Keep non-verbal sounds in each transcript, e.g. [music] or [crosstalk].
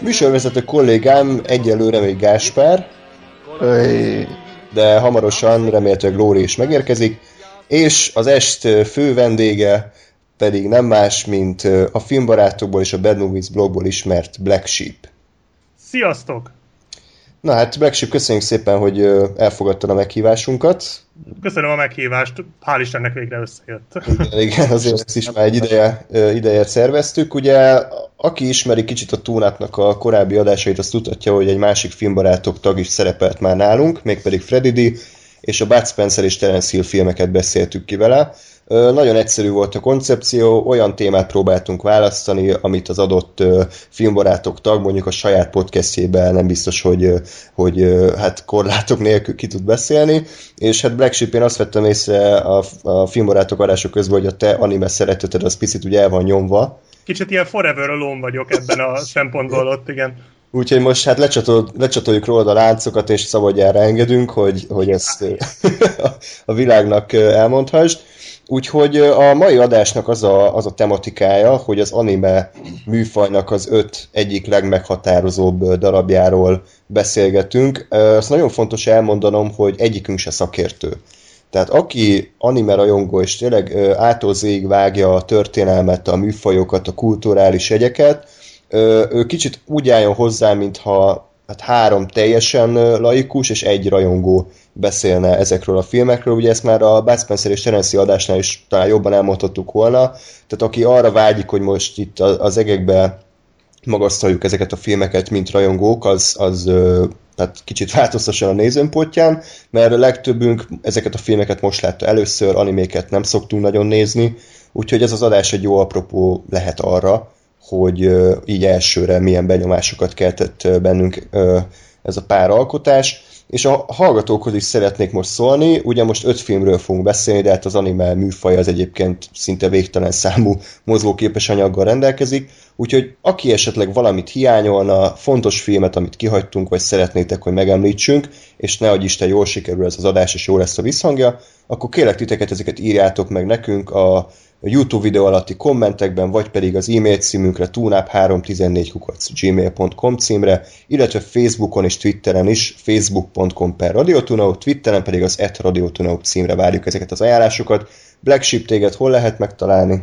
Műsorvezető kollégám egyelőre még Gáspár, de hamarosan remélhetőleg Lóri is megérkezik, és az est fő vendége pedig nem más, mint a filmbarátokból és a Bad Movies blogból ismert Black Sheep. Sziasztok! Na hát, Black Sheep, köszönjük szépen, hogy elfogadtad a meghívásunkat. Köszönöm a meghívást, hál' Istennek végre összejött. Igen, igen azért ezt is már egy ideje, ideje szerveztük. Ugye, aki ismeri kicsit a Túnátnak a korábbi adásait, azt tudhatja, hogy egy másik filmbarátok tag is szerepelt már nálunk, mégpedig Freddy D, és a Bud Spencer és Terence Hill filmeket beszéltük ki vele. Nagyon egyszerű volt a koncepció, olyan témát próbáltunk választani, amit az adott filmbarátok tag mondjuk a saját podcastjében nem biztos, hogy, hogy hát korlátok nélkül ki tud beszélni, és hát Black Sheep én azt vettem észre a, a filmbarátok adások közben, hogy a te anime szereteted az picit ugye el van nyomva. Kicsit ilyen forever alone vagyok ebben a szempontból ott, igen. Úgyhogy most hát lecsatol, lecsatoljuk róla a láncokat, és szabadjára engedünk, hogy, hogy ezt [laughs] a világnak elmondhassd. Úgyhogy a mai adásnak az a, az a tematikája, hogy az anime műfajnak az öt egyik legmeghatározóbb darabjáról beszélgetünk. Azt nagyon fontos elmondanom, hogy egyikünk se szakértő. Tehát aki anime rajongó és tényleg ától vágja a történelmet, a műfajokat, a kulturális egyeket, ő kicsit úgy álljon hozzá, mintha hát három teljesen laikus és egy rajongó beszélne ezekről a filmekről. Ugye ezt már a Bud Spencer és Terence adásnál is talán jobban elmondhattuk volna. Tehát aki arra vágyik, hogy most itt az egekbe magasztaljuk ezeket a filmeket, mint rajongók, az, az tehát kicsit változtasson a nézőnpontján, mert a legtöbbünk ezeket a filmeket most látta először, animéket nem szoktunk nagyon nézni, úgyhogy ez az adás egy jó apropó lehet arra, hogy így elsőre milyen benyomásokat keltett bennünk ez a pár alkotás. És a hallgatókhoz is szeretnék most szólni, ugye most öt filmről fogunk beszélni, de hát az anime műfaj az egyébként szinte végtelen számú mozgóképes anyaggal rendelkezik, úgyhogy aki esetleg valamit hiányolna, fontos filmet, amit kihagytunk, vagy szeretnétek, hogy megemlítsünk, és ne adj Isten, jól sikerül ez az adás, és jó lesz a visszhangja, akkor kérlek titeket, ezeket írjátok meg nekünk a YouTube videó alatti kommentekben, vagy pedig az e-mail címünkre tunap314 gmail.com címre, illetve Facebookon és Twitteren is, facebook.com per radiotunau, Twitteren pedig az et címre várjuk ezeket az ajánlásokat. Black téged hol lehet megtalálni?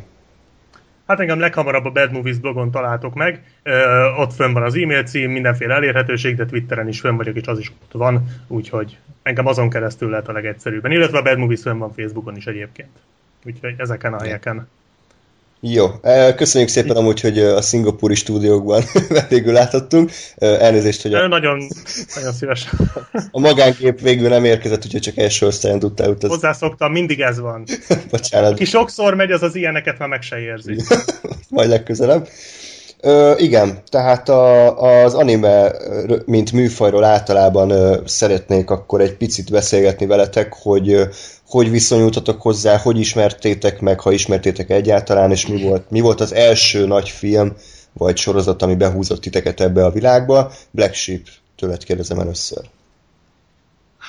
Hát engem leghamarabb a Bad Movies blogon találtok meg, Ö, ott fönn van az e-mail cím, mindenféle elérhetőség, de Twitteren is fönn vagyok, és az is ott van, úgyhogy engem azon keresztül lehet a legegyszerűbben. Illetve a Bad Movies fönn van Facebookon is egyébként. Úgyhogy ezeken a helyeken. Jó, köszönjük szépen amúgy, hogy a szingapúri stúdiókban [laughs] vendégül láthattunk. Elnézést, hogy a... Nagyon, nagyon szíves. A magánkép végül nem érkezett, úgyhogy csak első osztályon tudtál utazni. Hozzászoktam, mindig ez van. [laughs] Bocsánat. Aki sokszor megy, az az ilyeneket már meg se érzi. [laughs] Majd legközelebb. Ö, igen, tehát a, az anime, mint műfajról általában ö, szeretnék akkor egy picit beszélgetni veletek, hogy ö, hogy viszonyultatok hozzá, hogy ismertétek meg, ha ismertétek egyáltalán, és mi volt, mi volt az első nagy film, vagy sorozat, ami behúzott titeket ebbe a világba. Black Sheep, tőled kérdezem először.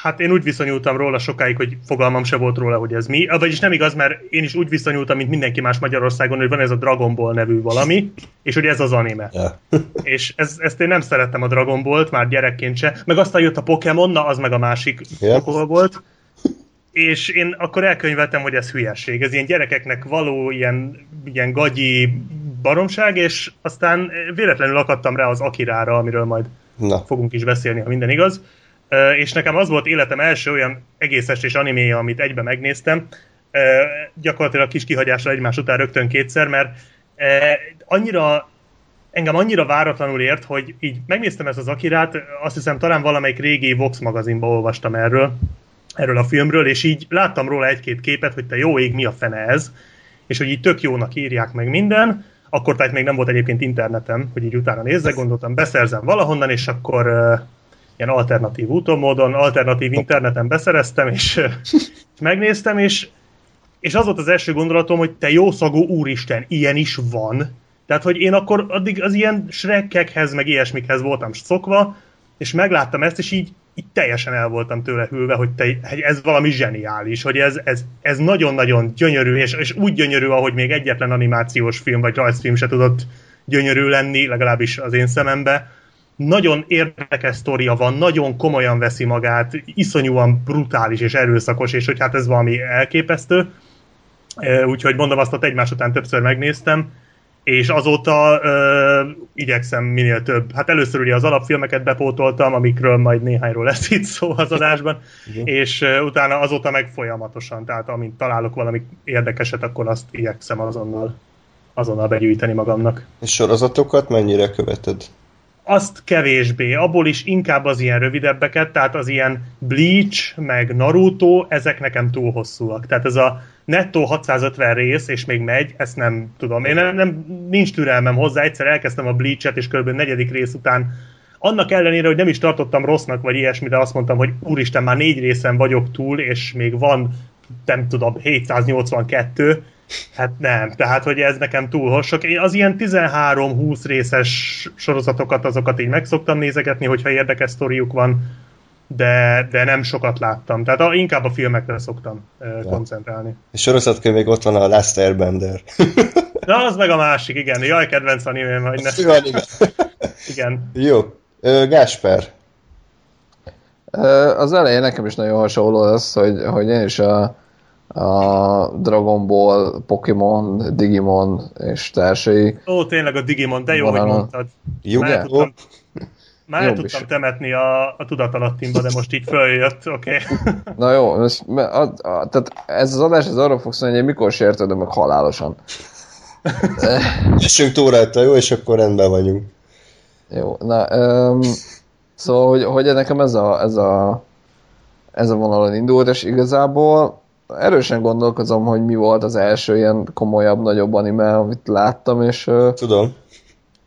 Hát én úgy viszonyultam róla sokáig, hogy fogalmam se volt róla, hogy ez mi. Vagyis nem igaz, mert én is úgy viszonyultam, mint mindenki más Magyarországon, hogy van ez a Dragon Ball nevű valami, és hogy ez az anime. Ja. [laughs] és ez, ezt én nem szerettem a Dragon Ball-t, már gyerekként se. Meg aztán jött a Pokémon, na az meg a másik ja. volt és én akkor elkönyveltem, hogy ez hülyeség. Ez ilyen gyerekeknek való ilyen, ilyen gagyi baromság, és aztán véletlenül akadtam rá az Akirára, amiről majd Na. fogunk is beszélni, ha minden igaz. És nekem az volt életem első olyan egész estés animéja, amit egybe megnéztem, gyakorlatilag kis kihagyásra egymás után rögtön kétszer, mert annyira engem annyira váratlanul ért, hogy így megnéztem ezt az Akirát, azt hiszem talán valamelyik régi Vox magazinban olvastam erről, erről a filmről, és így láttam róla egy-két képet, hogy te jó ég, mi a fene ez, és hogy így tök jónak írják meg minden, akkor tehát még nem volt egyébként internetem, hogy így utána nézzek, gondoltam, beszerzem valahonnan, és akkor ilyen alternatív úton, módon, alternatív interneten beszereztem, és [laughs] megnéztem, és, és az volt az első gondolatom, hogy te jószagú úristen, ilyen is van. Tehát, hogy én akkor addig az ilyen srekkekhez, meg ilyesmikhez voltam szokva, és megláttam ezt, és így, így teljesen el voltam tőle hűlve, hogy, te, hogy ez valami zseniális, hogy ez, ez, ez nagyon-nagyon gyönyörű, és, és úgy gyönyörű, ahogy még egyetlen animációs film vagy rajzfilm se tudott gyönyörű lenni, legalábbis az én szemembe. Nagyon érdekes sztoria van, nagyon komolyan veszi magát, iszonyúan brutális és erőszakos, és hogy hát ez valami elképesztő. Úgyhogy mondom, azt ott egymás után többször megnéztem, és azóta ö, igyekszem minél több. Hát először ugye az alapfilmeket bepótoltam, amikről majd néhányról lesz itt szó az adásban, és ö, utána azóta meg folyamatosan, tehát amint találok valami érdekeset, akkor azt igyekszem azonnal, azonnal begyűjteni magamnak. És sorozatokat mennyire követed? Azt kevésbé, abból is inkább az ilyen rövidebbeket, tehát az ilyen Bleach, meg Naruto, ezek nekem túl hosszúak. Tehát ez a nettó 650 rész, és még megy, ezt nem tudom. Én nem, nem nincs türelmem hozzá, egyszer elkezdtem a Bleach-et, és kb. negyedik rész után annak ellenére, hogy nem is tartottam rossznak, vagy ilyesmi, de azt mondtam, hogy úristen, már négy részen vagyok túl, és még van, nem tudom, 782, Hát nem, tehát hogy ez nekem túl hosszok. Én az ilyen 13-20 részes sorozatokat, azokat így megszoktam nézegetni, hogyha érdekes sztoriuk van, de, de nem sokat láttam. Tehát a, inkább a filmekre szoktam uh, koncentrálni. És sorozatként még ott van a Last Airbender. Na, az meg a másik, igen. Jaj, kedvenc animém, hogy ne. anime. igen. Jó. Ö, Gásper. Az elején nekem is nagyon hasonló az, hogy, hogy én is a, a Dragon Ball, Pokémon, Digimon és társai. Ó, tényleg a Digimon, de jó, hogy mondtad. Jó, Már tudtam, már el tudtam is. temetni a, a tudatalattimba, de most így följött, oké. Okay. [laughs] Na jó, most, a, a, tehát ez az adás ez arra fog szólni, hogy mikor sértődöm meg halálosan. [laughs] Essünk túl rajta, jó? És akkor rendben vagyunk. Jó, na, um, szóval, hogy, hogy nekem ez a, ez a, ez a vonalon indult, és igazából erősen gondolkozom, hogy mi volt az első ilyen komolyabb, nagyobb anime, amit láttam, és... Tudom.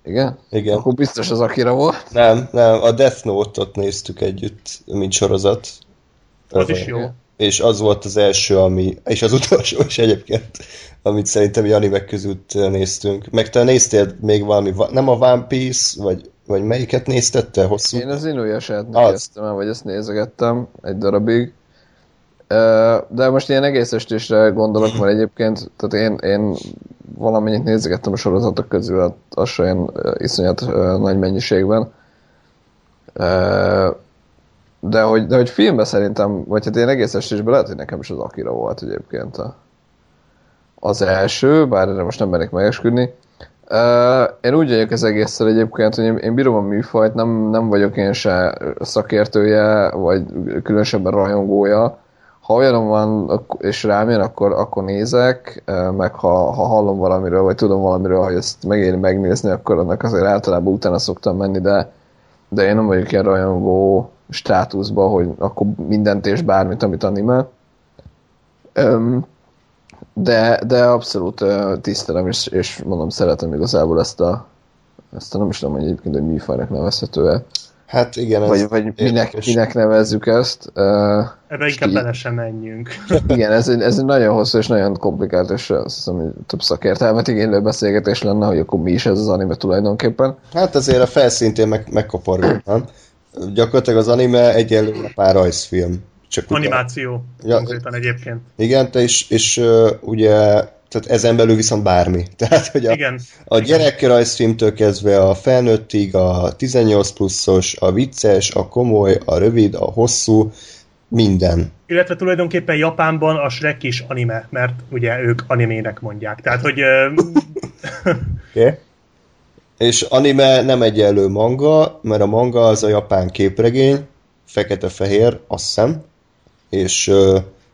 Igen? Igen. Akkor biztos az Akira volt. Nem, nem, a Death Note-ot néztük együtt, mint sorozat. Az is jó. És az volt az első, ami, és az utolsó is egyébként, amit szerintem animek között néztünk. Meg te néztél még valami, nem a One Piece, vagy, vagy melyiket néztette hosszú? Én az Inuyasha-t néztem vagy ezt nézegettem egy darabig. De most ilyen egész estésre gondolok, mert egyébként tehát én, én valamennyit nézegettem a sorozatok közül, hát az olyan iszonyat nagy mennyiségben. De hogy, de hogy filmben szerintem, vagy hát én egész estésben lehet, hogy nekem is az Akira volt egyébként a, az első, bár erre most nem merek megesküdni. én úgy vagyok az egészszer egyébként, hogy én, én bírom a műfajt, nem, nem vagyok én se szakértője, vagy különösebben rajongója, ha olyan van, és rám jön, akkor, akkor nézek, meg ha, ha hallom valamiről, vagy tudom valamiről, hogy ezt megéri megnézni, akkor annak azért általában utána szoktam menni, de, de én nem vagyok ilyen rajongó státuszban, hogy akkor mindent és bármit, amit anime. De, de abszolút tisztelem, és, és mondom, szeretem igazából ezt a, ezt a nem is tudom, hogy egyébként, hogy műfajnak nevezhető-e Hát igen. Vagy, vagy minek, minek nevezzük ezt. Uh, Ebbe inkább bele sem menjünk. [laughs] igen, ez egy, ez egy nagyon hosszú és nagyon komplikált, és azt hiszem, hogy több szakértelmet igénylő beszélgetés lenne, hogy akkor mi is ez az anime tulajdonképpen. Hát azért a felszintén meg, megkapargatnám. Gyakorlatilag az anime egyelőre pár rajzfilm. Csak Animáció, ja, konkrétan egyébként. Igen, te is, és uh, ugye tehát ezen belül viszont bármi. [laughs] Tehát, hogy a, Igen. a gyerekrajzfilmtől kezdve a felnőttig, a 18 pluszos, a vicces, a komoly, a rövid, a hosszú, minden. Illetve tulajdonképpen Japánban a Shrek is anime, mert ugye ők animének mondják. Tehát, hogy... [laughs] [laughs] okay. És anime nem egyenlő manga, mert a manga az a japán képregény, fekete-fehér, azt hiszem, és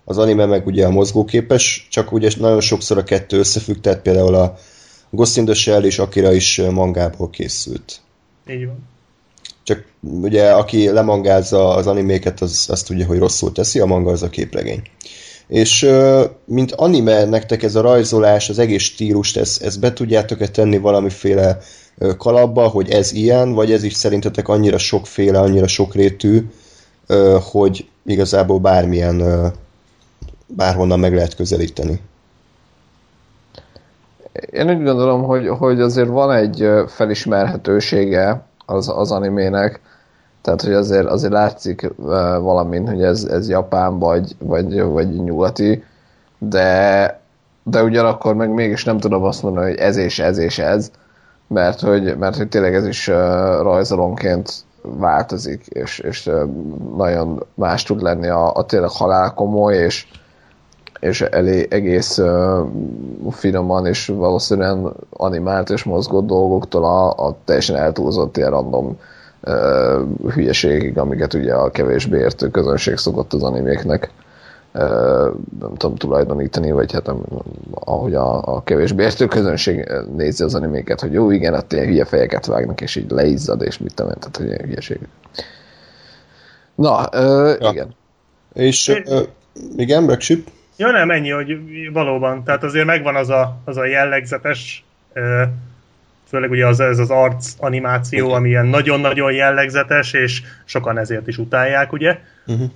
az anime meg ugye a mozgóképes, csak ugye nagyon sokszor a kettő összefügg, tehát például a Ghost in the Shell és Akira is mangából készült. Így van. Csak ugye aki lemangázza az animéket, az azt tudja, hogy rosszul teszi, a manga az a képregény. És mint anime nektek ez a rajzolás, az egész stílust, ezt, ezt be tudjátok-e tenni valamiféle kalapba, hogy ez ilyen, vagy ez is szerintetek annyira sokféle, annyira sokrétű, hogy igazából bármilyen, bárhonnan meg lehet közelíteni? Én úgy gondolom, hogy, hogy azért van egy felismerhetősége az, az animének, tehát, hogy azért, azért látszik valamin, hogy ez, ez japán vagy, vagy, vagy nyugati, de, de ugyanakkor meg mégis nem tudom azt mondani, hogy ez és ez és ez, mert hogy, mert hogy tényleg ez is rajzolonként változik, és, és nagyon más tud lenni a, a tényleg halálkomoly, és, és elé, egész uh, finoman és valószínűen animált és mozgott dolgoktól a, a teljesen eltúlzott ilyen random uh, hülyeségig, amiket ugye a kevésbé értő közönség szokott az animéknek uh, nem tudom tulajdonítani, vagy hát nem, ahogy a, a kevésbé értő közönség nézi az animéket, hogy jó, igen, ott ilyen hülye fejeket vágnak, és így leizzad, és mit tudom, tehát hogy ilyen hülyeség. Na, uh, ja. igen. És uh, igen, Brexit? Ja nem, ennyi, hogy valóban. Tehát azért megvan az a, az a jellegzetes, főleg ugye az, ez az arc animáció, ami ilyen nagyon-nagyon jellegzetes, és sokan ezért is utálják, ugye? Uh-huh.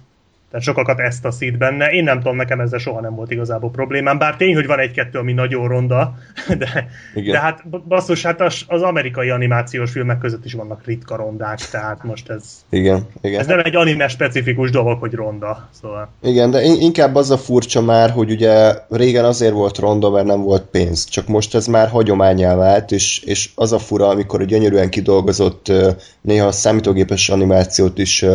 Tehát sokakat ezt a szít benne. Én nem tudom, nekem ezzel soha nem volt igazából problémám, bár tény, hogy van egy-kettő, ami nagyon ronda, [laughs] de, Igen. de hát basszus, hát az, az amerikai animációs filmek között is vannak ritka rondák, tehát most ez... Igen, igen. Ez nem egy anime specifikus dolog, hogy ronda, szóval... Igen, de inkább az a furcsa már, hogy ugye régen azért volt ronda, mert nem volt pénz, csak most ez már hagyományá vált, és, és az a fura, amikor gyönyörűen kidolgozott néha számítógépes animációt is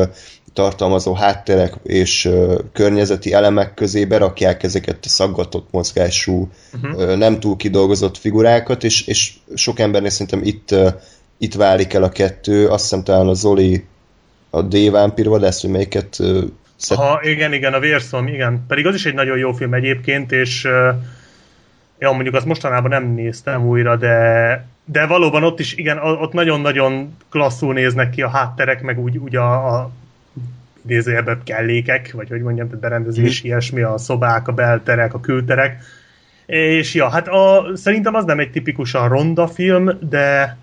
tartalmazó hátterek és környezeti elemek közé berakják ezeket a szaggatott mozgású, uh-huh. uh, nem túl kidolgozott figurákat, és, és sok embernél szerintem itt, itt válik el a kettő, azt hiszem talán a Zoli a D-vámpír vadász, hogy melyiket szed... Ha, igen, igen, a Vérszom, igen. Pedig az is egy nagyon jó film egyébként, és uh, ja, mondjuk azt mostanában nem néztem újra, de de valóban ott is, igen, ott nagyon-nagyon klasszul néznek ki a hátterek, meg úgy, úgy a, a idézőjelben kellékek, vagy hogy mondjam, tehát berendezés, mm. ilyesmi, a szobák, a belterek, a külterek. És ja, hát a, szerintem az nem egy tipikusan ronda film, de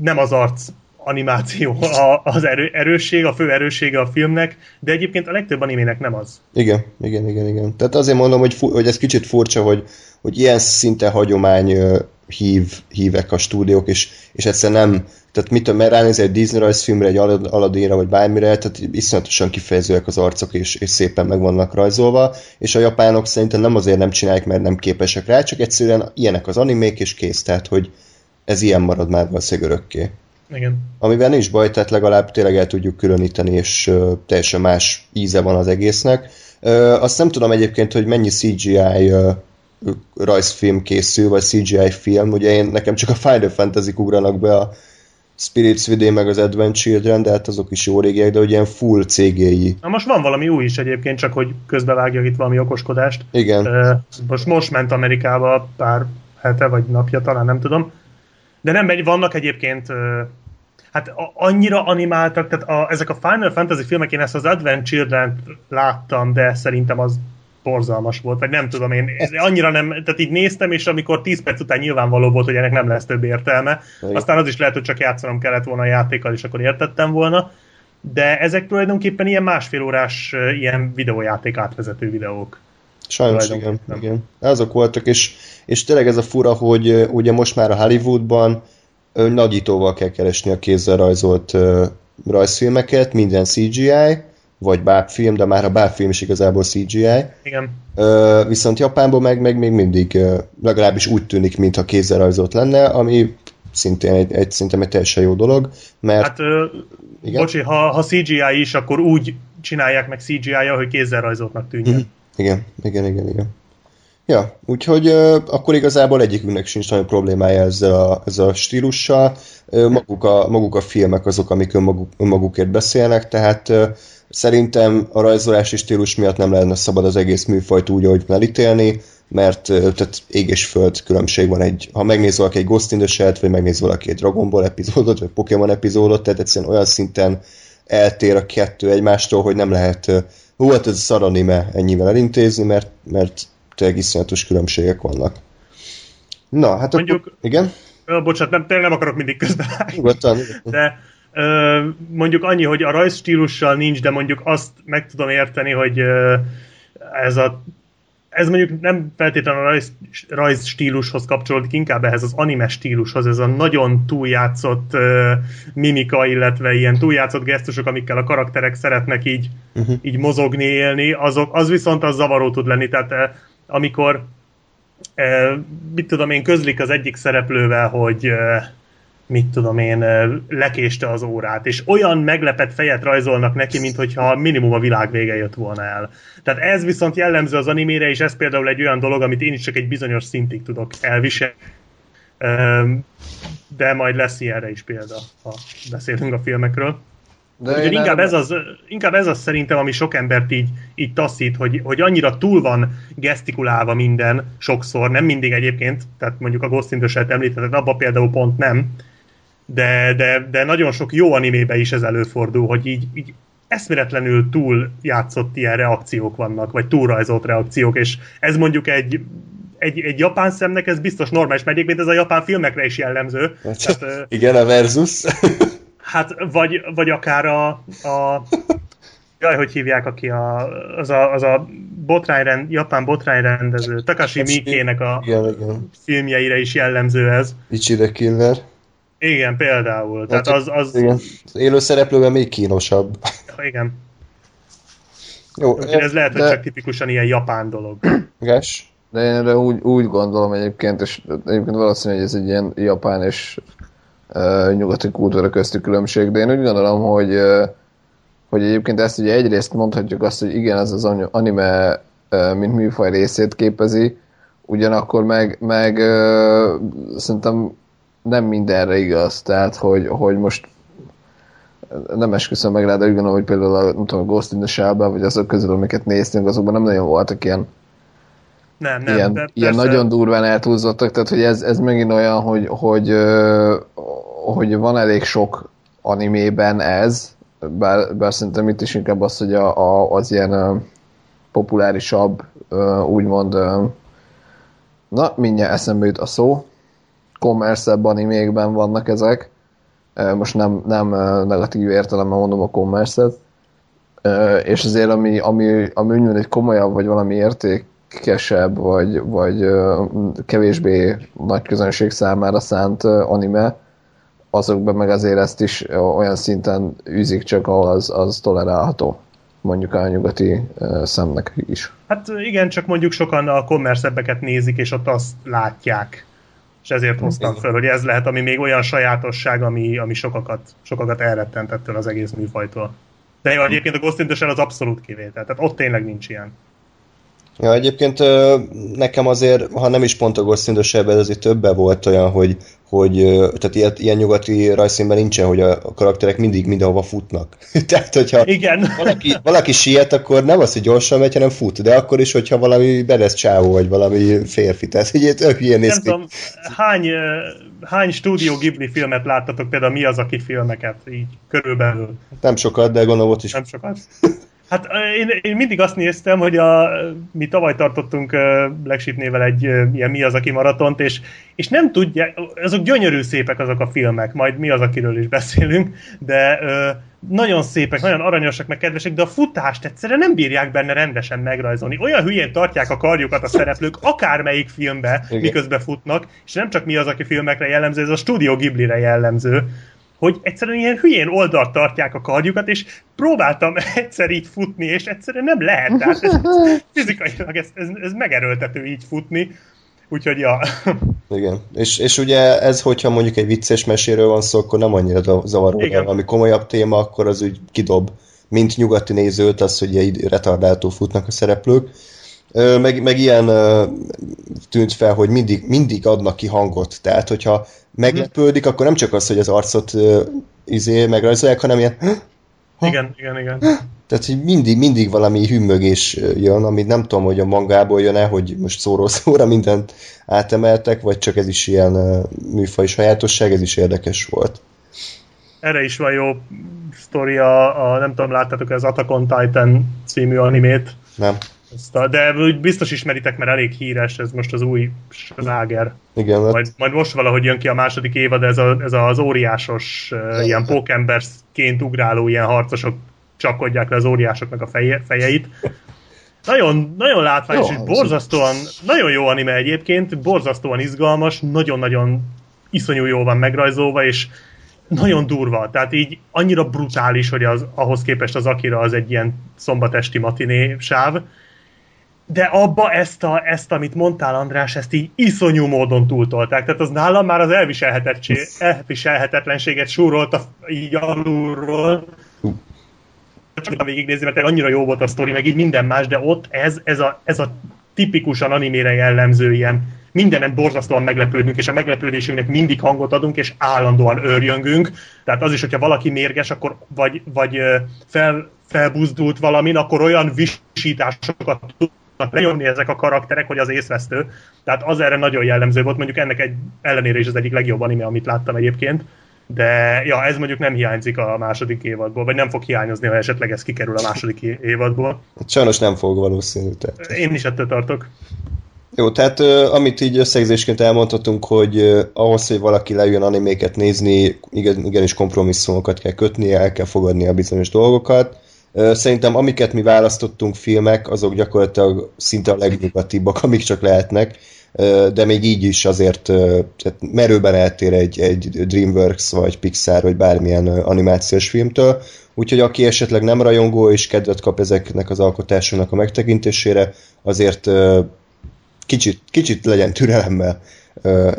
nem az arc animáció a, az erő, erősség, a fő erőssége a filmnek, de egyébként a legtöbb animének nem az. Igen, igen, igen, igen. Tehát azért mondom, hogy, fu- hogy ez kicsit furcsa, hogy, hogy ilyen szinte hagyomány hív, hívek a stúdiók, és, és egyszerűen nem, tehát mit tudom, ránézni egy Disney rajzfilmre, egy Aladdinra, vagy bármire, tehát iszonyatosan kifejezőek az arcok, és, és szépen meg vannak rajzolva, és a japánok szerintem nem azért nem csinálják, mert nem képesek rá, csak egyszerűen ilyenek az animék, és kész, tehát hogy ez ilyen marad már valószínűleg örökké. Igen. Amiben nincs baj, tehát legalább tényleg el tudjuk különíteni, és uh, teljesen más íze van az egésznek. Uh, azt nem tudom egyébként, hogy mennyi CGI uh, rajzfilm készül, vagy CGI film, ugye én nekem csak a Final fantasy ugranak be a Spirits Within meg az Advent Children, de hát azok is jó régiek, de ugye ilyen full CGI. Na most van valami új is egyébként, csak hogy közbevágja itt valami okoskodást. Igen. Most, most ment Amerikába pár hete vagy napja, talán nem tudom. De nem megy, vannak egyébként hát annyira animáltak, tehát a, ezek a Final Fantasy filmek, én ezt az Advent Children láttam, de szerintem az borzalmas volt, vagy nem tudom én, annyira nem, tehát így néztem, és amikor 10 perc után nyilvánvaló volt, hogy ennek nem lesz több értelme, aztán az is lehet, hogy csak játszanom kellett volna a játékkal, és akkor értettem volna, de ezek tulajdonképpen ilyen másfél órás ilyen videójáték átvezető videók. Sajnos igen, igen. Azok voltak, és, és tényleg ez a fura, hogy ugye most már a Hollywoodban nagyítóval kell keresni a kézzel rajzolt rajzfilmeket, minden CGI, vagy bábfilm, de már a bábfilm is igazából CGI. Igen. Ö, viszont Japánban meg, meg még mindig legalábbis úgy tűnik, mintha kézzel rajzolt lenne, ami szintén egy, egy, szerintem egy teljesen jó dolog, mert... Hát, ö, igen? bocsi, ha, ha CGI is, akkor úgy csinálják meg CGI-ja, hogy kézzel rajzoltnak tűnjön. Mm. Igen, igen, igen, igen. Ja, úgyhogy uh, akkor igazából egyikünknek sincs nagyon problémája ezzel a, ezzel a stílussal. Uh, maguk, a, maguk a filmek azok, amik önmaguk, önmagukért beszélnek, tehát uh, Szerintem a rajzolási stílus miatt nem lenne szabad az egész műfajt úgy, ahogy elítélni, mert tehát ég és föld különbség van egy, ha megnéz valaki egy Ghost in the Shell, vagy megnéz valaki egy Dragon Ball epizódot, vagy Pokémon epizódot, tehát egyszerűen olyan szinten eltér a kettő egymástól, hogy nem lehet, hú, hát ez szar anime ennyivel elintézni, mert, mert tényleg iszonyatos különbségek vannak. Na, hát Mondjuk, akkor, igen? Ö, bocsánat, nem, tényleg nem akarok mindig közben Nyugodtan. De mondjuk annyi, hogy a rajzstílussal nincs, de mondjuk azt meg tudom érteni, hogy ez a ez mondjuk nem feltétlenül a rajz, rajz stílushoz kapcsolódik, inkább ehhez az anime stílushoz, ez a nagyon túljátszott uh, mimika, illetve ilyen túljátszott gesztusok, amikkel a karakterek szeretnek így, uh-huh. így mozogni, élni, azok, az viszont az zavaró tud lenni, tehát uh, amikor uh, mit tudom én, közlik az egyik szereplővel, hogy uh, mit tudom én, lekéste az órát, és olyan meglepett fejet rajzolnak neki, mint hogyha minimum a világ vége jött volna el. Tehát ez viszont jellemző az animére, és ez például egy olyan dolog, amit én is csak egy bizonyos szintig tudok elviselni. De majd lesz ilyenre is példa, ha beszélünk a filmekről. De inkább, ez az, inkább ez az szerintem, ami sok embert így, így taszít, hogy, hogy annyira túl van gesztikulálva minden sokszor, nem mindig egyébként, tehát mondjuk a Ghost in the Shell említetted, abban például pont nem, de, de, de nagyon sok jó animébe is ez előfordul, hogy így, így eszméletlenül túl játszott ilyen reakciók vannak, vagy túlrajzolt reakciók, és ez mondjuk egy egy, egy japán szemnek ez biztos normális, mert egyébként ez a japán filmekre is jellemző. Tehát, [laughs] Igen, a versus. [laughs] hát, vagy, vagy akár a, a jaj, hogy hívják, aki a, az a, az a botrányrend, japán botrányrendező, Takashi Miike-nek a igen, igen. filmjeire is jellemző ez. Ichida Killer. Igen, például. Tehát az, az... Igen. Az élő szereplőben még kínosabb. Igen. Jó, ez lehet, de... hogy csak tipikusan ilyen japán dolog. Ges? De én erre úgy, úgy gondolom egyébként, és egyébként valószínű, hogy ez egy ilyen japán és uh, nyugati kultúra közti különbség, de én úgy gondolom, hogy uh, hogy egyébként ezt ugye egyrészt mondhatjuk azt, hogy igen, ez az anime uh, mint műfaj részét képezi, ugyanakkor meg, meg uh, szerintem nem mindenre igaz, tehát hogy, hogy most nem esküszöm meg rá, de úgy gondolom, hogy például a, nem tudom, a Ghost in the shell vagy azok közül, amiket néztünk, azokban nem nagyon voltak ilyen nem, nem, ilyen, de ilyen nagyon durván eltúlzottak, tehát hogy ez, ez megint olyan, hogy, hogy, hogy van elég sok animében ez, bár, bár szerintem itt is inkább az, hogy a, a, az ilyen populárisabb, úgymond na, mindjárt eszembe jut a szó, commerce animékben vannak ezek. Most nem, nem negatív értelemben mondom a commerce és azért ami, ami, ami úgymond egy komolyabb, vagy valami értékesebb, vagy, vagy kevésbé nagy közönség számára szánt anime, azokban meg azért ezt is olyan szinten űzik csak, ahol az, az tolerálható mondjuk a nyugati szemnek is. Hát igen, csak mondjuk sokan a kommerszebbeket nézik, és ott azt látják és ezért hoztam fel, hogy ez lehet, ami még olyan sajátosság, ami, ami sokakat, sokakat elrettentett ettől az egész műfajtól. De jó, egyébként a Ghost in the Shell az abszolút kivétel, tehát ott tényleg nincs ilyen. Ja, egyébként nekem azért, ha nem is pont in the Shell, azért többe volt olyan, hogy hogy tehát ilyen, ilyen nyugati rajzszínben nincsen, hogy a karakterek mindig mindenhova futnak. [laughs] tehát, hogyha Igen. Valaki, valaki siet, akkor nem az, hogy gyorsan megy, hanem fut, de akkor is, hogyha valami beresz csávó, vagy valami férfi, tehát így tök ilyen néz Nem tudom, hány, hány stúdió Ghibli filmet láttatok, például mi az, aki filmeket, így körülbelül? Nem sokat, de gondolom ott is. Nem sokat. [laughs] Hát én, én mindig azt néztem, hogy a, mi tavaly tartottunk Black Sheep nével egy ilyen Mi az, aki maratont, és, és nem tudják, azok gyönyörű szépek azok a filmek, majd mi az, akiről is beszélünk, de uh, nagyon szépek, nagyon aranyosak, meg kedvesek, de a futást egyszerűen nem bírják benne rendesen megrajzolni. Olyan hülyén tartják a karjukat a szereplők, akármelyik filmbe, Igen. miközben futnak, és nem csak mi az, aki filmekre jellemző, ez a Studio Ghibli-re jellemző, hogy egyszerűen ilyen hülyén oldalt tartják a karjukat, és próbáltam [laughs] egyszer így futni, és egyszerűen nem lehet. Tehát ez, [laughs] fizikailag ez, ez, ez megerőltető így futni. Úgyhogy ja. [laughs] Igen. És, és ugye ez, hogyha mondjuk egy vicces meséről van szó, akkor nem annyira zavaró, de ami komolyabb téma, akkor az úgy kidob, mint nyugati nézőt, az, hogy így retardáltó futnak a szereplők. Meg, meg ilyen tűnt fel, hogy mindig, mindig adnak ki hangot. Tehát, hogyha meglepődik, akkor nem csak az, hogy az arcot uh, izé megrajzolják, hanem ilyen... Ha? Igen, igen, igen. Tehát, hogy mindig, mindig valami hümmögés jön, amit nem tudom, hogy a mangából jön-e, hogy most szóról szóra mindent átemeltek, vagy csak ez is ilyen uh, műfaj sajátosság, ez is érdekes volt. Erre is van jó sztoria, a, nem tudom, láttátok az Attack on Titan című animét? Nem. Ezt a, de úgy biztos ismeritek, mert elég híres, ez most az új sláger. Igen, hát Majd, majd most valahogy jön ki a második évad, ez, a, ez az óriásos, uh, ilyen pókemberként ugráló ilyen harcosok csapkodják le az óriásoknak a feje, fejeit. Nagyon, nagyon látványos, Jó és borzasztóan, nagyon jó anime egyébként, borzasztóan izgalmas, nagyon-nagyon iszonyú jól van megrajzolva, és nagyon durva, tehát így annyira brutális, hogy az, ahhoz képest az Akira az egy ilyen szombatesti matiné sáv, de abba ezt, a, ezt, amit mondtál, András, ezt így iszonyú módon túltolták. Tehát az nálam már az elviselhetetlenséget súrolta így alulról. Csak végignézni, mert annyira jó volt a sztori, meg így minden más, de ott ez, ez, a, ez a tipikusan animére jellemző ilyen mindenen borzasztóan meglepődünk, és a meglepődésünknek mindig hangot adunk, és állandóan őrjöngünk. Tehát az is, hogyha valaki mérges, akkor vagy, vagy fel, felbuzdult valamin, akkor olyan visításokat [laughs] lenyomni ezek a karakterek, hogy az észvesztő. Tehát az erre nagyon jellemző volt, mondjuk ennek egy ellenére is az egyik legjobb anime, amit láttam egyébként. De ja, ez mondjuk nem hiányzik a második évadból, vagy nem fog hiányozni, ha esetleg ez kikerül a második évadból. sajnos nem fog valószínű. Tehát. Én is ettől tartok. Jó, tehát amit így összegzésként elmondhatunk, hogy ahhoz, hogy valaki lejön animéket nézni, igen, igenis kompromisszumokat kell kötni, el kell fogadni a bizonyos dolgokat. Szerintem amiket mi választottunk filmek, azok gyakorlatilag szinte a legnyugatibbak, amik csak lehetnek, de még így is azért tehát merőben eltér egy, egy DreamWorks vagy Pixar vagy bármilyen animációs filmtől, úgyhogy aki esetleg nem rajongó és kedvet kap ezeknek az alkotásoknak a megtekintésére, azért kicsit, kicsit legyen türelemmel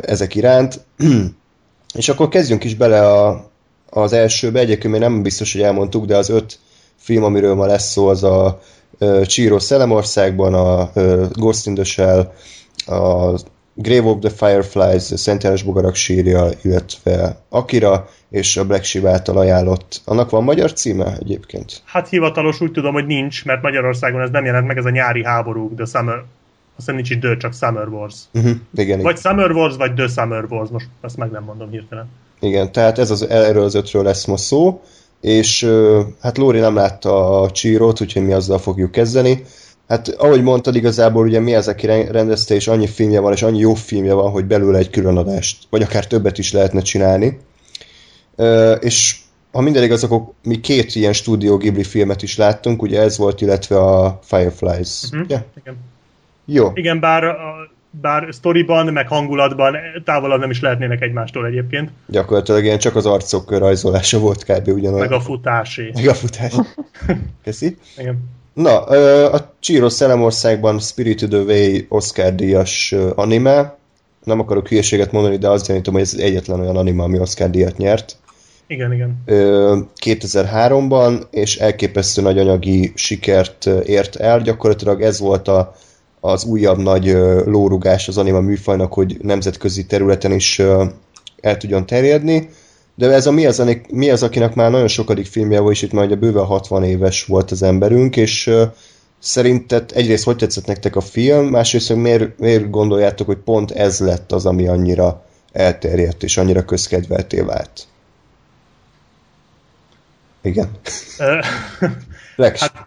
ezek iránt. [clears throat] És akkor kezdjünk is bele a, az elsőbe. Egyébként még nem biztos, hogy elmondtuk, de az öt film, amiről ma lesz szó, az a Csíró Szelemországban, a Ghost in the Shell, a Grave of the Fireflies, a Szent János Bogarak sírja, illetve Akira, és a Black Sheep által ajánlott. Annak van magyar címe egyébként? Hát hivatalos úgy tudom, hogy nincs, mert Magyarországon ez nem jelent meg, ez a nyári háborúk, The Summer, azt hiszem nincs is The, csak Summer Wars. Uh-huh. Igen, Vagy Summer Wars, vagy The Summer Wars, most ezt meg nem mondom hirtelen. Igen, tehát ez az, erről az ötről lesz ma szó, és hát Lóri nem látta a csírót, úgyhogy mi azzal fogjuk kezdeni. Hát ahogy mondtad, igazából ugye mi az, aki ren- rendezte, és annyi filmje van, és annyi jó filmje van, hogy belőle egy külön adást, vagy akár többet is lehetne csinálni. És ha minden igaz, akkor mi két ilyen Studio Ghibli filmet is láttunk, ugye ez volt, illetve a Fireflies. Hm? Ugye? Igen. Jó. Igen, bár, bár sztoriban, meg hangulatban távolabb nem is lehetnének egymástól egyébként, Gyakorlatilag ilyen csak az arcok rajzolása volt kb. ugyanolyan. meg a futásé. meg a futás. [laughs] Köszi. Igen. Na, a Csíros Szelemországban Spirited Away Oscar díjas anime. Nem akarok hülyeséget mondani, de azt gyanítom, hogy ez egyetlen olyan anime, ami Oscar díjat nyert. Igen, igen. Ö, 2003-ban, és elképesztő nagy anyagi sikert ért el. Gyakorlatilag ez volt a, az újabb nagy lórugás az anime műfajnak, hogy nemzetközi területen is el tudjon terjedni. De ez a mi az, mi az, akinek már nagyon sokadik filmje volt, és itt már ugye bőven 60 éves volt az emberünk, és szerinted egyrészt hogy tetszett nektek a film, másrészt hogy miért, miért gondoljátok, hogy pont ez lett az, ami annyira elterjedt és annyira közkedvelté vált? Igen. Lex. Hát-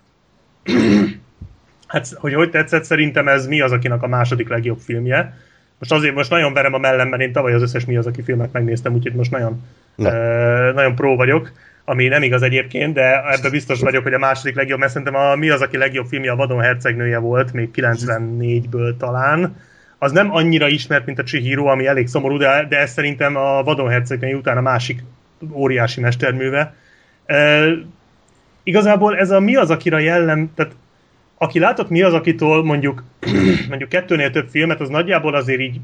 Hát, hogy hogy tetszett, szerintem ez mi az, akinek a második legjobb filmje. Most azért most nagyon verem a mellem, mert én tavaly az összes mi az, aki filmet megnéztem, úgyhogy most nagyon, Na. uh, nagyon pró vagyok, ami nem igaz egyébként, de ebben biztos vagyok, hogy a második legjobb, mert szerintem a mi az, aki legjobb filmje a Vadon hercegnője volt, még 94-ből talán. Az nem annyira ismert, mint a Chihiro, ami elég szomorú, de, de ez szerintem a Vadon hercegnője után a másik óriási mesterműve. Uh, igazából ez a mi az, akire jellem, tehát aki látott mi az, akitől mondjuk, [clears throat] mondjuk kettőnél több filmet, az nagyjából azért így,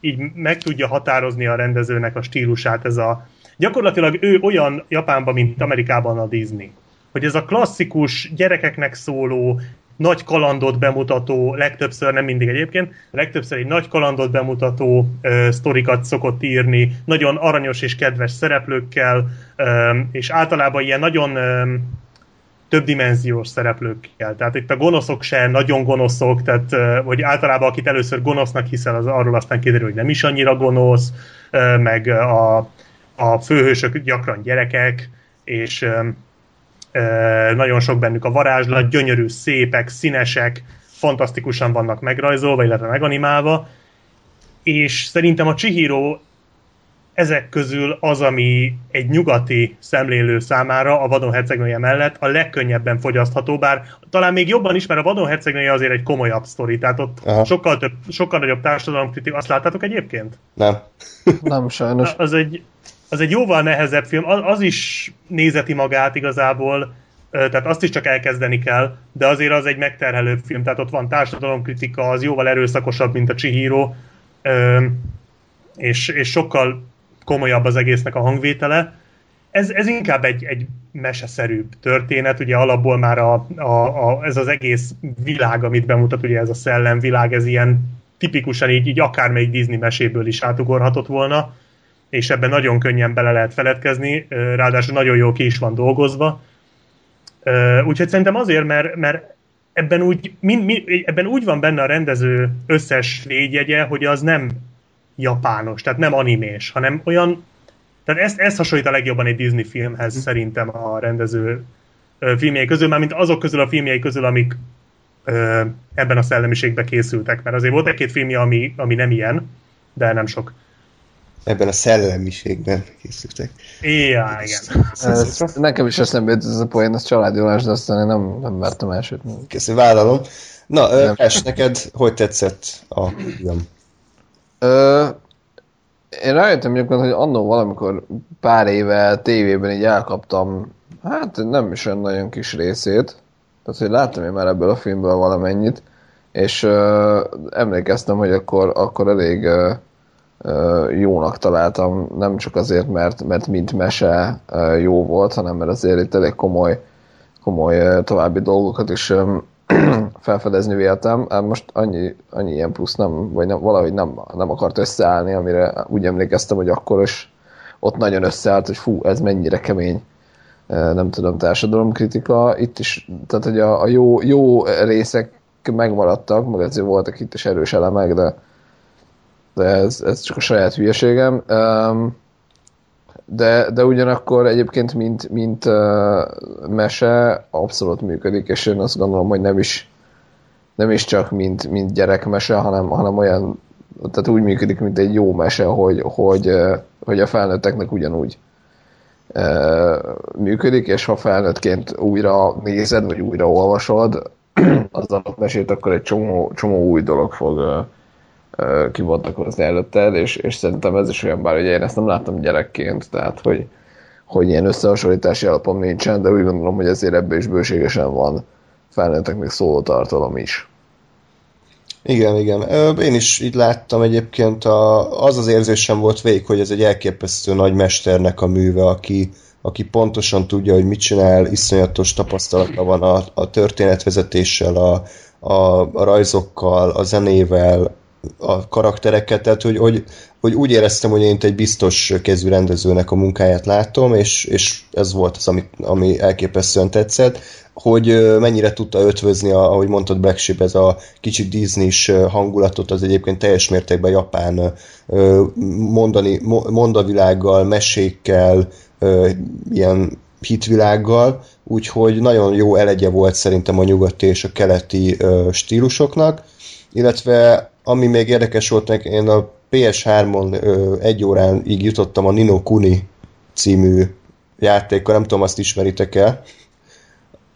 így meg tudja határozni a rendezőnek a stílusát. Ez a, gyakorlatilag ő olyan Japánban, mint Amerikában a Disney. Hogy ez a klasszikus, gyerekeknek szóló, nagy kalandot bemutató, legtöbbször, nem mindig egyébként, legtöbbször egy nagy kalandot bemutató ö, sztorikat szokott írni, nagyon aranyos és kedves szereplőkkel, ö, és általában ilyen nagyon ö, többdimenziós szereplőkkel. Tehát itt a gonoszok se nagyon gonoszok, tehát hogy általában akit először gonosznak hiszel, az arról aztán kiderül, hogy nem is annyira gonosz, meg a, a főhősök gyakran gyerekek, és nagyon sok bennük a varázslat, gyönyörű, szépek, színesek, fantasztikusan vannak megrajzolva, illetve meganimálva, és szerintem a Chihiro ezek közül az, ami egy nyugati szemlélő számára a vadon hercegnője mellett a legkönnyebben fogyasztható, bár talán még jobban is, mert a vadon hercegnője azért egy komolyabb sztori, tehát ott Aha. sokkal, több, sokkal nagyobb társadalomkritika. Azt láttátok egyébként? Nem. [laughs] Nem, sajnos. Az egy, az egy jóval nehezebb film, az, az is nézeti magát igazából, tehát azt is csak elkezdeni kell, de azért az egy megterhelőbb film, tehát ott van társadalomkritika, az jóval erőszakosabb, mint a Chihiro, és, és sokkal komolyabb az egésznek a hangvétele. Ez, ez inkább egy, egy meseszerűbb történet, ugye alapból már a, a, a, ez az egész világ, amit bemutat, ugye ez a szellemvilág, ez ilyen tipikusan így, így akármelyik Disney meséből is átugorhatott volna, és ebben nagyon könnyen bele lehet feledkezni, ráadásul nagyon jó ki is van dolgozva. Úgyhogy szerintem azért, mert, mert ebben úgy, min, min, ebben úgy van benne a rendező összes légyegye, hogy az nem japános, tehát nem animés, hanem olyan, tehát ezt, ezt hasonlít a legjobban egy Disney filmhez mm. szerintem a rendező filmjei közül, már mint azok közül a filmjei közül, amik ö, ebben a szellemiségben készültek, mert azért volt egy-két filmje, ami, ami nem ilyen, de nem sok. Ebben a szellemiségben készültek. Ja, igen. Ez, nekem is eszembe jut ez a poén, ez családjólás, de aztán én nem, nem mertem elsőt. Köszönöm, vállalom. Na, Es, neked hogy tetszett a film? Ö, én rájöttem egyébként, hogy annó valamikor pár éve tévében így elkaptam, hát nem is olyan nagyon kis részét, tehát hogy láttam én már ebből a filmből valamennyit, és ö, emlékeztem, hogy akkor, akkor elég ö, ö, jónak találtam, nem csak azért, mert, mert mint mese ö, jó volt, hanem mert azért itt elég komoly, komoly ö, további dolgokat is ö, [clears throat] felfedezni véltem. Most annyi, annyi ilyen plusz nem, vagy nem, valahogy nem, nem akart összeállni, amire úgy emlékeztem, hogy akkor is ott nagyon összeállt, hogy fú, ez mennyire kemény nem tudom, társadalomkritika. Itt is, tehát hogy a, a jó, jó részek megmaradtak, meg azért voltak itt is erős elemek, de, de ez, ez csak a saját hülyeségem. Um, de, de ugyanakkor egyébként mint, mint uh, mese abszolút működik, és én azt gondolom, hogy nem is, nem is csak mint, mint gyerekmese, hanem, hanem olyan, tehát úgy működik, mint egy jó mese, hogy, hogy, uh, hogy a felnőtteknek ugyanúgy uh, működik, és ha felnőttként újra nézed, vagy újra olvasod [clears throat] az mesét, akkor egy csomó, csomó új dolog fog uh, kibontakozni előtted, és, és szerintem ez is olyan, bár ugye én ezt nem láttam gyerekként, tehát hogy, hogy ilyen összehasonlítási alapom nincsen, de úgy gondolom, hogy ezért ebből is bőségesen van felnőtteknek szóló tartalom is. Igen, igen. Én is így láttam egyébként, a, az az érzésem volt végig, hogy ez egy elképesztő nagy mesternek a műve, aki, aki pontosan tudja, hogy mit csinál, iszonyatos tapasztalata van a, a történetvezetéssel, a, a, a rajzokkal, a zenével, a karaktereket, tehát hogy, hogy, hogy úgy éreztem, hogy én egy biztos kezű rendezőnek a munkáját látom, és, és ez volt az, ami, ami elképesztően tetszett, hogy mennyire tudta ötvözni, ahogy mondtad Black Sheep, ez a kicsit disney hangulatot, az egyébként teljes mértékben japán mondani, mondavilággal, mesékkel, ilyen hitvilággal, úgyhogy nagyon jó elegye volt szerintem a nyugati és a keleti stílusoknak, illetve ami még érdekes volt nekem, én a PS3-on egy órán így jutottam a Nino Kuni című játékkal, nem tudom, azt ismeritek el.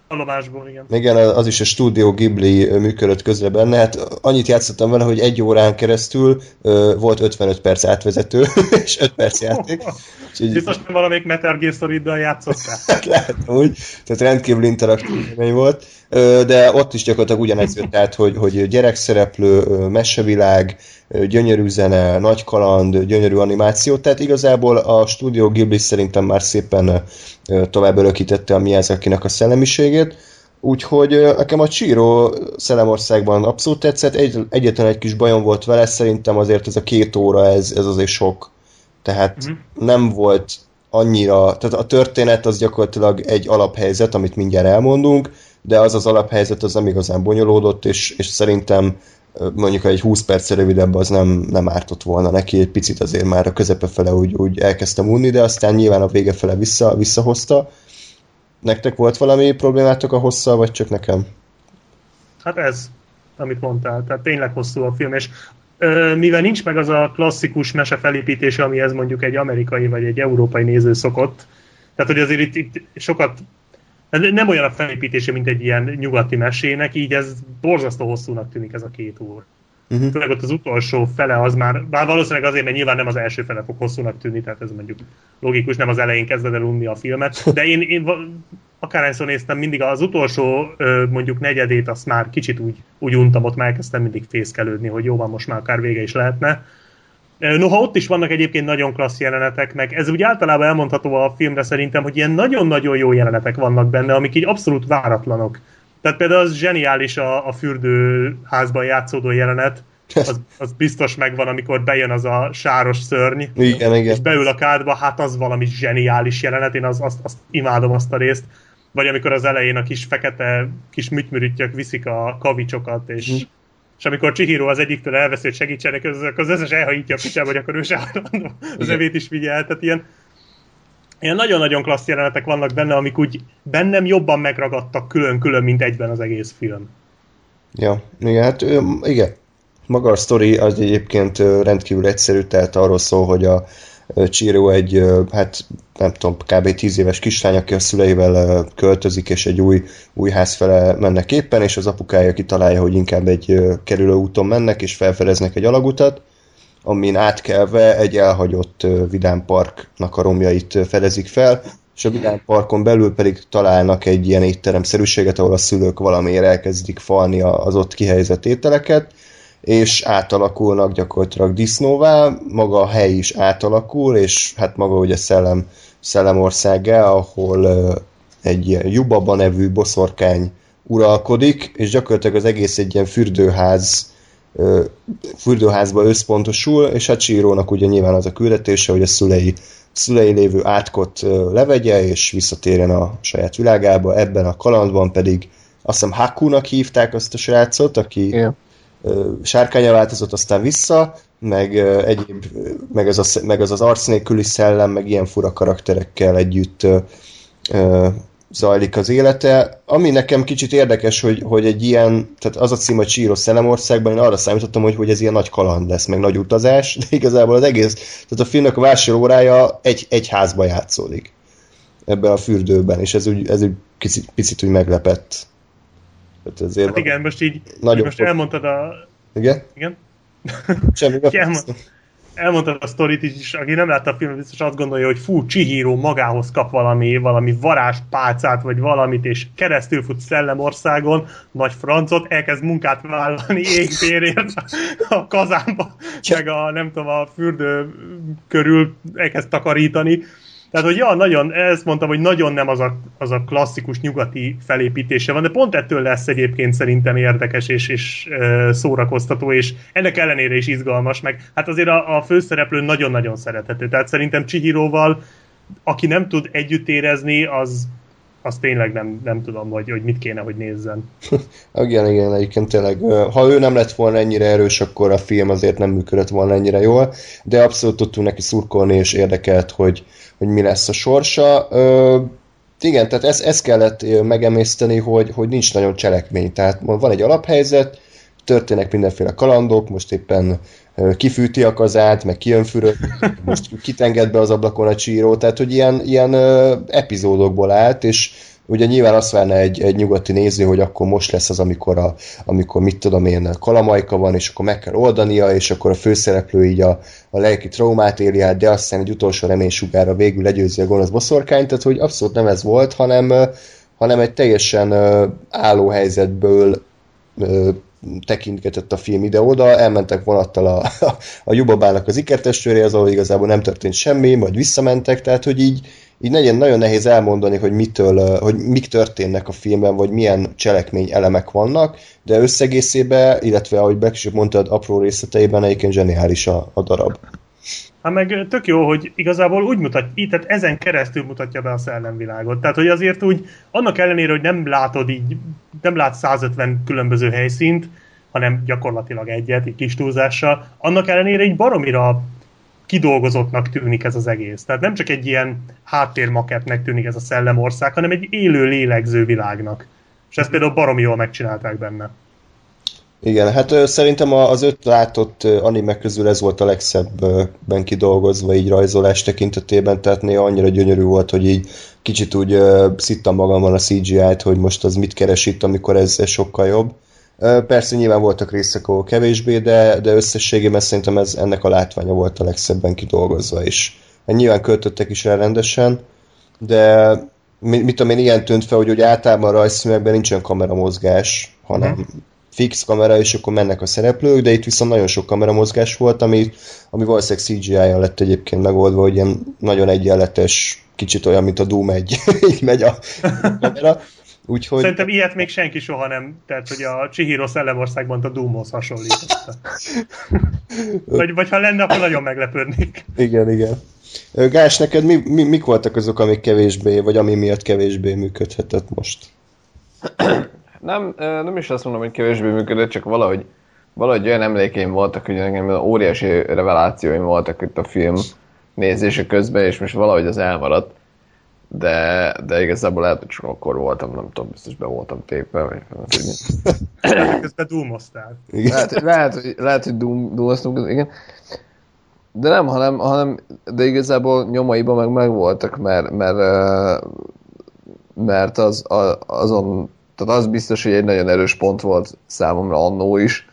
Alomásból, igen. Igen, az is a Studio Ghibli működött közre benne. Hát annyit játszottam vele, hogy egy órán keresztül uh, volt 55 perc átvezető, [laughs] és 5 perc játék. így... Biztos nem valamelyik Metal Gear Solid-dal játszottál? [laughs] hát lehet úgy, tehát rendkívül interaktív volt, de ott is gyakorlatilag ugyanez jött át, hogy, hogy gyerekszereplő, mesevilág, gyönyörű zene, nagy kaland, gyönyörű animáció, tehát igazából a Studio Ghibli szerintem már szépen tovább örökítette a Miyazaki-nak a szellemiségét, úgyhogy nekem a Csíró Szellemországban abszolút tetszett, egy, egyetlen egy kis bajom volt vele, szerintem azért ez a két óra, ez, ez azért sok. Tehát uh-huh. nem volt annyira, tehát a történet az gyakorlatilag egy alaphelyzet, amit mindjárt elmondunk, de az az alaphelyzet az nem igazán bonyolódott, és, és szerintem mondjuk egy 20 perc rövidebb az nem, nem ártott volna neki, egy picit azért már a közepe fele úgy, úgy elkezdtem unni, de aztán nyilván a vége fele vissza, visszahozta. Nektek volt valami problémátok a hosszal, vagy csak nekem? Hát ez, amit mondtál. Tehát tényleg hosszú a film, és mivel nincs meg az a klasszikus mese felépítése, amihez mondjuk egy amerikai vagy egy európai néző szokott, tehát hogy azért itt, itt sokat nem olyan a felépítése, mint egy ilyen nyugati mesének, így ez borzasztó hosszúnak tűnik ez a két óra. Uh-huh. Főleg ott az utolsó fele az már, bár valószínűleg azért, mert nyilván nem az első fele fog hosszúnak tűnni, tehát ez mondjuk logikus, nem az elején kezded el unni a filmet, de én, én akárhányszor néztem, mindig az utolsó mondjuk negyedét azt már kicsit úgy, úgy untam, ott már elkezdtem mindig fészkelődni, hogy jó van, most már akár vége is lehetne. Noha ott is vannak egyébként nagyon klassz jelenetek, meg ez úgy általában elmondható a filmre szerintem, hogy ilyen nagyon-nagyon jó jelenetek vannak benne, amik így abszolút váratlanok. Tehát például az zseniális a, a fürdőházban játszódó jelenet, az, az biztos megvan, amikor bejön az a sáros szörny, igen, igen. és beül a kádba, hát az valami zseniális jelenet, én az, azt, azt imádom azt a részt. Vagy amikor az elején a kis fekete kis mütymürüttyök viszik a kavicsokat, és, mm. És amikor Chihiro az egyiktől elveszi, hogy segítsenek, az, az összes elhajítja a picsába, hogy akkor ő se az evét is figyel. Tehát ilyen, ilyen nagyon-nagyon klassz jelenetek vannak benne, amik úgy bennem jobban megragadtak külön-külön, mint egyben az egész film. Ja, igen, hát igen. Maga a sztori az egyébként rendkívül egyszerű, tehát arról szól, hogy a Csíró egy, hát nem tudom, kb. 10 éves kislány, aki a szüleivel költözik, és egy új, új ház fele mennek éppen, és az apukája kitalálja, hogy inkább egy kerülőúton mennek, és felfedeznek egy alagutat, amin átkelve egy elhagyott Vidám Parknak a romjait fedezik fel, és a Vidám Parkon belül pedig találnak egy ilyen étteremszerűséget, ahol a szülők valamiért elkezdik falni az ott kihelyezett ételeket, és átalakulnak gyakorlatilag disznóvá, maga a hely is átalakul, és hát maga ugye szellem, szellemországá, ahol egy ilyen Jubaba nevű boszorkány uralkodik, és gyakorlatilag az egész egy ilyen fürdőház fürdőházba összpontosul, és hát Csírónak ugye nyilván az a küldetése, hogy a szülei, szülei lévő átkot levegye, és visszatérjen a saját világába. Ebben a kalandban pedig azt hiszem Hakunak hívták azt a srácot, aki Igen. sárkánya változott aztán vissza, meg egyéb, meg az, a, meg az az arc nélküli szellem, meg ilyen fura karakterekkel együtt zajlik az élete. Ami nekem kicsit érdekes, hogy, hogy egy ilyen, tehát az a cím, hogy Csíros Szelemországban, én arra számítottam, hogy, hogy ez ilyen nagy kaland lesz, meg nagy utazás, de igazából az egész, tehát a filmnek a másfél órája egy, egy házba játszódik ebben a fürdőben, és ez úgy, ez úgy picit, picit úgy meglepett. Tehát ezért hát igen, most így, így most elmondtad a... Igen? Igen? Semmi elmondtad a sztorit is, aki nem látta a filmet, biztos azt gondolja, hogy fú, Csihíró magához kap valami, valami varázspálcát, vagy valamit, és keresztül fut Szellemországon, nagy francot, elkezd munkát vállalni égbérért a kazánba, meg a, nem tudom, a fürdő körül elkezd takarítani, tehát, hogy ja, nagyon, ezt mondtam, hogy nagyon nem az a, az a klasszikus nyugati felépítése van, de pont ettől lesz egyébként szerintem érdekes és, és e, szórakoztató, és ennek ellenére is izgalmas, meg hát azért a, a főszereplő nagyon-nagyon szerethető. Tehát szerintem Csihiróval, aki nem tud együtt érezni, az, az tényleg nem, nem tudom, hogy, hogy mit kéne, hogy nézzen. [laughs] igen, igen, egyébként tényleg, ha ő nem lett volna ennyire erős, akkor a film azért nem működött volna ennyire jól, de abszolút tudtunk neki szurkolni, és érdekelt, hogy, hogy mi lesz a sorsa. Ö, igen, tehát ezt, ezt kellett megemészteni, hogy, hogy nincs nagyon cselekmény. Tehát van egy alaphelyzet, történnek mindenféle kalandok, most éppen kifűti a kazát, meg kijön füröd, most kitenged be az ablakon a csíró, tehát hogy ilyen, ilyen epizódokból állt, és ugye nyilván azt várna egy, egy nyugati néző, hogy akkor most lesz az, amikor, a, amikor mit tudom én, kalamajka van, és akkor meg kell oldania, és akkor a főszereplő így a, a lelki traumát éli át, de aztán egy utolsó reménysugára végül legyőzi a gonosz boszorkányt, tehát hogy abszolút nem ez volt, hanem, hanem egy teljesen álló helyzetből tekintgetett a film ide-oda, elmentek vonattal a, a, a Jubabának az ikertestőréhez, ahol igazából nem történt semmi, majd visszamentek, tehát hogy így, így nagyon, nagyon nehéz elmondani, hogy mitől, hogy mik történnek a filmben, vagy milyen cselekmény elemek vannak, de összegészében, illetve ahogy Beck mondtad, apró részleteiben egyébként zseniális a, a darab. Hát meg tök jó, hogy igazából úgy mutat, így, tehát ezen keresztül mutatja be a szellemvilágot. Tehát, hogy azért úgy, annak ellenére, hogy nem látod így, nem látsz 150 különböző helyszínt, hanem gyakorlatilag egyet, egy kis túlzással, annak ellenére így baromira kidolgozottnak tűnik ez az egész. Tehát nem csak egy ilyen háttérmaketnek tűnik ez a szellemország, hanem egy élő, lélegző világnak. És ezt például baromi jól megcsinálták benne. Igen, hát szerintem az öt látott anime közül ez volt a legszebben kidolgozva így rajzolás tekintetében, tehát néha annyira gyönyörű volt, hogy így kicsit úgy szittam magamban a CGI-t, hogy most az mit keres itt, amikor ez, ez sokkal jobb. Persze nyilván voltak részek, ahol kevésbé, de, de összességében szerintem ez, ennek a látványa volt a legszebben kidolgozva, hát nyilván költöttek is el rendesen, de mit, mit tudom én, ilyen tűnt fel, hogy, hogy általában a rajzfilmekben nincsen kameramozgás, hanem uh-huh fix kamera, és akkor mennek a szereplők, de itt viszont nagyon sok kameramozgás volt, ami, ami valószínűleg CGI-jal lett egyébként megoldva, hogy ilyen nagyon egyenletes, kicsit olyan, mint a Doom 1, [laughs] így megy a kamera. Úgyhogy... Szerintem ilyet még senki soha nem, tehát hogy a Chihiro Szellemországban a Doomhoz hasonlította. [laughs] vagy, vagy ha lenne, akkor nagyon meglepődnék. Igen, igen. Gás, neked mi, mi, mik voltak azok, amik kevésbé, vagy ami miatt kevésbé működhetett most? Nem, nem is azt mondom, hogy kevésbé működött, csak valahogy, valahogy olyan emlékeim voltak, hogy nekem óriási revelációim voltak itt a film nézése közben, és most valahogy az elmaradt. De, de igazából lehet, hogy csak akkor voltam, nem tudom, biztos be voltam tépve, vagy Közben dúmoztál. Lehet, lehet, hogy, lehet, hogy dúmoztunk, igen. De nem, hanem, hanem de igazából nyomaiban meg megvoltak, mert, mert, mert az, azon tehát az biztos, hogy egy nagyon erős pont volt számomra annó is,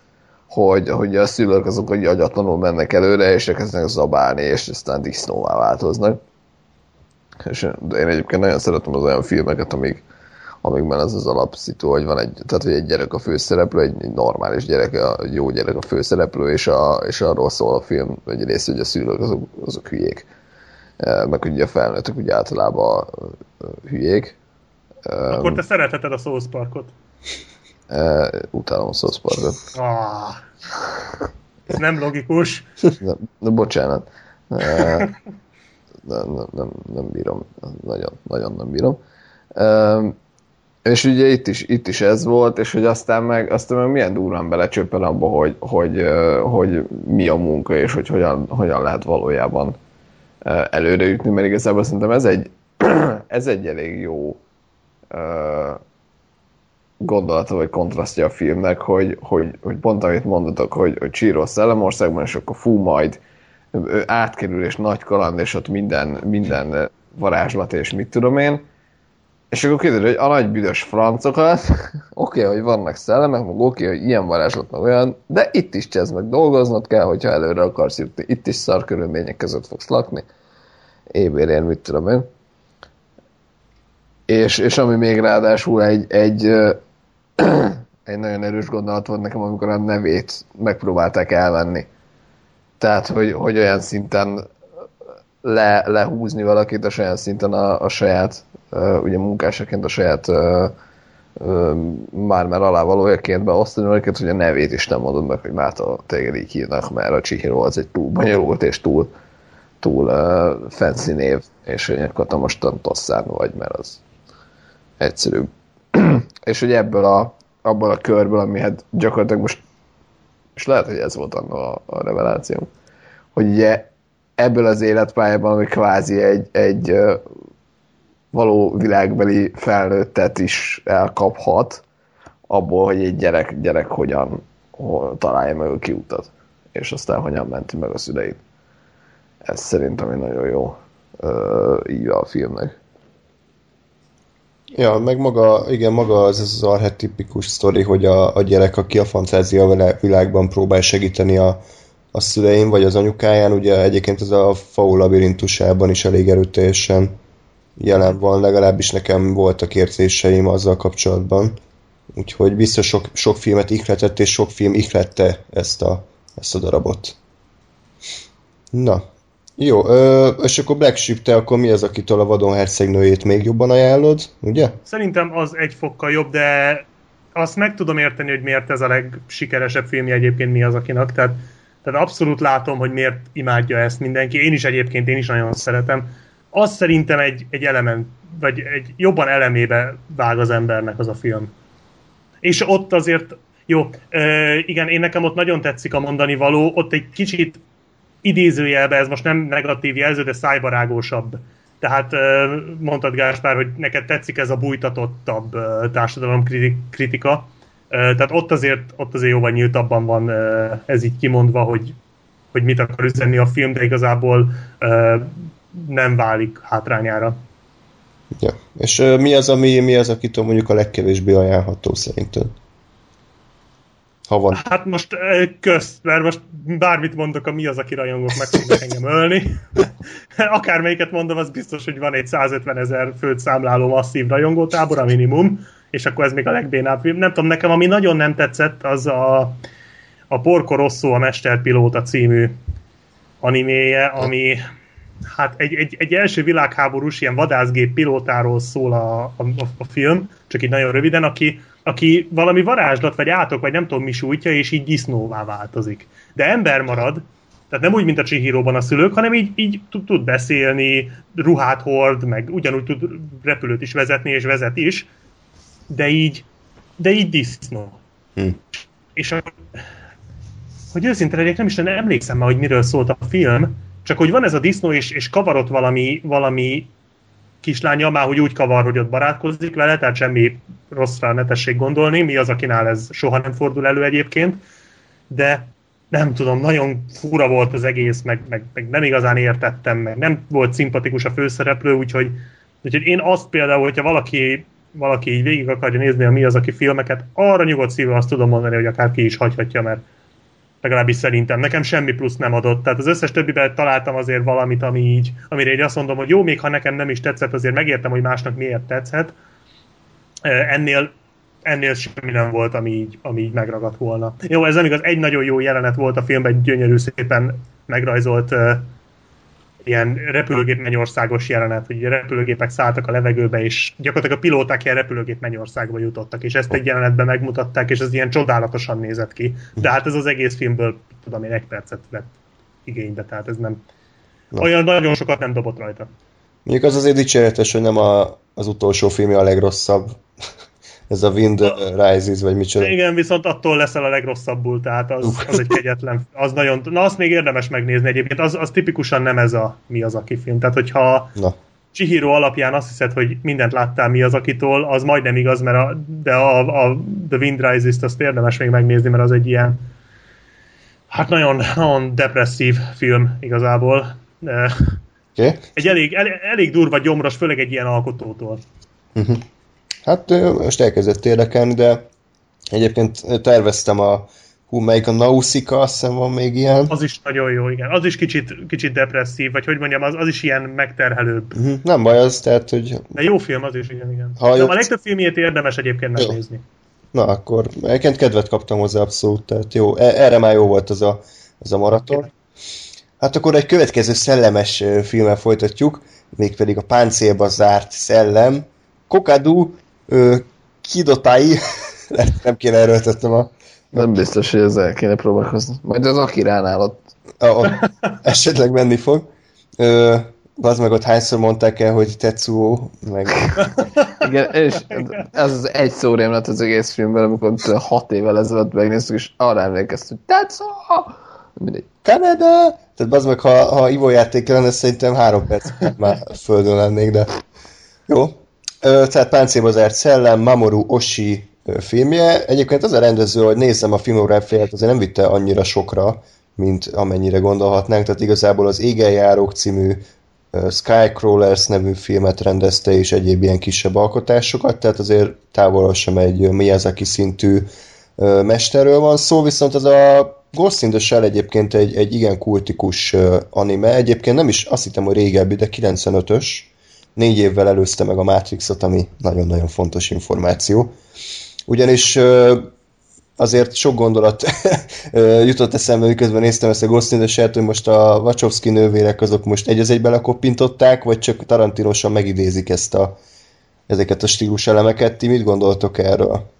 hogy, hogy a szülők azok, hogy agyatlanul mennek előre, és elkezdenek zabálni, és aztán disznóvá változnak. És én egyébként nagyon szeretem az olyan filmeket, amik, amikben az az alapszitu, hogy van egy, tehát hogy egy gyerek a főszereplő, egy, egy normális gyerek, egy jó gyerek a főszereplő, és, a, és arról szól a film egy rész, hogy a szülők azok, azok hülyék. Meg ugye a felnőttek ugye általában hülyék, akkor te szeretheted a South Parkot. Uh, utálom a South Parkot. Ah, ez nem logikus. Na, na bocsánat. Uh, nem, nem, nem, bírom. Nagyon, nagyon nem bírom. Uh, és ugye itt is, itt is ez volt, és hogy aztán meg, aztán meg milyen durván belecsöppen abba, hogy, hogy, hogy mi a munka, és hogy hogyan, hogyan lehet valójában előre jutni, mert igazából szerintem ez egy, [clears throat] ez egy elég jó gondolata vagy kontrasztja a filmnek, hogy, hogy, hogy pont amit mondatok, hogy, hogy Csíró Szellemországban, és akkor fú, majd átkerül, és nagy kaland, és ott minden, minden varázslat, és mit tudom én, és akkor kiderül, hogy a nagy büdös francokat, [laughs] oké, okay, hogy vannak szellemek, meg oké, okay, hogy ilyen varázslat, meg olyan, de itt is csesz meg dolgoznod kell, hogyha előre akarsz jutni. Itt is szar körülmények között fogsz lakni. Ébérén, mit tudom én. És, és ami még ráadásul egy, egy, [clears throat] egy nagyon erős gondolat volt nekem, amikor a nevét megpróbálták elvenni. Tehát, hogy, hogy olyan szinten le, lehúzni valakit, és olyan szinten a, a saját, ugye munkásaként a saját uh, már-már alávalójaként beosztani valakiket, hogy a nevét is nem mondod meg, hogy már téged így hívnak, mert a Chihiro az egy túl bonyolult és túl, túl uh, név, és akkor te Tosszán vagy, mert az egyszerűbb. [clears throat] és hogy ebből a, abból a körből, ami hát gyakorlatilag most, és lehet, hogy ez volt annak a, a reveláció, hogy ugye ebből az életpályában, ami kvázi egy, egy való világbeli felnőttet is elkaphat, abból, hogy egy gyerek, gyerek hogyan találja meg a kiutat, és aztán hogyan menti meg a szüleit. Ez szerintem egy nagyon jó uh, így a filmnek. Ja, meg maga, igen, maga az az archetipikus sztori, hogy a, a gyerek, aki a fantázia világban próbál segíteni a, a szüleim, vagy az anyukáján, ugye egyébként ez a faul labirintusában is elég erőteljesen jelen van, legalábbis nekem voltak érzéseim azzal kapcsolatban. Úgyhogy biztos sok, sok filmet ihletett, és sok film ihlette ezt a, ezt a darabot. Na, jó, ö, és akkor Black Sheep, te akkor mi az, akitől a vadon hercegnőjét még jobban ajánlod, ugye? Szerintem az egy fokkal jobb, de azt meg tudom érteni, hogy miért ez a legsikeresebb filmje egyébként mi az akinek, tehát, tehát abszolút látom, hogy miért imádja ezt mindenki. Én is egyébként, én is nagyon szeretem. Az szerintem egy, egy element, vagy egy jobban elemébe vág az embernek az a film. És ott azért, jó, igen, én nekem ott nagyon tetszik a mondani való, ott egy kicsit idézőjelbe, ez most nem negatív jelző, de szájbarágósabb. Tehát mondtad Gáspár, hogy neked tetszik ez a bújtatottabb társadalomkritika, tehát ott azért, ott azért jóval nyíltabban van ez így kimondva, hogy, hogy mit akar üzenni a film, de igazából nem válik hátrányára. Ja. És mi az, ami, mi az, akitől mondjuk a legkevésbé ajánlható szerinted? Ha van. Hát most közt, mert most bármit mondok, a mi az, aki rajongók meg fognak engem ölni. [laughs] Akármelyiket mondom, az biztos, hogy van egy 150 ezer főt számláló masszív rajongótábor, a minimum, és akkor ez még a legbénább. Nem tudom, nekem ami nagyon nem tetszett, az a, a Porco Rosso, a Mesterpilóta című animéje, ami hát egy, egy, egy első világháborús ilyen vadászgép pilótáról szól a, a, a film, csak így nagyon röviden, aki, aki valami varázslat, vagy átok, vagy nem tudom mi sújtja, és így disznóvá változik. De ember marad, tehát nem úgy, mint a Chihiro-ban a szülők, hanem így, így tud, tud beszélni, ruhát hord, meg ugyanúgy tud repülőt is vezetni, és vezet is, de így, de így disznó. Hm. És a, hogy őszinte legyek, nem is nem emlékszem már, hogy miről szólt a film, csak hogy van ez a disznó, és, és kavarott valami, valami kislánya, már hogy úgy kavar, hogy ott barátkozik vele, tehát semmi rosszra ne tessék gondolni, mi az, akinál ez soha nem fordul elő egyébként, de nem tudom, nagyon fura volt az egész, meg, meg, meg nem igazán értettem, meg nem volt szimpatikus a főszereplő, úgyhogy, úgyhogy én azt például, hogyha valaki valaki így végig akarja nézni a mi az, aki filmeket, arra nyugodt szívvel azt tudom mondani, hogy akár ki is hagyhatja, mert legalábbis szerintem. Nekem semmi plusz nem adott. Tehát az összes többiben találtam azért valamit, ami így, amire én azt mondom, hogy jó, még ha nekem nem is tetszett, azért megértem, hogy másnak miért tetszett. Ennél ennél semmi nem volt, ami így, ami így megragadt volna. Jó, ez nem igaz, egy nagyon jó jelenet volt a filmben, egy gyönyörű szépen megrajzolt ilyen repülőgép mennyországos jelenet, hogy repülőgépek szálltak a levegőbe, és gyakorlatilag a pilóták ilyen repülőgép mennyországba jutottak, és ezt egy jelenetben megmutatták, és ez ilyen csodálatosan nézett ki. De hát ez az egész filmből, tudom én, egy percet vett igénybe, tehát ez nem... Na. Olyan nagyon sokat nem dobott rajta. Mondjuk az azért dicséretes, hogy nem a, az utolsó filmje a legrosszabb ez a Wind Rises, vagy micsoda. Igen, viszont attól leszel a legrosszabbul, tehát az, az egy kegyetlen, az nagyon, na azt még érdemes megnézni egyébként, az, az tipikusan nem ez a mi az aki film, tehát hogyha na. Chihiro alapján azt hiszed, hogy mindent láttál mi az akitól, az majdnem igaz, mert a, de a, a The Wind Rises-t azt érdemes még megnézni, mert az egy ilyen hát nagyon, nagyon depresszív film igazából. Okay. Egy elég, elég, elég durva gyomros, főleg egy ilyen alkotótól. Uh-huh. Hát most elkezdett érdekelni, de egyébként terveztem a hú, melyik a Nausicaa, azt hiszem van még ilyen. Az is nagyon jó, igen. Az is kicsit, kicsit depresszív, vagy hogy mondjam, az, az is ilyen megterhelőbb. Uh-huh. Nem baj az, tehát, hogy... De jó film az is, igen, igen. Ha De a legtöbb filmjét érdemes egyébként megnézni. Na, akkor egyébként kedvet kaptam hozzá abszolút, tehát jó, e- erre már jó volt az a, az a maraton. Hát akkor egy következő szellemes filmmel folytatjuk, mégpedig a páncélba zárt szellem. Kokadu Kidotai, [laughs] nem kéne erőltetnem a... Nem biztos, hogy ezzel kéne próbálkozni. Majd az Akiránál ott. A, ott esetleg menni fog. Ö, az meg ott hányszor mondták el, hogy Tetsuo, meg... [laughs] Igen, és ez az egy szó lett az egész filmben, amikor hat évvel ezelőtt megnéztük, és arra emlékeztünk, Tetsuo! Mindegy. Kanada! Tehát az meg, ha, ha Ivo játék lenne, szerintem három perc már földön lennék, de jó tehát Páncélba zárt szellem, Mamoru Oshi filmje. Egyébként az a rendező, hogy nézzem a filmográfiát, azért nem vitte annyira sokra, mint amennyire gondolhatnánk, tehát igazából az Égeljárók című Skycrawlers nevű filmet rendezte, és egyéb ilyen kisebb alkotásokat, tehát azért távol sem egy Miyazaki szintű mesterről van szó, viszont az a Ghost in the Shell egyébként egy, egy igen kultikus anime, egyébként nem is azt hittem, hogy régebbi, de 95-ös, négy évvel előzte meg a Matrixot, ami nagyon-nagyon fontos információ. Ugyanis azért sok gondolat [laughs] jutott eszembe, miközben néztem ezt a Ghost in the Shell, hogy most a Wachowski nővérek azok most egy az egybe lekoppintották, vagy csak Tarantinosan megidézik ezt a, ezeket a stílus elemeket. Ti mit gondoltok erről?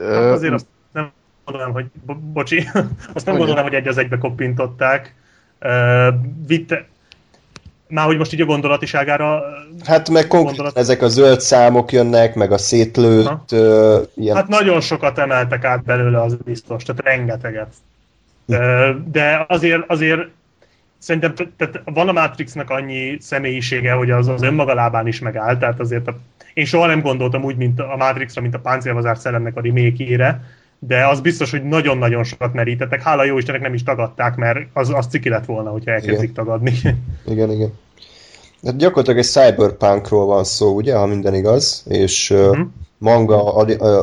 Hát azért azt nem gondolom, hogy bo- bocsi, [laughs] azt nem gondolom, hogy egy az egybe koppintották. Uh, vitte, már hogy most így a gondolatiságára... Hát meg gondolat... ezek a zöld számok jönnek, meg a szétlőtt... Uh, ilyen... Hát nagyon sokat emeltek át belőle, az biztos, tehát rengeteget. De azért, azért szerintem tehát van a Matrixnak annyi személyisége, hogy az az önmaga lábán is megáll, tehát azért a, én soha nem gondoltam úgy, mint a Matrixra, mint a Páncélvazár szellemnek a remake de az biztos, hogy nagyon-nagyon sokat merítettek. Hála jó Istennek nem is tagadták, mert az, az ciki lett volna, hogyha elkezdik igen. tagadni. [laughs] Igen, igen. Hát gyakorlatilag egy cyberpunkról van szó, ugye, ha minden igaz, és uh-huh. manga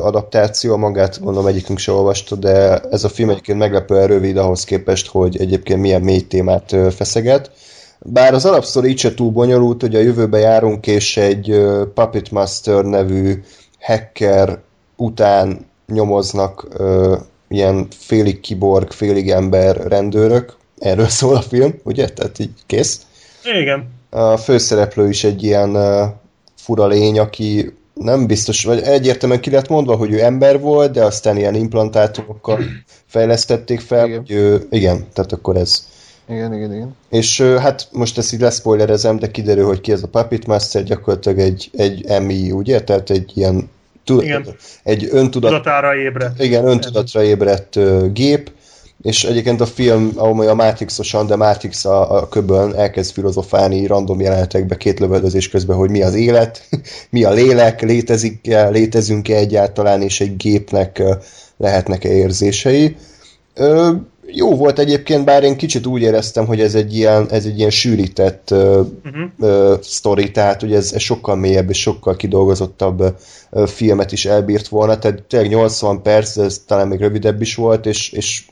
adaptáció, magát gondolom egyikünk se olvasta, de ez a film egyébként meglepően rövid ahhoz képest, hogy egyébként milyen mély témát feszeget. Bár az alapszor így se túl bonyolult, hogy a jövőbe járunk, és egy Puppet Master nevű hacker után nyomoznak uh, ilyen félig kiborg, félig ember rendőrök. Erről szól a film, ugye? Tehát így kész. Igen. A főszereplő is egy ilyen uh, fura lény, aki nem biztos, vagy egyértelműen ki lett mondva, hogy ő ember volt, de aztán ilyen implantátumokkal fejlesztették fel, igen. hogy ő, igen, tehát akkor ez. Igen, igen, igen. És hát most ezt így leszpoilerezem, de kiderül, hogy ki ez a Puppet Master, gyakorlatilag egy, egy MI, ugye? Tehát egy ilyen tud, igen. egy öntudat, Tudatára ébredt. Igen, öntudatra ébredt gép, és egyébként a film, ahol a Matrixosan, de Matrix a, a köbön elkezd filozofálni random jelenetekbe két lövöldözés közben, hogy mi az élet, [laughs] mi a lélek, létezik-e, létezünk-e egyáltalán, és egy gépnek lehetnek-e érzései. Ö, jó volt egyébként, bár én kicsit úgy éreztem, hogy ez egy ilyen, ez egy ilyen sűrített uh, uh, sztori, tehát hogy ez, ez sokkal mélyebb és sokkal kidolgozottabb uh, filmet is elbírt volna, tehát tényleg 80 perc, ez talán még rövidebb is volt, és, és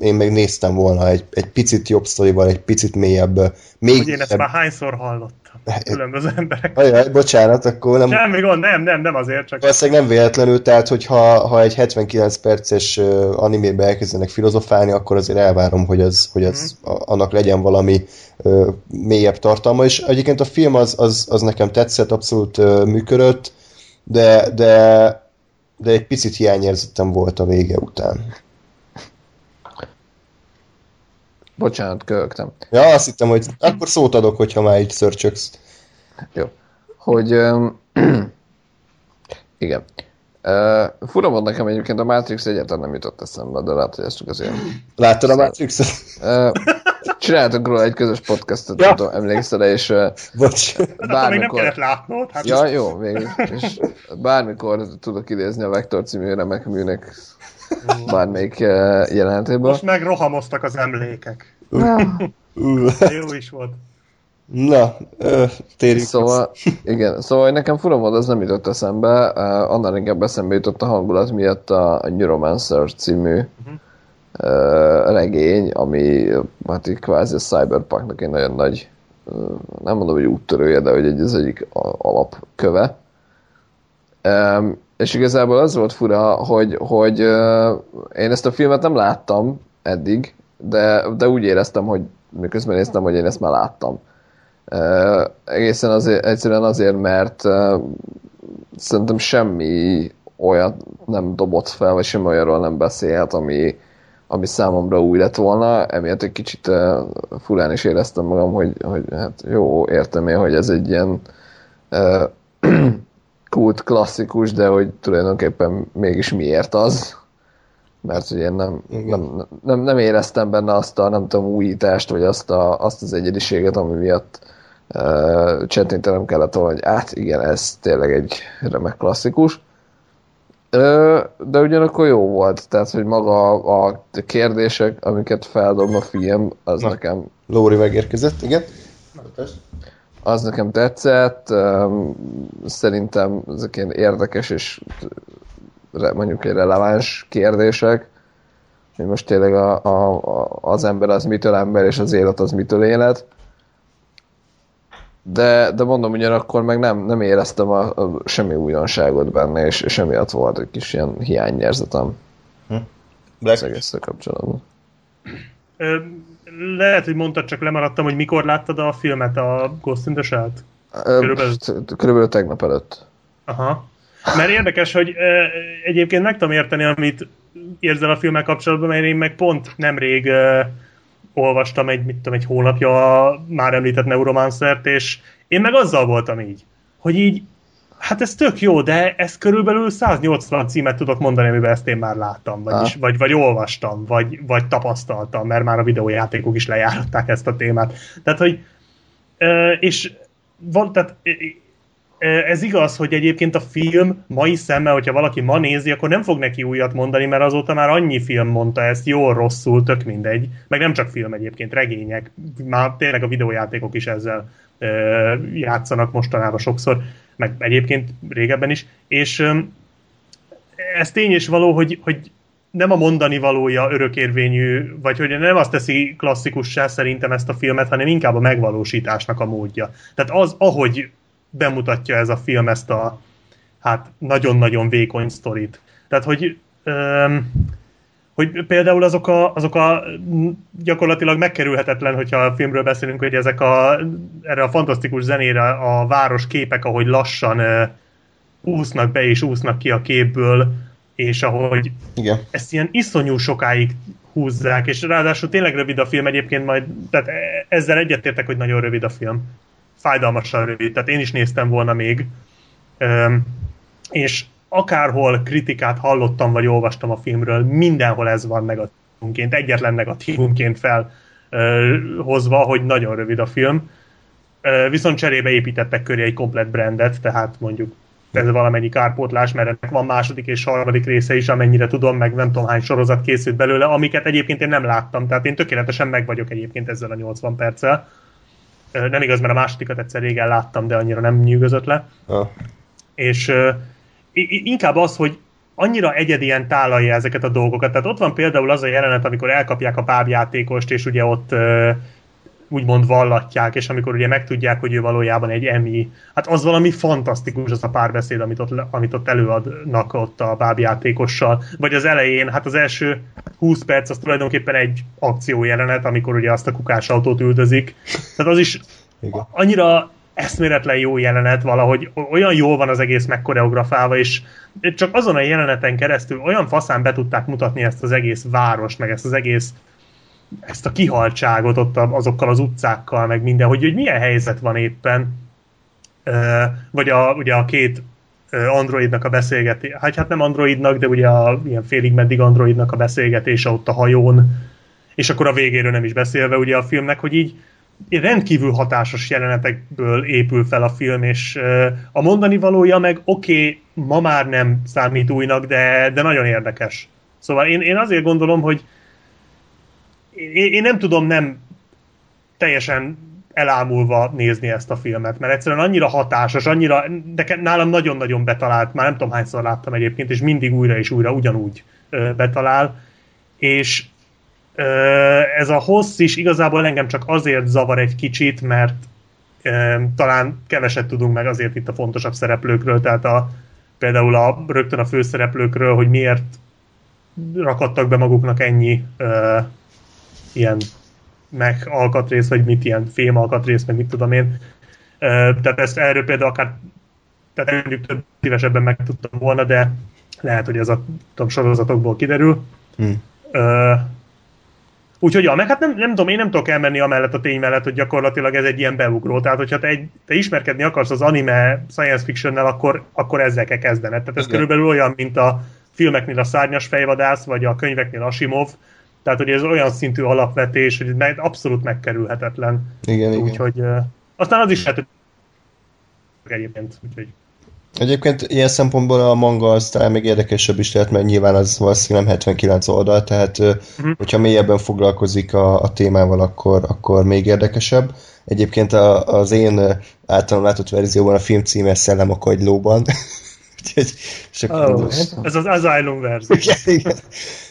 én még néztem volna egy, egy picit jobb sztorival, egy picit mélyebb. Még hogy én ezt már hányszor hallottam különböző emberek. Ajaj, bocsánat, akkor nem... Semmi gond, nem, nem, nem azért, csak... Valószínűleg nem véletlenül, tehát hogyha ha egy 79 perces animébe elkezdenek filozofálni, akkor azért elvárom, hogy, az, hogy az, mm. a, annak legyen valami uh, mélyebb tartalma, és egyébként a film az, az, az nekem tetszett, abszolút uh, működött, de, de, de egy picit hiányérzetem volt a vége után. Bocsánat, köhögtem. Ja, azt hittem, hogy akkor szót adok, hogyha már így szörcsöksz. Jó. Hogy... Um, [clears throat] igen. Uh, fura volt nekem egyébként a Matrix egyáltalán nem jutott eszembe, de lehet, hogy ez csak azért... Láttad a Matrix-et? Uh, csináltunk róla egy közös podcastot, ja. tudom, emlékszel és uh, Bocs. Bármikor... Még nem kellett látnod. Hát ja, jó, végül. És bármikor tudok idézni a Vektor című remek műnek bármelyik uh, jelentéből. Most meg rohamoztak az emlékek. Jó is volt. Na, térjük Szóval, igen, szóval nekem fura volt, ez nem jutott eszembe, uh, annál inkább eszembe jutott a hangulat miatt a Neuromancer című uh-huh. uh, regény, ami hát így kvázi a Cyberpunknak egy nagyon nagy, uh, nem mondom, hogy úttörője, de hogy egy, az egyik alapköve. Um, és igazából az volt fura, hogy, hogy uh, én ezt a filmet nem láttam eddig, de, de úgy éreztem, hogy miközben néztem, hogy én ezt már láttam. Uh, egészen azért, egyszerűen azért, mert uh, szerintem semmi olyat nem dobott fel, vagy semmi olyanról nem beszélt, ami, ami számomra új lett volna, emiatt egy kicsit uh, furán is éreztem magam, hogy, hogy hát jó, értem én, hogy ez egy ilyen uh, kult klasszikus, de hogy tulajdonképpen mégis miért az mert ugye nem, nem, nem, nem éreztem benne azt a, nem tudom, újítást, vagy azt, a, azt az egyediséget, ami miatt uh, csettintenem kellett volna, hogy át, igen, ez tényleg egy remek klasszikus. Uh, de ugyanakkor jó volt, tehát, hogy maga a kérdések, amiket feldob a film, az Na, nekem... Lóri megérkezett, igen. Az nekem tetszett, szerintem ezek ilyen érdekes és mondjuk egy releváns kérdések, hogy most tényleg a, a, az ember az mitől ember, és az élet az mitől élet. De, de mondom, ugyanakkor meg nem, nem éreztem a, a, semmi újdonságot benne, és, és emiatt volt egy kis ilyen hiányérzetem. Hm. Az egészre kapcsolatban. Lehet, hogy mondtad, csak lemaradtam, hogy mikor láttad a filmet, a Ghost in the Shell-t? Körülbelül... Körülbelül tegnap előtt. Aha. Mert érdekes, hogy e, egyébként meg tudom érteni, amit érzel a filmmel kapcsolatban, mert én meg pont nemrég e, olvastam egy, mit tudom, egy hónapja a már említett Neuromancert, és én meg azzal voltam így, hogy így Hát ez tök jó, de ez körülbelül 180 címet tudok mondani, amiben ezt én már láttam, vagyis, Ah. vagy, vagy olvastam, vagy, vagy tapasztaltam, mert már a videójátékok is lejáratták ezt a témát. Tehát, hogy és van, tehát, ez igaz, hogy egyébként a film mai szemmel, hogyha valaki ma nézi, akkor nem fog neki újat mondani, mert azóta már annyi film mondta ezt, jól, rosszul, tök mindegy. Meg nem csak film egyébként, regények, már tényleg a videójátékok is ezzel játszanak mostanában sokszor, meg egyébként régebben is, és ez tény és való, hogy, hogy nem a mondani valója örökérvényű, vagy hogy nem azt teszi klasszikussá szerintem ezt a filmet, hanem inkább a megvalósításnak a módja. Tehát az, ahogy bemutatja ez a film ezt a hát nagyon-nagyon vékony sztorit. Tehát, hogy öm, hogy például azok a, azok a gyakorlatilag megkerülhetetlen, hogyha a filmről beszélünk, hogy ezek a, erre a fantasztikus zenére a város képek, ahogy lassan ö, úsznak be és úsznak ki a képből, és ahogy Igen. ezt ilyen iszonyú sokáig húzzák, és ráadásul tényleg rövid a film egyébként majd, tehát ezzel egyetértek, hogy nagyon rövid a film. Fájdalmasan rövid, tehát én is néztem volna még. Öm, és akárhol kritikát hallottam, vagy olvastam a filmről, mindenhol ez van negatívunként, egyetlen negatívunként felhozva, hogy nagyon rövid a film. Ö, viszont cserébe építettek köré egy komplet brandet, tehát mondjuk ez valamennyi kárpótlás, mert ennek van második és harmadik része is, amennyire tudom, meg nem tudom hány sorozat készült belőle, amiket egyébként én nem láttam, tehát én tökéletesen meg vagyok egyébként ezzel a 80 perccel. Ö, Nem igaz, mert a másodikat egyszer régen láttam, de annyira nem nyűgözött le. Ah. És inkább az, hogy annyira egyedien tálalja ezeket a dolgokat. Tehát ott van például az a jelenet, amikor elkapják a bábjátékost, és ugye ott úgymond vallatják, és amikor ugye megtudják, hogy ő valójában egy emi, hát az valami fantasztikus az a párbeszéd, amit ott, amit ott előadnak ott a bábjátékossal. Vagy az elején, hát az első 20 perc az tulajdonképpen egy akciójelenet, amikor ugye azt a kukás autót üldözik. Tehát az is Igen. annyira eszméletlen jó jelenet valahogy, olyan jól van az egész megkoreografálva, és csak azon a jeleneten keresztül olyan faszán be tudták mutatni ezt az egész város, meg ezt az egész ezt a kihaltságot ott azokkal az utcákkal, meg minden, hogy, hogy milyen helyzet van éppen, vagy a, ugye a két androidnak a beszélgetés, hát, hát nem androidnak, de ugye a ilyen félig meddig androidnak a beszélgetése ott a hajón, és akkor a végéről nem is beszélve ugye a filmnek, hogy így rendkívül hatásos jelenetekből épül fel a film, és a mondani valója meg oké, okay, ma már nem számít újnak, de, de nagyon érdekes. Szóval én, én azért gondolom, hogy én, én nem tudom nem teljesen elámulva nézni ezt a filmet, mert egyszerűen annyira hatásos, annyira, de nálam nagyon-nagyon betalált, már nem tudom hányszor láttam egyébként, és mindig újra és újra ugyanúgy betalál, és ez a hossz is igazából engem csak azért zavar egy kicsit, mert talán keveset tudunk meg azért itt a fontosabb szereplőkről, tehát a, például a, rögtön a főszereplőkről, hogy miért rakadtak be maguknak ennyi ö, ilyen meg alkatrész, vagy mit ilyen fém alkatrész, meg mit tudom én. Ö, tehát ezt erről például akár tehát mondjuk több szívesebben meg tudtam volna, de lehet, hogy ez a tudom, sorozatokból kiderül. Hm. Ö, Úgyhogy ja, meg hát nem, nem tudom, én nem tudok elmenni amellett a tény mellett, hogy gyakorlatilag ez egy ilyen beugró. Tehát, hogyha te, egy, te ismerkedni akarsz az anime science fictionnel, akkor, akkor ezzel kell kezdened. Tehát ez Igen. körülbelül olyan, mint a filmeknél a szárnyas fejvadász, vagy a könyveknél Asimov. Tehát, hogy ez olyan szintű alapvetés, hogy ez meg- abszolút megkerülhetetlen. Igen, igen. Úgyhogy uh, aztán az is lehet, hogy egyébként. Úgyhogy Egyébként ilyen szempontból a manga az talán még érdekesebb is lehet, mert nyilván az valószínűleg nem 79 oldal, tehát uh-huh. hogyha mélyebben foglalkozik a, a témával, akkor, akkor még érdekesebb. Egyébként a, az én általam látott verzióban a film címe Szellem a kagylóban. [laughs] Úgyhogy Oh, ez az Asylum verzió. [laughs] igen, igen.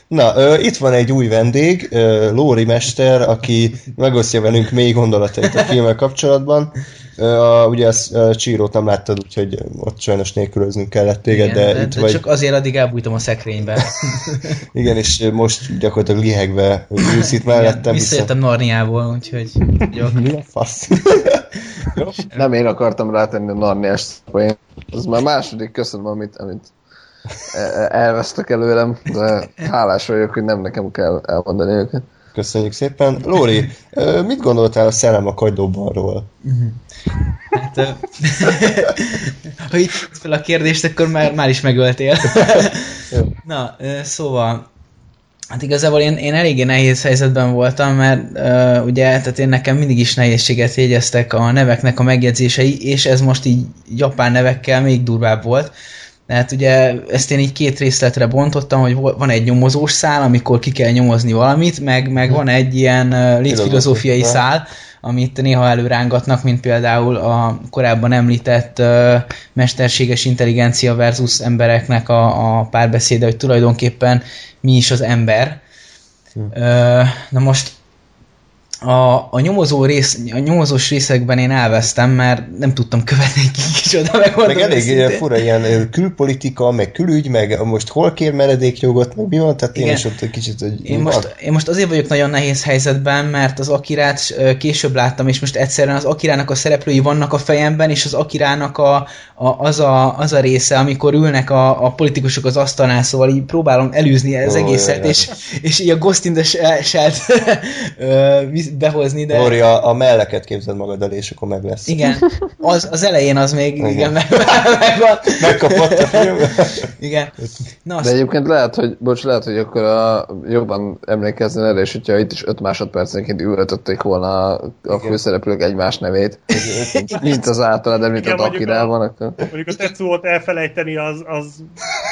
Na, ö, itt van egy új vendég, ö, Lóri Mester, aki megosztja velünk mély gondolatait a filmmel kapcsolatban. A, ugye a Csírót nem láttad, úgyhogy ott sajnos nélkülöznünk kellett téged, Igen, de, de, itt de vagy. csak azért addig elbújtam a szekrénybe. [laughs] Igen, és most gyakorlatilag lihegve ülsz itt Igen, mellettem. visszajöttem Narniából, úgyhogy jó. [laughs] Mi a fasz? Nem én akartam rátenni a Narniás poén. Ez már második, köszönöm, amit, amit e- e- elvesztek előlem, de hálás vagyok, hogy nem nekem kell elmondani őket. Köszönjük szépen. Lóri, mit gondoltál a Szellem a kagylóbanról? Hát, [laughs] ha itt fel a kérdést, akkor már, már is megöltél. [laughs] Na, szóval, hát igazából én, én eléggé nehéz helyzetben voltam, mert uh, ugye, tehát én nekem mindig is nehézséget jegyeztek a neveknek a megjegyzései, és ez most így japán nevekkel még durvább volt. Tehát ugye ezt én így két részletre bontottam, hogy van egy nyomozós szál, amikor ki kell nyomozni valamit, meg, meg van egy ilyen létfilozófiai szál, amit néha előrángatnak, mint például a korábban említett uh, mesterséges intelligencia versus embereknek a, a párbeszéde, hogy tulajdonképpen mi is az ember. Hm. Uh, na most a, a, nyomozó rész, a nyomozós részekben én elvesztem, mert nem tudtam követni ki kicsoda, meg Meg elég ilyen fura ilyen külpolitika, meg külügy, meg most hol kér meredékjogot, meg mi van, tehát Igen. én is ott egy kicsit, hogy én most, én most azért vagyok nagyon nehéz helyzetben, mert az Akirát később láttam, és most egyszerűen az Akirának a szereplői vannak a fejemben, és az Akirának a, a, az, a, az a része, amikor ülnek a, a politikusok az asztalnál, szóval így próbálom elűzni az oh, egészet, jaj, és, és így a Ghost in the Shell-t [laughs] behozni, de... Lori, a, a melleket képzeld magad elé, és akkor meg lesz. Igen, az, az elején az még igen. igen meg, meg van. Megkapott a film. Igen. Na, azt... De egyébként lehet, hogy, bocs, lehet, hogy akkor a, jobban emlékezni erre, és hogyha itt is 5 másodpercenként üvöltötték volna a, a főszereplők egymás nevét, mint az általad említett Akirában, akkor... Mondjuk a tetszót elfelejteni, az, az,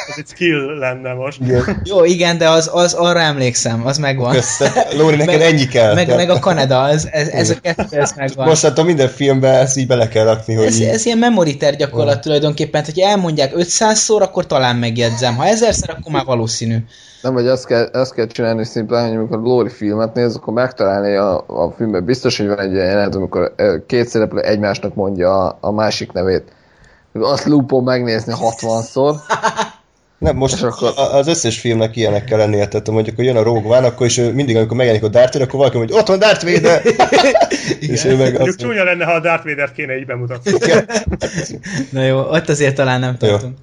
az egy skill lenne most. Igen. Jó, igen, de az, az arra emlékszem, az megvan. Lóri, neked meg, ennyi kell. Meg, meg a Kanada, az, ez, ez a kettő, ez megvan. Most a minden filmben ezt így bele kell rakni, hogy ez, így... ez ilyen memory ter gyakorlat tulajdonképpen, hogy elmondják 500-szor, akkor talán megjegyzem. Ha ezerszer, akkor már valószínű. Nem, vagy azt kell, azt kell csinálni szimplán, hogy amikor Lóri filmet néz, akkor megtalálni a, a filmben biztos, hogy van egy ilyen jelenet, amikor két szereplő egymásnak mondja a, a másik nevét. Azt loopon megnézni 60-szor. [laughs] Nem, most akkor... az összes filmnek ilyenek kell lennie, tehát mondjuk, hogy jön a Rogue One, akkor is mindig, amikor megjelenik a Darth Vader, akkor valaki mondja, ott van Darth Vader! [laughs] és ő meg azt... csúnya lenne, ha a Darth Vader-t kéne így bemutatni. [laughs] [laughs] Na jó, ott azért talán nem tartunk.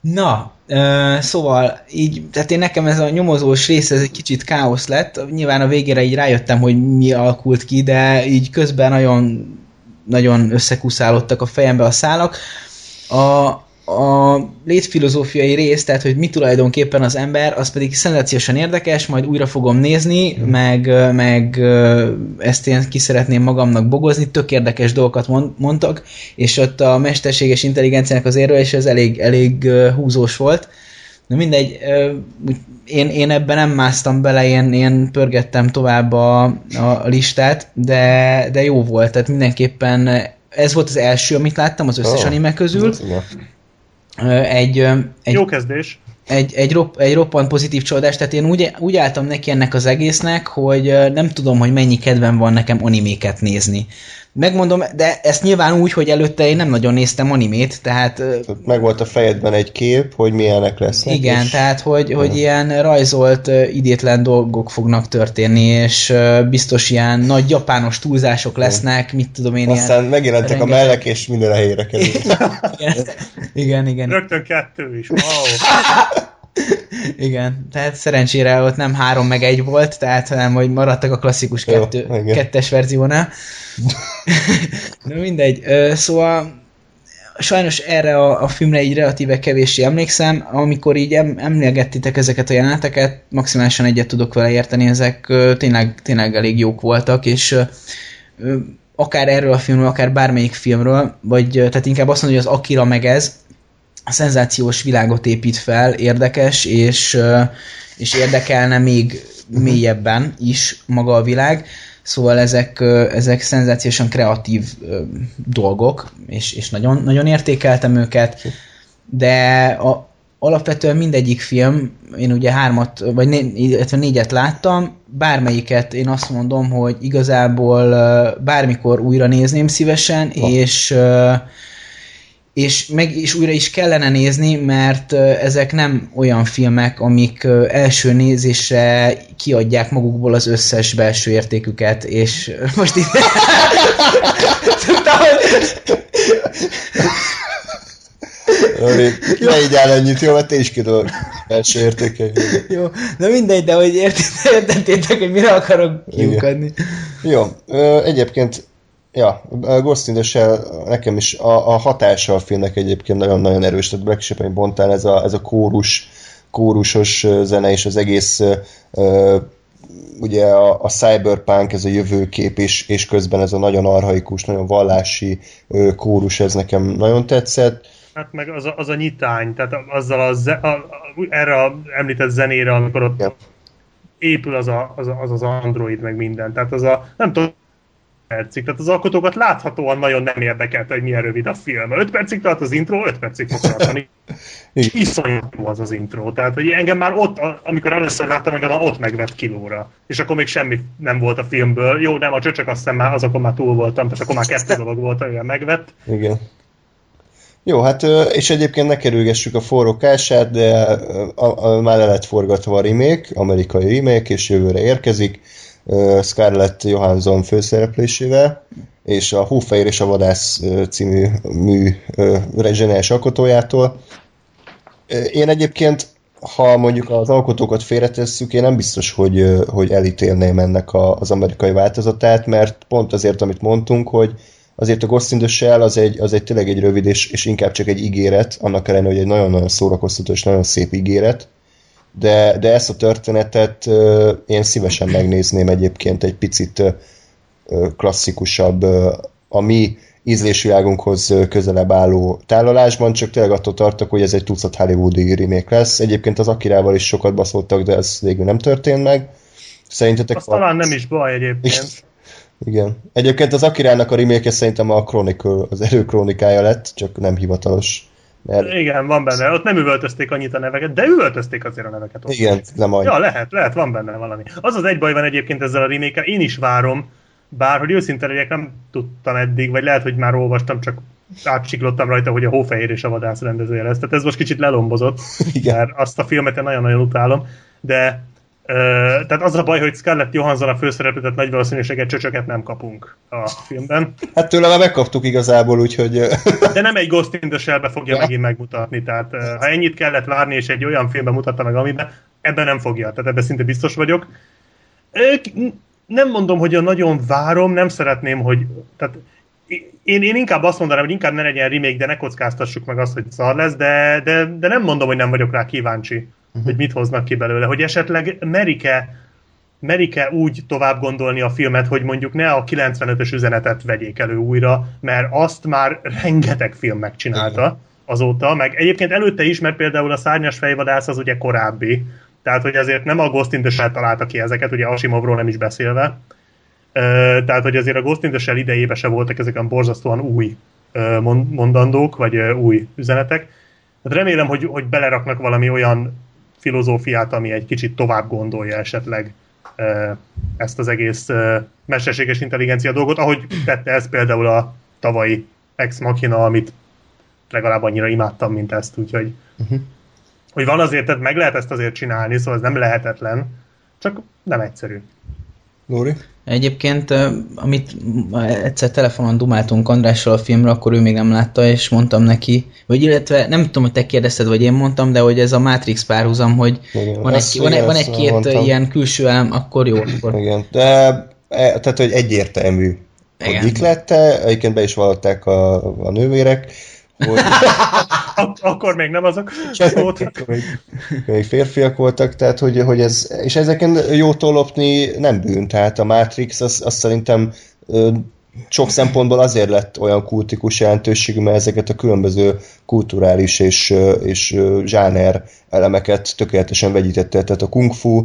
Na, uh, szóval így, tehát én nekem ez a nyomozós rész, ez egy kicsit káosz lett. Nyilván a végére így rájöttem, hogy mi alakult ki, de így közben nagyon, nagyon összekuszálódtak a fejembe a szálak. A, a létfilozófiai rész, tehát hogy mi tulajdonképpen az ember, az pedig szenzációsan érdekes, majd újra fogom nézni, mm. meg, meg ezt én ki szeretném magamnak bogozni, tök érdekes dolgokat mondtak, és ott a mesterséges intelligenciának az érve, és ez elég, elég húzós volt. Na mindegy, én, én ebben nem másztam bele, én, én pörgettem tovább a, a listát, de, de jó volt, tehát mindenképpen ez volt az első, amit láttam az összes oh, anime közül egy, egy, Jó kezdés. Egy, egy, ropp, egy roppant pozitív csodás, tehát én úgy, úgy álltam neki ennek az egésznek, hogy nem tudom, hogy mennyi kedvem van nekem animéket nézni. Megmondom, de ezt nyilván úgy, hogy előtte én nem nagyon néztem animét, tehát... Meg volt a fejedben egy kép, hogy milyenek lesznek. Igen, és... tehát hogy, hogy ilyen rajzolt, idétlen dolgok fognak történni, és biztos ilyen nagy japános túlzások lesznek, mit tudom én Aztán ilyen... megjelentek rengeteg... a mellek, és minden a helyére kerül. igen, igen, igen. Rögtön kettő is, wow. [laughs] Igen, tehát szerencsére ott nem három meg egy volt, tehát hanem, hogy maradtak a klasszikus kettő, Jó, kettes verziónál. [laughs] Na mindegy, szóval sajnos erre a, a filmre így relatíve kevéssé emlékszem, amikor így em, emlégettitek ezeket a jeleneteket, maximálisan egyet tudok vele érteni, ezek tényleg, tényleg elég jók voltak, és akár erről a filmről, akár bármelyik filmről, vagy tehát inkább azt mondom, hogy az Akira meg ez, szenzációs világot épít fel, érdekes, és, és érdekelne még mélyebben is maga a világ. Szóval ezek, ezek szenzációsan kreatív dolgok, és, és nagyon, nagyon értékeltem őket, de a, alapvetően mindegyik film, én ugye hármat, vagy né, illetve négyet láttam, bármelyiket én azt mondom, hogy igazából bármikor újra nézném szívesen, Va. és és meg is újra is kellene nézni, mert ezek nem olyan filmek, amik első nézésre kiadják magukból az összes belső értéküket, és [laughs] most itt... ne így áll ennyit, jó, mert te is kidolg. Belső értékei. Jó, de mindegy, de hogy [laughs] értettétek, hogy mire akarok kiukadni. Jó, egyébként Ja, a Ghost in the Shell nekem is a, a hatása a filmnek egyébként nagyon-nagyon erős, tehát Black Sheep, bontál ez a, ez a kórus, kórusos zene és az egész uh, ugye a, a cyberpunk, ez a jövőkép, és, és közben ez a nagyon arhaikus, nagyon vallási uh, kórus, ez nekem nagyon tetszett. Hát meg az a, az a nyitány, tehát azzal a, ze, a, a, erre a említett zenére, amikor ott ja. épül az, a, az, a, az az android, meg minden. Tehát az a, nem tudom, percig. Tehát az alkotókat láthatóan nagyon nem érdekelt, hogy milyen rövid a film. 5 percig tart az intro, 5 percig fog tartani. [laughs] Iszonyatú az az intro. Tehát, hogy engem már ott, amikor először láttam, engem ott megvett kilóra. És akkor még semmi nem volt a filmből. Jó, nem, a csöcsök azt hiszem már, azokon már túl voltam, tehát akkor már kettő dolog volt, olyan megvett. Igen. Jó, hát és egyébként ne kerülgessük a forrókását, de a, a, már le lett forgatva a remake, amerikai remake, és jövőre érkezik Scarlett Johansson főszereplésével, és a Hófehér és a Vadász című mű zseniális alkotójától. Én egyébként, ha mondjuk az alkotókat félretesszük, én nem biztos, hogy, hogy elítélném ennek a, az amerikai változatát, mert pont azért, amit mondtunk, hogy azért a Ghost in the Shell az egy, az egy tényleg egy rövid és, és inkább csak egy ígéret, annak ellenére, hogy egy nagyon-nagyon szórakoztató és nagyon szép ígéret, de, de ezt a történetet én szívesen megnézném egyébként egy picit klasszikusabb, a mi ízlésvilágunkhoz közelebb álló tálalásban, csak tényleg attól tartok, hogy ez egy tucat hollywoodi remake lesz. Egyébként az Akirával is sokat baszoltak, de ez végül nem történt meg. Szerintetek... Azt talán nem is baj egyébként. Igen. Egyébként az Akirának a remake szerintem a Chronicle, az erőkrónikája lett, csak nem hivatalos mert... Igen, van benne. Ott nem üvöltözték annyit a neveket, de üvöltözték azért a neveket. Ott. Igen, nem annyi. Ja, lehet, lehet, van benne valami. Az az egy baj van egyébként ezzel a remake én is várom, bár hogy őszinte legyek, nem tudtam eddig, vagy lehet, hogy már olvastam, csak átsiklottam rajta, hogy a Hófehér és a Vadász rendezője lesz. Tehát ez most kicsit lelombozott, Igen. mert azt a filmet én nagyon-nagyon utálom, de tehát az a baj, hogy Scarlett Johansson a főszereplőt nagy valószínűséget csöcsöket nem kapunk a filmben. Hát tőle már megkaptuk igazából, úgyhogy... De nem egy Ghost in the Shell-be fogja ja. megint megmutatni, tehát ha ennyit kellett várni, és egy olyan filmben mutatta meg, amiben, ebben nem fogja, tehát ebben szinte biztos vagyok. Nem mondom, hogy a nagyon várom, nem szeretném, hogy... Tehát én, én inkább azt mondanám, hogy inkább ne legyen remake, de ne kockáztassuk meg azt, hogy szar lesz, de, de, de nem mondom, hogy nem vagyok rá kíváncsi uh-huh. hogy mit hoznak ki belőle, hogy esetleg merike merike úgy tovább gondolni a filmet, hogy mondjuk ne a 95-ös üzenetet vegyék elő újra, mert azt már rengeteg film megcsinálta azóta, meg egyébként előtte is, mert például a Szárnyas fejvadász az ugye korábbi, tehát hogy azért nem a Ghost in the Shell találta ki ezeket, ugye Asimovról nem is beszélve, tehát hogy azért a Ghost in the Shell idejében se voltak ezek a borzasztóan új mondandók, vagy új üzenetek. Hát remélem, hogy, hogy beleraknak valami olyan filozófiát, ami egy kicsit tovább gondolja esetleg ezt az egész mesterséges intelligencia dolgot, ahogy tette ez például a tavalyi Ex Machina, amit legalább annyira imádtam, mint ezt, úgyhogy uh-huh. hogy van azért, tehát meg lehet ezt azért csinálni, szóval ez nem lehetetlen, csak nem egyszerű. Lóri? Egyébként, amit egyszer telefonon dumáltunk Andrással a filmről, akkor ő még nem látta, és mondtam neki, vagy illetve nem tudom, hogy te kérdezted, vagy én mondtam, de hogy ez a Matrix párhuzam, hogy igen, van, egy, van, van egy-két ilyen külső elem, akkor jó. Akkor... Igen, de e, tehát, hogy egyértelmű, hogy mik lette, egyébként be is vallották a, a nővérek, hogy... [laughs] Ak- akkor még nem azok voltak. még, még férfiak voltak, tehát hogy, hogy ez, és ezeken jó tolopni nem bűn, tehát a Matrix az, az szerintem sok szempontból azért lett olyan kultikus jelentőségű, mert ezeket a különböző kulturális és, és zsáner elemeket tökéletesen vegyítette. Tehát a kung fu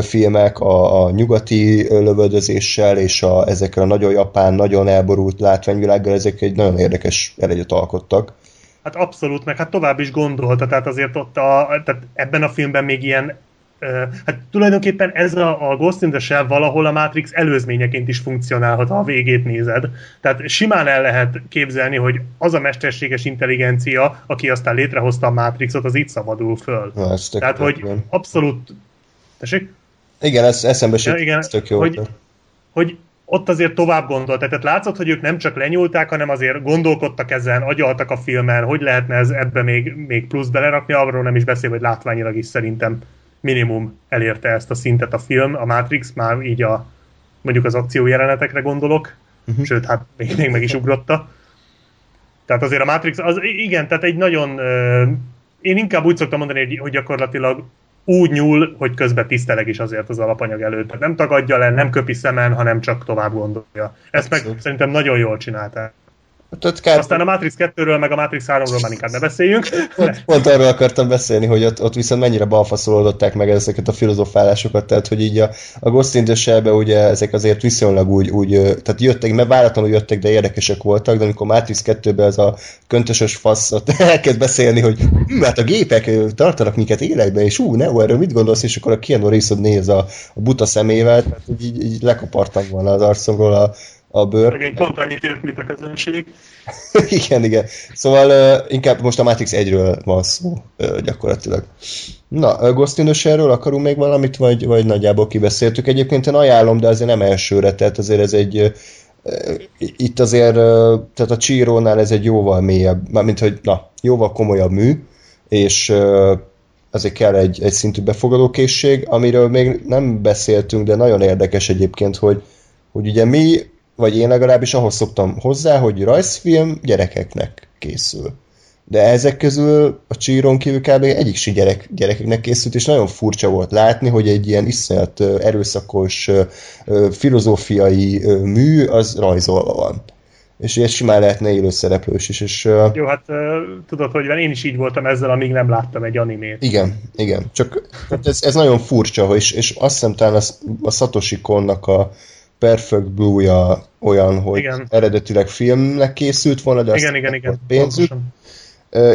filmek a, a nyugati lövöldözéssel és a, ezekkel a nagyon japán, nagyon elborult látványvilággal, ezek egy nagyon érdekes elegyet alkottak. Hát abszolút, meg hát tovább is gondolta, tehát azért ott a, tehát ebben a filmben még ilyen hát tulajdonképpen ez a, a Ghost in the Shell valahol a Matrix előzményeként is funkcionálhat, ha a végét nézed. Tehát simán el lehet képzelni, hogy az a mesterséges intelligencia, aki aztán létrehozta a Matrixot, az itt szabadul föl. Na, Tehát, hogy abszolút... Tessék? Igen, ez eszembe ja, igen, ez tök jó. Hogy, hogy ott azért tovább gondolt. Tehát látszott, hogy ők nem csak lenyúlták, hanem azért gondolkodtak ezen, agyaltak a filmen, hogy lehetne ez ebbe még, még plusz belerakni, arról nem is beszél, hogy látványilag is szerintem minimum elérte ezt a szintet a film, a Matrix, már így a mondjuk az akció jelenetekre gondolok, uh-huh. sőt, hát még, még meg is ugrotta. Tehát azért a Matrix, az igen, tehát egy nagyon, én inkább úgy szoktam mondani, hogy gyakorlatilag úgy nyúl, hogy közben tiszteleg is azért az alapanyag előtt. Tehát nem tagadja le, nem köpi szemen, hanem csak tovább gondolja. Ezt meg szerintem nagyon jól csinálták. Tehát kár... Aztán a Matrix 2-ről, meg a Matrix 3-ról már inkább ne beszéljünk. Pont, pont arról akartam beszélni, hogy ott, ott viszont mennyire balfaszolódották meg ezeket a filozofálásokat, tehát hogy így a, a Ghost in the ugye ezek azért viszonylag úgy, úgy tehát jöttek, mert váratlanul jöttek, de érdekesek voltak, de amikor Matrix 2-ben ez a köntösös fasz ott [laughs] elkezd beszélni, hogy hm, hát a gépek tartanak minket életben, és ú, ne, erről mit gondolsz, és akkor a Keanu Reeves néz a, a buta szemével, tehát így, így lekapartam volna az arcomról a, a bőr. Meg egy pont annyit ért, mint a közönség. [laughs] igen, igen. Szóval uh, inkább most a Matrix 1-ről van szó uh, gyakorlatilag. Na, Ghost in erről akarunk még valamit, vagy, vagy nagyjából kibeszéltük? Egyébként én ajánlom, de azért nem elsőre, tehát azért ez egy uh, itt azért, tehát a Csírónál ez egy jóval mélyebb, mint hogy, na, jóval komolyabb mű, és azért kell egy, egy szintű befogadókészség, amiről még nem beszéltünk, de nagyon érdekes egyébként, hogy, hogy ugye mi vagy én legalábbis ahhoz szoktam hozzá, hogy rajzfilm gyerekeknek készül. De ezek közül a Csíron kívül kb. egyik si gyerek, gyerekeknek készült, és nagyon furcsa volt látni, hogy egy ilyen iszonyat erőszakos filozófiai mű az rajzolva van. És ilyen simán lehetne élő szereplős is. És, Jó, hát tudod, hogy én is így voltam ezzel, amíg nem láttam egy animét. Igen, igen. Csak ez, ez nagyon furcsa, és, és azt hiszem talán a, a Satoshi Konnak a, Perfect Blue-ja olyan, hogy igen. eredetileg filmnek készült volna, de igen, igen, igen. pénzük,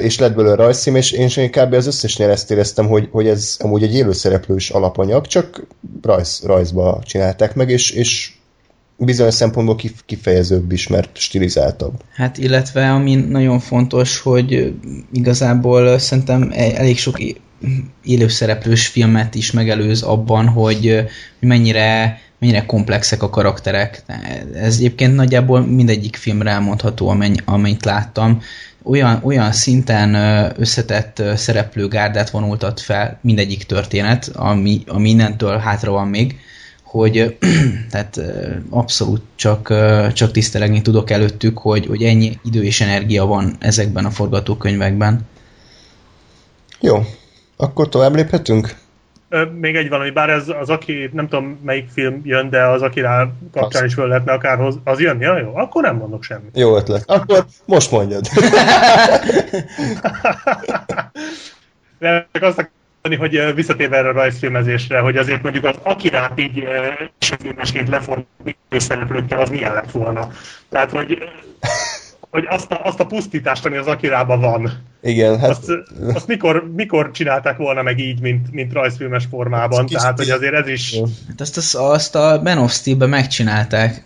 és lett belőle rajzszím, és én sem kb. az összesnél ezt éreztem, hogy, hogy ez amúgy egy élőszereplős alapanyag, csak rajz, rajzba csinálták meg, és, és bizonyos szempontból kifejezőbb is, mert stilizáltabb. Hát illetve ami nagyon fontos, hogy igazából szerintem e- elég sok élőszereplős filmet is megelőz abban, hogy mennyire mennyire komplexek a karakterek. Ez egyébként nagyjából mindegyik filmre elmondható, amenny, amennyit láttam. Olyan, olyan szinten összetett szereplőgárdát vonultat fel mindegyik történet, ami, ami innentől hátra van még, hogy [clears throat] tehát abszolút csak, csak tisztelegni tudok előttük, hogy, hogy ennyi idő és energia van ezekben a forgatókönyvekben. Jó, akkor tovább léphetünk? Még egy valami, bár ez az, aki, nem tudom melyik film jön, de az, akire kapcsán is föl lehetne akár az jön, ja, jó, akkor nem mondok semmit. Jó ötlet. Akkor most mondjad. [laughs] de csak azt mondani, hogy visszatérve erre a rajzfilmezésre, hogy azért mondjuk az Akirát így filmesként lefordítani szereplőkkel, az milyen lett volna. Tehát, hogy hogy azt a, azt a pusztítást, ami az Akirában van. Igen, hát... Azt, azt mikor, mikor csinálták volna meg így, mint, mint rajzfilmes formában, hát, tehát hogy azért ez is... Hát azt, azt, azt a Ben of Steel-ben megcsinálták.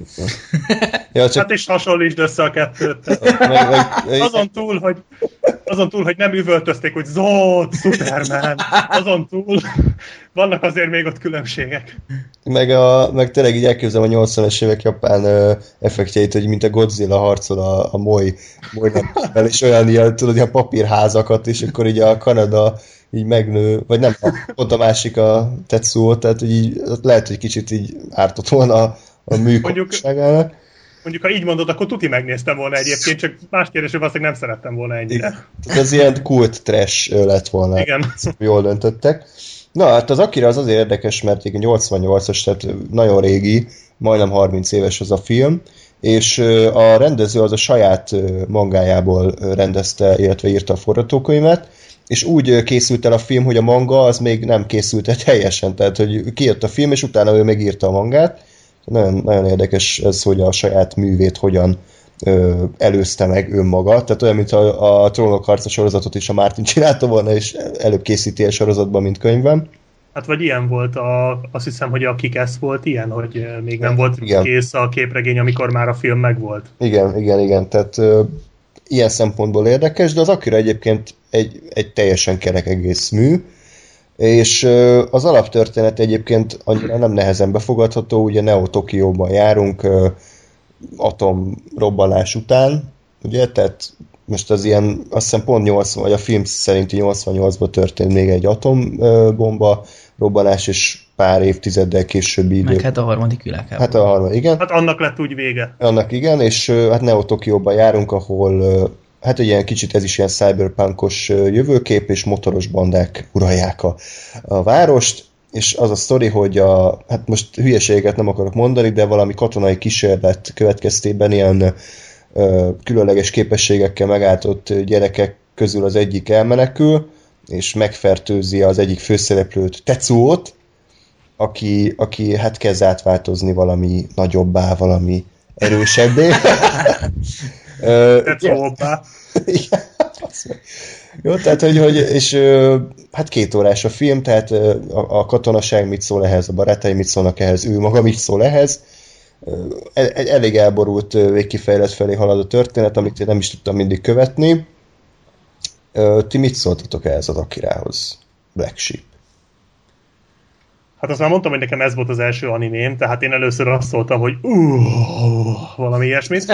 Ja, csak... Hát is hasonlítsd össze a kettőt. [laughs] meg, meg, azon túl, hogy azon túl, hogy nem üvöltözték, hogy Zod, Superman, azon túl vannak azért még ott különbségek. Meg, a, meg tényleg így elképzelem a 80-es évek japán ö, effektjeit, hogy mint a Godzilla harcol a, a moly, moly és olyan ilyen, tudod, ilyen papírházakat, és akkor így a Kanada így megnő, vagy nem, ott a másik a Tetsuo, tehát hogy így, lehet, hogy kicsit így ártott volna a, a működőságának. Mondjuk, ha így mondod, akkor tuti megnéztem volna egyébként, csak más kérdés, hogy valószínűleg nem szerettem volna ennyire. Ez ilyen kult trash lett volna. Igen. Jól döntöttek. Na, hát az Akira az azért érdekes, mert 88-as, tehát nagyon régi, majdnem 30 éves az a film, és a rendező az a saját mangájából rendezte, illetve írta a forgatókönyvet, és úgy készült el a film, hogy a manga az még nem készült el teljesen, tehát hogy kijött a film, és utána ő megírta a mangát. Nagyon, nagyon érdekes ez, hogy a saját művét hogyan ö, előzte meg önmaga. Tehát olyan, mint a, a Trónok harca sorozatot is a Martin csinálta volna, és előbb készíti a sorozatban, mint könyvben. Hát vagy ilyen volt, a, azt hiszem, hogy a Kikesz volt ilyen, hogy még nem volt igen. kész a képregény, amikor már a film megvolt. Igen, igen, igen, tehát ö, ilyen szempontból érdekes, de az Akira egyébként egy, egy teljesen kerek egész mű, És az alaptörténet egyébként annyira nem nehezen befogadható, ugye Neo Tokióban járunk atomrobbanás után, ugye, tehát most az ilyen, azt hiszem pont 80, vagy a film szerinti 88-ban történt még egy atombomba robbanás, és pár évtizeddel későbbi idő. Meg hát a harmadik világháború. Hát a harmadik, igen. Hát annak lett úgy vége. Annak igen, és hát Neo Tokióban járunk, ahol hát egy ilyen kicsit ez is ilyen cyberpunkos jövőkép, és motoros bandák uralják a, a várost, és az a sztori, hogy a, hát most hülyeséget nem akarok mondani, de valami katonai kísérlet következtében ilyen ö, különleges képességekkel megáltott gyerekek közül az egyik elmenekül, és megfertőzi az egyik főszereplőt, Tetsuót, aki, aki hát kezd átváltozni valami nagyobbá, valami erősebbé. [laughs] Tetsuóbbá. [laughs] Jó, tehát, hogy, hogy és hát két órás a film, tehát a, a katonaság mit szól ehhez, a barátai mit szólnak ehhez, ő maga mit szól ehhez. Egy elég elborult végkifejlet felé halad a történet, amit én nem is tudtam mindig követni. Ti mit szóltatok ehhez az Akirához? Black Sheep. Hát azt már mondtam, hogy nekem ez volt az első animém, tehát én először azt szóltam, hogy uh, valami ilyesmit. [laughs]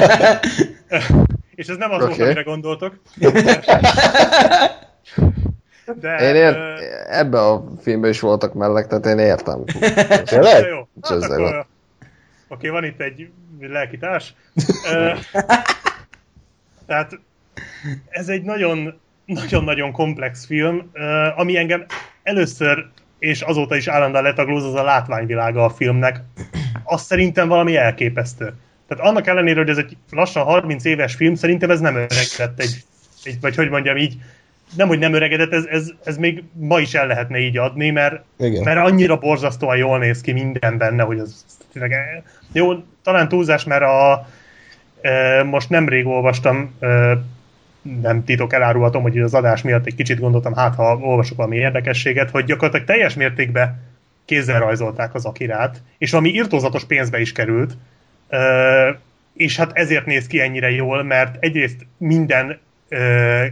És ez nem az okay. volt, amire gondoltok. [laughs] De, én ér, uh, ebbe a filmben is voltak mellek, tehát én értem. Tényleg? Jó. Hát akkor, Oké, van itt egy lelkitárs. [laughs] uh, tehát ez egy nagyon nagyon-nagyon komplex film, ami engem először és azóta is állandóan letaglóz az a látványvilága a filmnek. Azt szerintem valami elképesztő. Tehát annak ellenére, hogy ez egy lassan 30 éves film, szerintem ez nem öregedett egy, egy vagy hogy mondjam így, nem, hogy nem öregedett, ez, ez, ez még ma is el lehetne így adni, mert, Igen. mert annyira borzasztóan jól néz ki minden benne, hogy az tényleg... Jó, talán túlzás, mert a, e, most nemrég olvastam, e, nem titok elárulhatom, hogy az adás miatt egy kicsit gondoltam, hát ha olvasok valami érdekességet, hogy gyakorlatilag teljes mértékben kézzel rajzolták az akirát, és valami irtózatos pénzbe is került, és hát ezért néz ki ennyire jól, mert egyrészt minden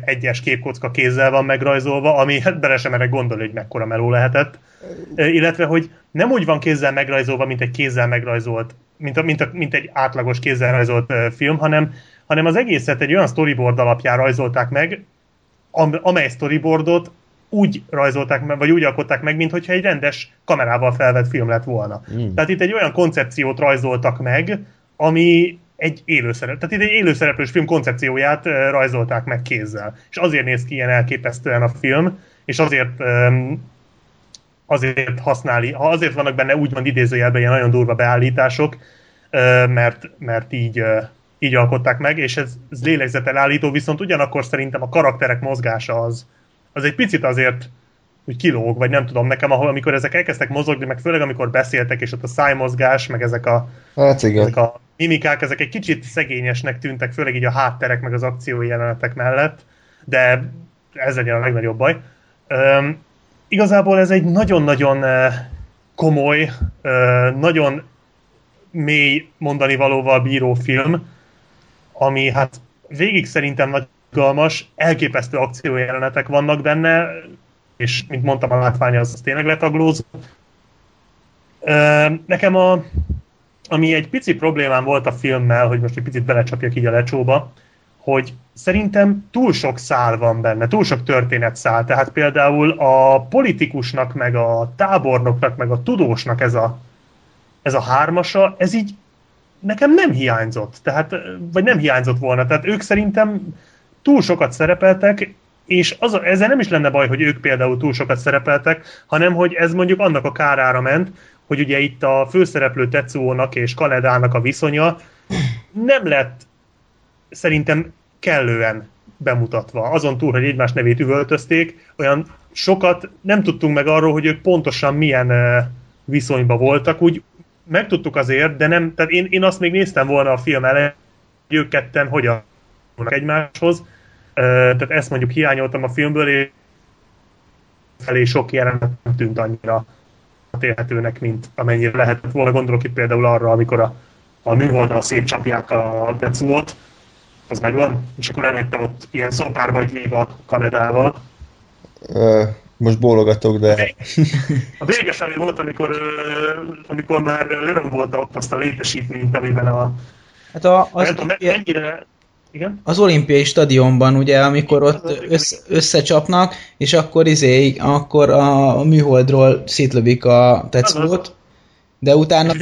egyes képkocka kézzel van megrajzolva, ami hát bele sem merek gondolni, hogy mekkora meló lehetett. Illetve, hogy nem úgy van kézzel megrajzolva, mint egy kézzel megrajzolt, mint, a, mint, a, mint egy átlagos kézzel rajzolt film, hanem, hanem az egészet egy olyan storyboard alapján rajzolták meg, amely storyboardot úgy rajzolták meg, vagy úgy alkották meg, mintha egy rendes kamerával felvett film lett volna. Mm. Tehát itt egy olyan koncepciót rajzoltak meg, ami egy élőszerep, tehát itt egy élőszereplős film koncepcióját rajzolták meg kézzel. És azért néz ki ilyen elképesztően a film, és azért azért használni, azért vannak benne úgymond idézőjelben ilyen nagyon durva beállítások, mert, mert így így alkották meg, és ez, ez lélegzetelállító, viszont ugyanakkor szerintem a karakterek mozgása az, az egy picit azért úgy kilóg, vagy nem tudom, nekem, ahol, amikor ezek elkezdtek mozogni, meg főleg amikor beszéltek, és ott a szájmozgás, meg ezek a, hát igen. ezek a mimikák, ezek egy kicsit szegényesnek tűntek, főleg így a hátterek, meg az akciói jelenetek mellett, de ez legyen a legnagyobb baj. Üm, igazából ez egy nagyon-nagyon komoly, nagyon mély mondani valóval bíró film, ami hát végig szerintem nagy galmas, elképesztő akciójelenetek vannak benne, és mint mondtam, a látvány az, tényleg letaglóz. Nekem a, ami egy pici problémám volt a filmmel, hogy most egy picit belecsapjak így a lecsóba, hogy szerintem túl sok szál van benne, túl sok történet szál. Tehát például a politikusnak, meg a tábornoknak, meg a tudósnak ez a, ez a hármasa, ez így nekem nem hiányzott. Tehát, vagy nem hiányzott volna. Tehát ők szerintem túl sokat szerepeltek, és az, ezzel nem is lenne baj, hogy ők például túl sokat szerepeltek, hanem hogy ez mondjuk annak a kárára ment, hogy ugye itt a főszereplő Tetsuónak és Kanedának a viszonya nem lett szerintem kellően bemutatva. Azon túl, hogy egymás nevét üvöltözték, olyan sokat nem tudtunk meg arról, hogy ők pontosan milyen viszonyban voltak, úgy megtudtuk azért, de nem, tehát én, én azt még néztem volna a film elején, hogy ők ketten hogyan egymáshoz, tehát ezt mondjuk hiányoltam a filmből, és felé sok jelenet nem tűnt annyira élhetőnek, mint amennyire lehetett volna. Gondolok itt például arra, amikor a, a műholdal szétcsapják a Decumot, az megvan, és akkor elette ott ilyen szopárba egy a Kanadával. Most bólogatok, de... A vége felé volt, amikor, amikor már öröm volt ott azt a létesítményt, amiben a... Hát a, az, tudom, mennyire, igen? Az olimpiai stadionban, ugye, amikor ott össze, összecsapnak, és akkor izé, akkor a műholdról szétlövik a tetszót, de utána,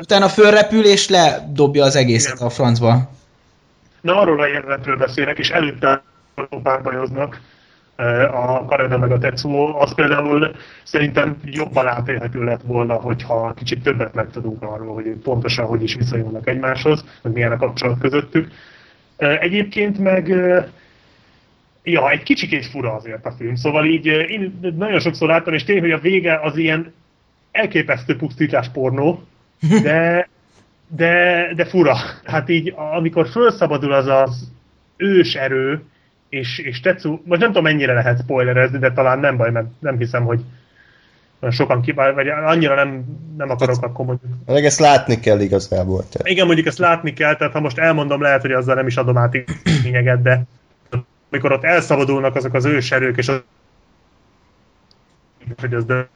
utána fölrepül és ledobja az egészet igen. a francba. Na arról a jelenetről beszélek, és előtte párbajoznak a Kanada meg a Tetsuo, az például szerintem jobban átélhető lett volna, hogyha kicsit többet megtudunk arról, hogy pontosan hogy is viszonyulnak egymáshoz, hogy milyen a kapcsolat közöttük. Egyébként meg ja, egy kicsikét fura azért a film, szóval így én nagyon sokszor láttam, és tényleg, hogy a vége az ilyen elképesztő pusztítás pornó, de, de, de fura. Hát így, amikor felszabadul az az ős erő, és, és Tetsu, most nem tudom mennyire lehet spoilerezni, de talán nem baj, mert nem hiszem, hogy sokan ki, vagy annyira nem, nem akarok, hát, akkor mondjuk... Meg ezt látni kell igazából. Tehát. Igen, mondjuk ezt látni kell, tehát ha most elmondom, lehet, hogy azzal nem is adom át lényeget, de amikor ott elszabadulnak azok az őserők, és az hogy az de...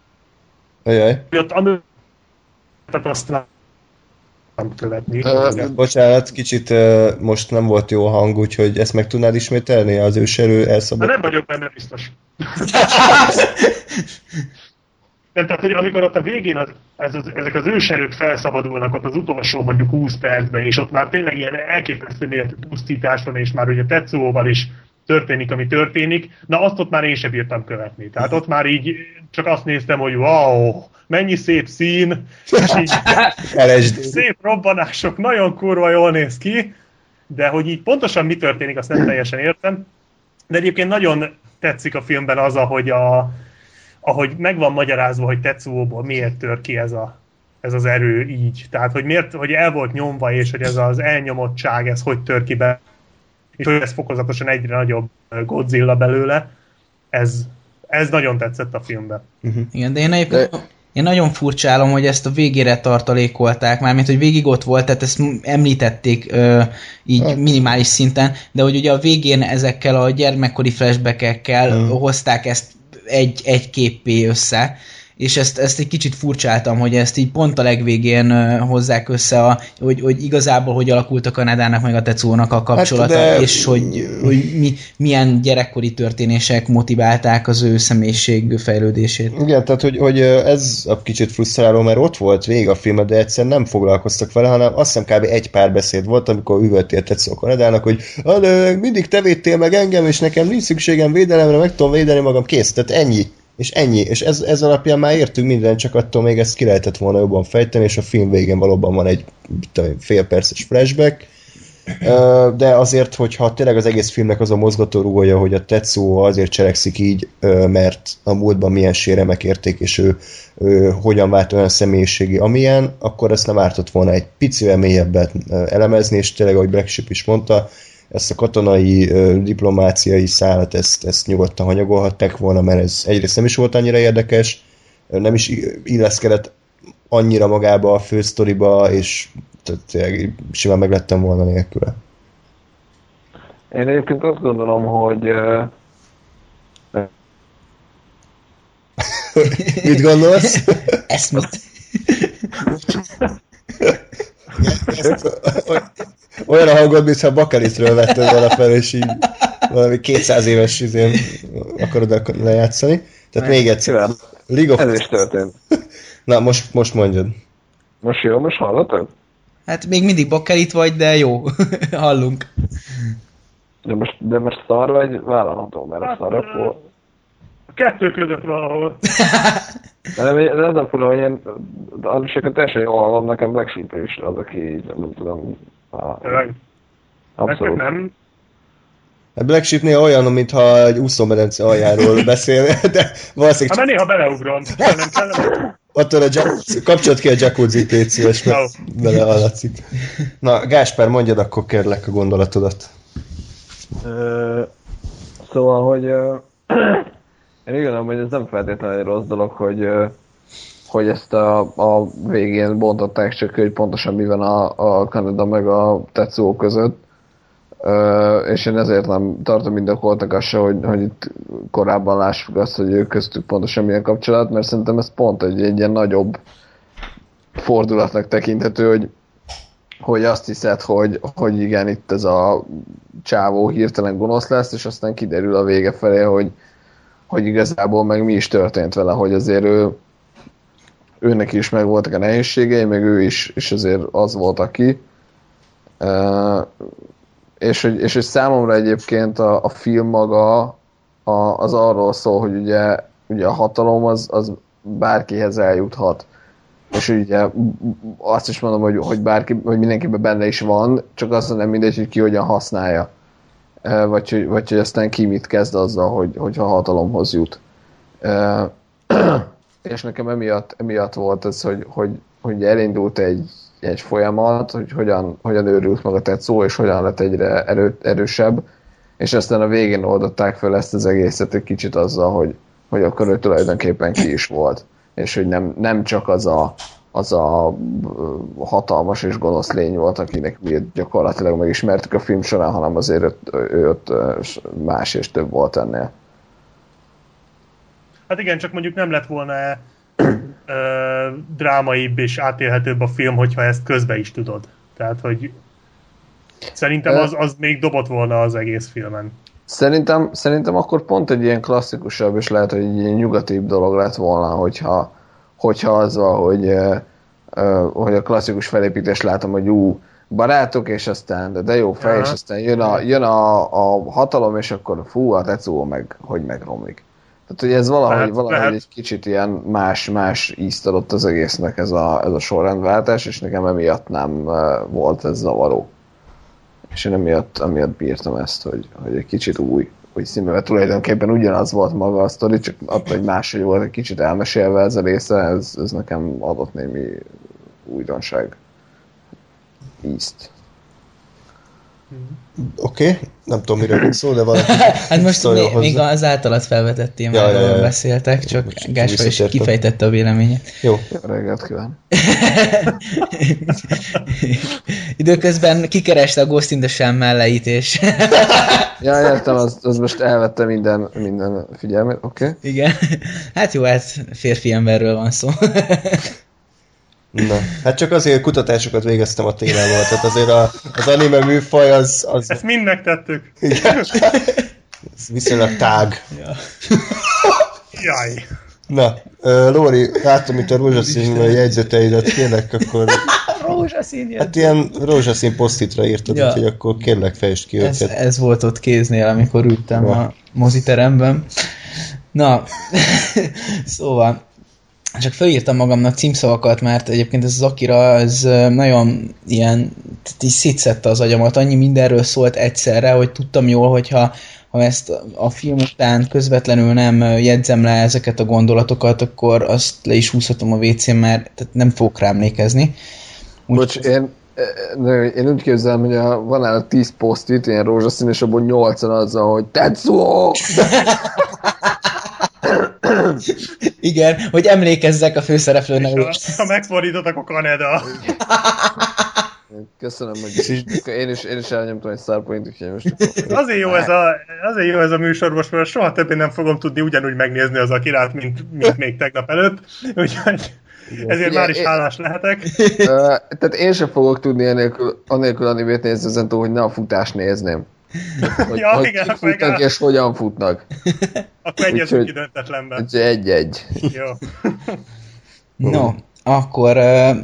Ajaj. Ott, ami, tehát azt követni. Uh, bocsánat, kicsit uh, most nem volt jó a hang, úgyhogy ezt meg tudnád ismételni? Az őserő elszabad... nem vagyok benne biztos. [laughs] Nem, tehát, hogy amikor ott a végén az, ez az, ezek az őserők felszabadulnak ott az utolsó mondjuk 20 percben, és ott már tényleg ilyen elképesztő méretű pusztítás van, és már ugye Tetszóval is történik, ami történik, na azt ott már én sem bírtam követni. Tehát ott már így csak azt néztem, hogy wow, mennyi szép szín, és így szép robbanások, nagyon kurva jól néz ki, de hogy így pontosan mi történik, azt nem teljesen értem. De egyébként nagyon tetszik a filmben az, ahogy, a, ahogy meg van magyarázva, hogy Tetsuóból miért tör ki ez, a, ez az erő így. Tehát, hogy miért, hogy el volt nyomva, és hogy ez az elnyomottság, ez hogy tör ki be, és hogy ez fokozatosan egyre nagyobb Godzilla belőle. Ez, ez nagyon tetszett a filmben. Uh-huh. Igen, de én egyébként de... én nagyon furcsálom, hogy ezt a végére tartalékolták, mármint, hogy végig ott volt, tehát ezt említették ö, így hát. minimális szinten, de hogy ugye a végén ezekkel a gyermekkori flashbackekkel uh-huh. hozták ezt egy, egy képpé össze, és ezt, ezt egy kicsit furcsáltam, hogy ezt így pont a legvégén hozzák össze, a, hogy, hogy igazából hogy alakult a Kanadának meg a Tetszónak a kapcsolata, hát de... és hogy, hogy mi, milyen gyerekkori történések motiválták az ő személyiség fejlődését. Igen, tehát hogy, hogy ez a kicsit frusztráló, mert ott volt vég a film, de egyszerűen nem foglalkoztak vele, hanem azt hiszem kb. egy pár beszéd volt, amikor üvöltél Tetszó Kanadának, hogy mindig te védtél meg engem, és nekem nincs szükségem védelemre, meg tudom védeni magam, kész, tehát ennyi és ennyi, és ez, ez alapján már értünk mindent, csak attól még ezt ki lehetett volna jobban fejteni, és a film végén valóban van egy fél perces flashback, de azért, hogyha tényleg az egész filmnek az a mozgatórugója, hogy a Tetsuo azért cselekszik így, mert a múltban milyen séremek érték, és ő, ő hogyan vált olyan személyiségi, amilyen, akkor ezt nem ártott volna egy picivel mélyebbet elemezni, és tényleg, ahogy Black Ship is mondta, ezt a katonai diplomáciai szállat, ezt, ezt nyugodtan hanyagolhatták volna, mert ez egyrészt nem is volt annyira érdekes, nem is illeszkedett annyira magába a fősztoriba, és tehát simán meglettem volna nélküle. Én egyébként azt gondolom, hogy Mit gondolsz? Ezt mit? [laughs] Olyan a hangod, mintha Bakaliszről vetted volna fel, és így valami 200 éves izén akarod lejátszani. Tehát még egyszer. League of... Ez is történt. Na, most, most mondjad. Most jó, most hallotod? Hát még mindig bakkelit vagy, de jó. [laughs] Hallunk. De most, de most szar vagy vállalható, mert a szar akkor... A kettő között valahol. [laughs] de nem, ez az a fura, hogy én a teljesen jól hallom, nekem Black Sheep is az, aki nem tudom, Abszolút. nem. A Black Sheep olyan, mintha egy úszómedence aljáról [laughs] beszél, de valószínűleg... Hát néha beleugrom. Nem kellene. Attól a jacuzzi, kapcsolat ki a jacuzzi légy szíves, mert no. bele hallatszik. Na, Gáspár, mondjad akkor kérlek a gondolatodat. Ö, szóval, hogy ö, én úgy gondolom, hogy ez nem feltétlenül egy rossz dolog, hogy hogy ezt a, a végén bontották csak, hogy pontosan mi van a, a Kanada meg a Tetsuo között. és én ezért nem tartom indokoltnak azt se, hogy, hogy itt korábban lássuk azt, hogy ők köztük pontosan milyen kapcsolat, mert szerintem ez pont egy, egy ilyen nagyobb fordulatnak tekinthető, hogy, hogy azt hiszed, hogy, hogy igen, itt ez a csávó hirtelen gonosz lesz, és aztán kiderül a vége felé, hogy, hogy igazából meg mi is történt vele, hogy azért ő, őnek is meg voltak a nehézségei, meg ő is, és azért az volt, aki. Uh, és, hogy, és hogy számomra egyébként a, a film maga a, az arról szól, hogy ugye, ugye a hatalom az, az bárkihez eljuthat. És ugye azt is mondom, hogy, hogy, bárki, hogy mindenkiben benne is van, csak azt nem mindegy, hogy ki hogyan használja. Vagy, vagy hogy aztán ki mit kezd azzal, hogy, hogyha hatalomhoz jut. [clears throat] És nekem emiatt, emiatt volt ez, hogy, hogy, hogy elindult egy, egy folyamat, hogy hogyan, hogyan őrült meg a tetszó, és hogyan lett egyre erő, erősebb, és aztán a végén oldották fel ezt az egészet egy kicsit azzal, hogy, hogy akkor ő tulajdonképpen ki is volt, és hogy nem, nem csak az a, az a hatalmas és gonosz lény volt, akinek mi gyakorlatilag megismertük a film során, hanem azért ő ott más és több volt ennél. Hát igen, csak mondjuk nem lett volna drámaibb és átélhetőbb a film, hogyha ezt közbe is tudod. Tehát, hogy szerintem az, az még dobott volna az egész filmen. Szerintem, szerintem akkor pont egy ilyen klasszikusabb, és lehet, hogy egy ilyen nyugatibb dolog lett volna, hogyha, hogyha az van, hogy, hogy a klasszikus felépítés látom, hogy ú, barátok, és aztán de, jó fej, Aha. és aztán jön a, jön a, a hatalom, és akkor fú, a Tetsuo meg, hogy megromlik. Tehát, hogy ez valahogy, lehet, valahogy lehet. egy kicsit ilyen más, más ízt adott az egésznek ez a, ez a sorrendváltás, és nekem emiatt nem volt ez zavaró. És én emiatt, emiatt bírtam ezt, hogy, hogy egy kicsit új, hogy színben tulajdonképpen ugyanaz volt maga a sztori, csak attól, hogy máshogy volt egy kicsit elmesélve ez a része, ez, ez nekem adott némi újdonság ízt. Oké, okay. nem tudom, miről van szó, de valaki [laughs] Hát most még, még az általat felvetett témáról ja, ja, ja. beszéltek, csak Gáspár is kifejtette a véleményét. Jó. Jó reggelt kíván. [laughs] Időközben kikereste a Ghost in the Shell melleit, és... [laughs] ja, értem, az, az most elvette minden, minden figyelmet, oké. Okay. Igen. Hát jó, hát férfi emberről van szó. Na, hát csak azért kutatásokat végeztem a témával, tehát azért a, az anime műfaj az... az... Ezt mind megtettük. Igen. Ez viszonylag tág. Ja. Jaj. Na, Lóri, látom itt a rózsaszín jegyzeteidet, kérlek, akkor... rózsaszín Hát ilyen rózsaszín posztitra írtad, ja. úgyhogy akkor kérlek fejtsd ki ez, őket. Ez volt ott kéznél, amikor ültem ja. a moziteremben. Na, [laughs] szóval csak felírtam magamnak címszavakat, mert egyébként ez az Akira, ez nagyon ilyen, így szétszette az agyamat, annyi mindenről szólt egyszerre, hogy tudtam jól, hogyha ha ezt a film után közvetlenül nem jegyzem le ezeket a gondolatokat, akkor azt le is húzhatom a WC-n, mert tehát nem fogok rá emlékezni. Úgy, Bocs, én, én úgy képzelem, hogy a, van el 10 posztit, ilyen rózsaszín, és abból 8 azzal, hogy Tetsuo! [laughs] Igen, hogy emlékezzek a főszereplőnek. Ha megfordítottak a Kanada. Köszönöm, hogy én is, én is elnyomtam egy szárpoint, úgyhogy most... Azért jó, ez a, azért jó ez a műsor most, mert soha többé nem fogom tudni ugyanúgy megnézni az Akirát, mint, mint még tegnap előtt, úgyhogy ezért Ugye, már is én, hálás lehetek. Uh, tehát én sem fogok tudni anélkül, anélkül animét nézni ezen túl, hogy ne a futást nézném. [laughs] Hogy, ja, hogy igen, futnak és hogyan futnak. [laughs] Akkor egyezünk ki döntetlenben. Egy-egy. Jó. no, akkor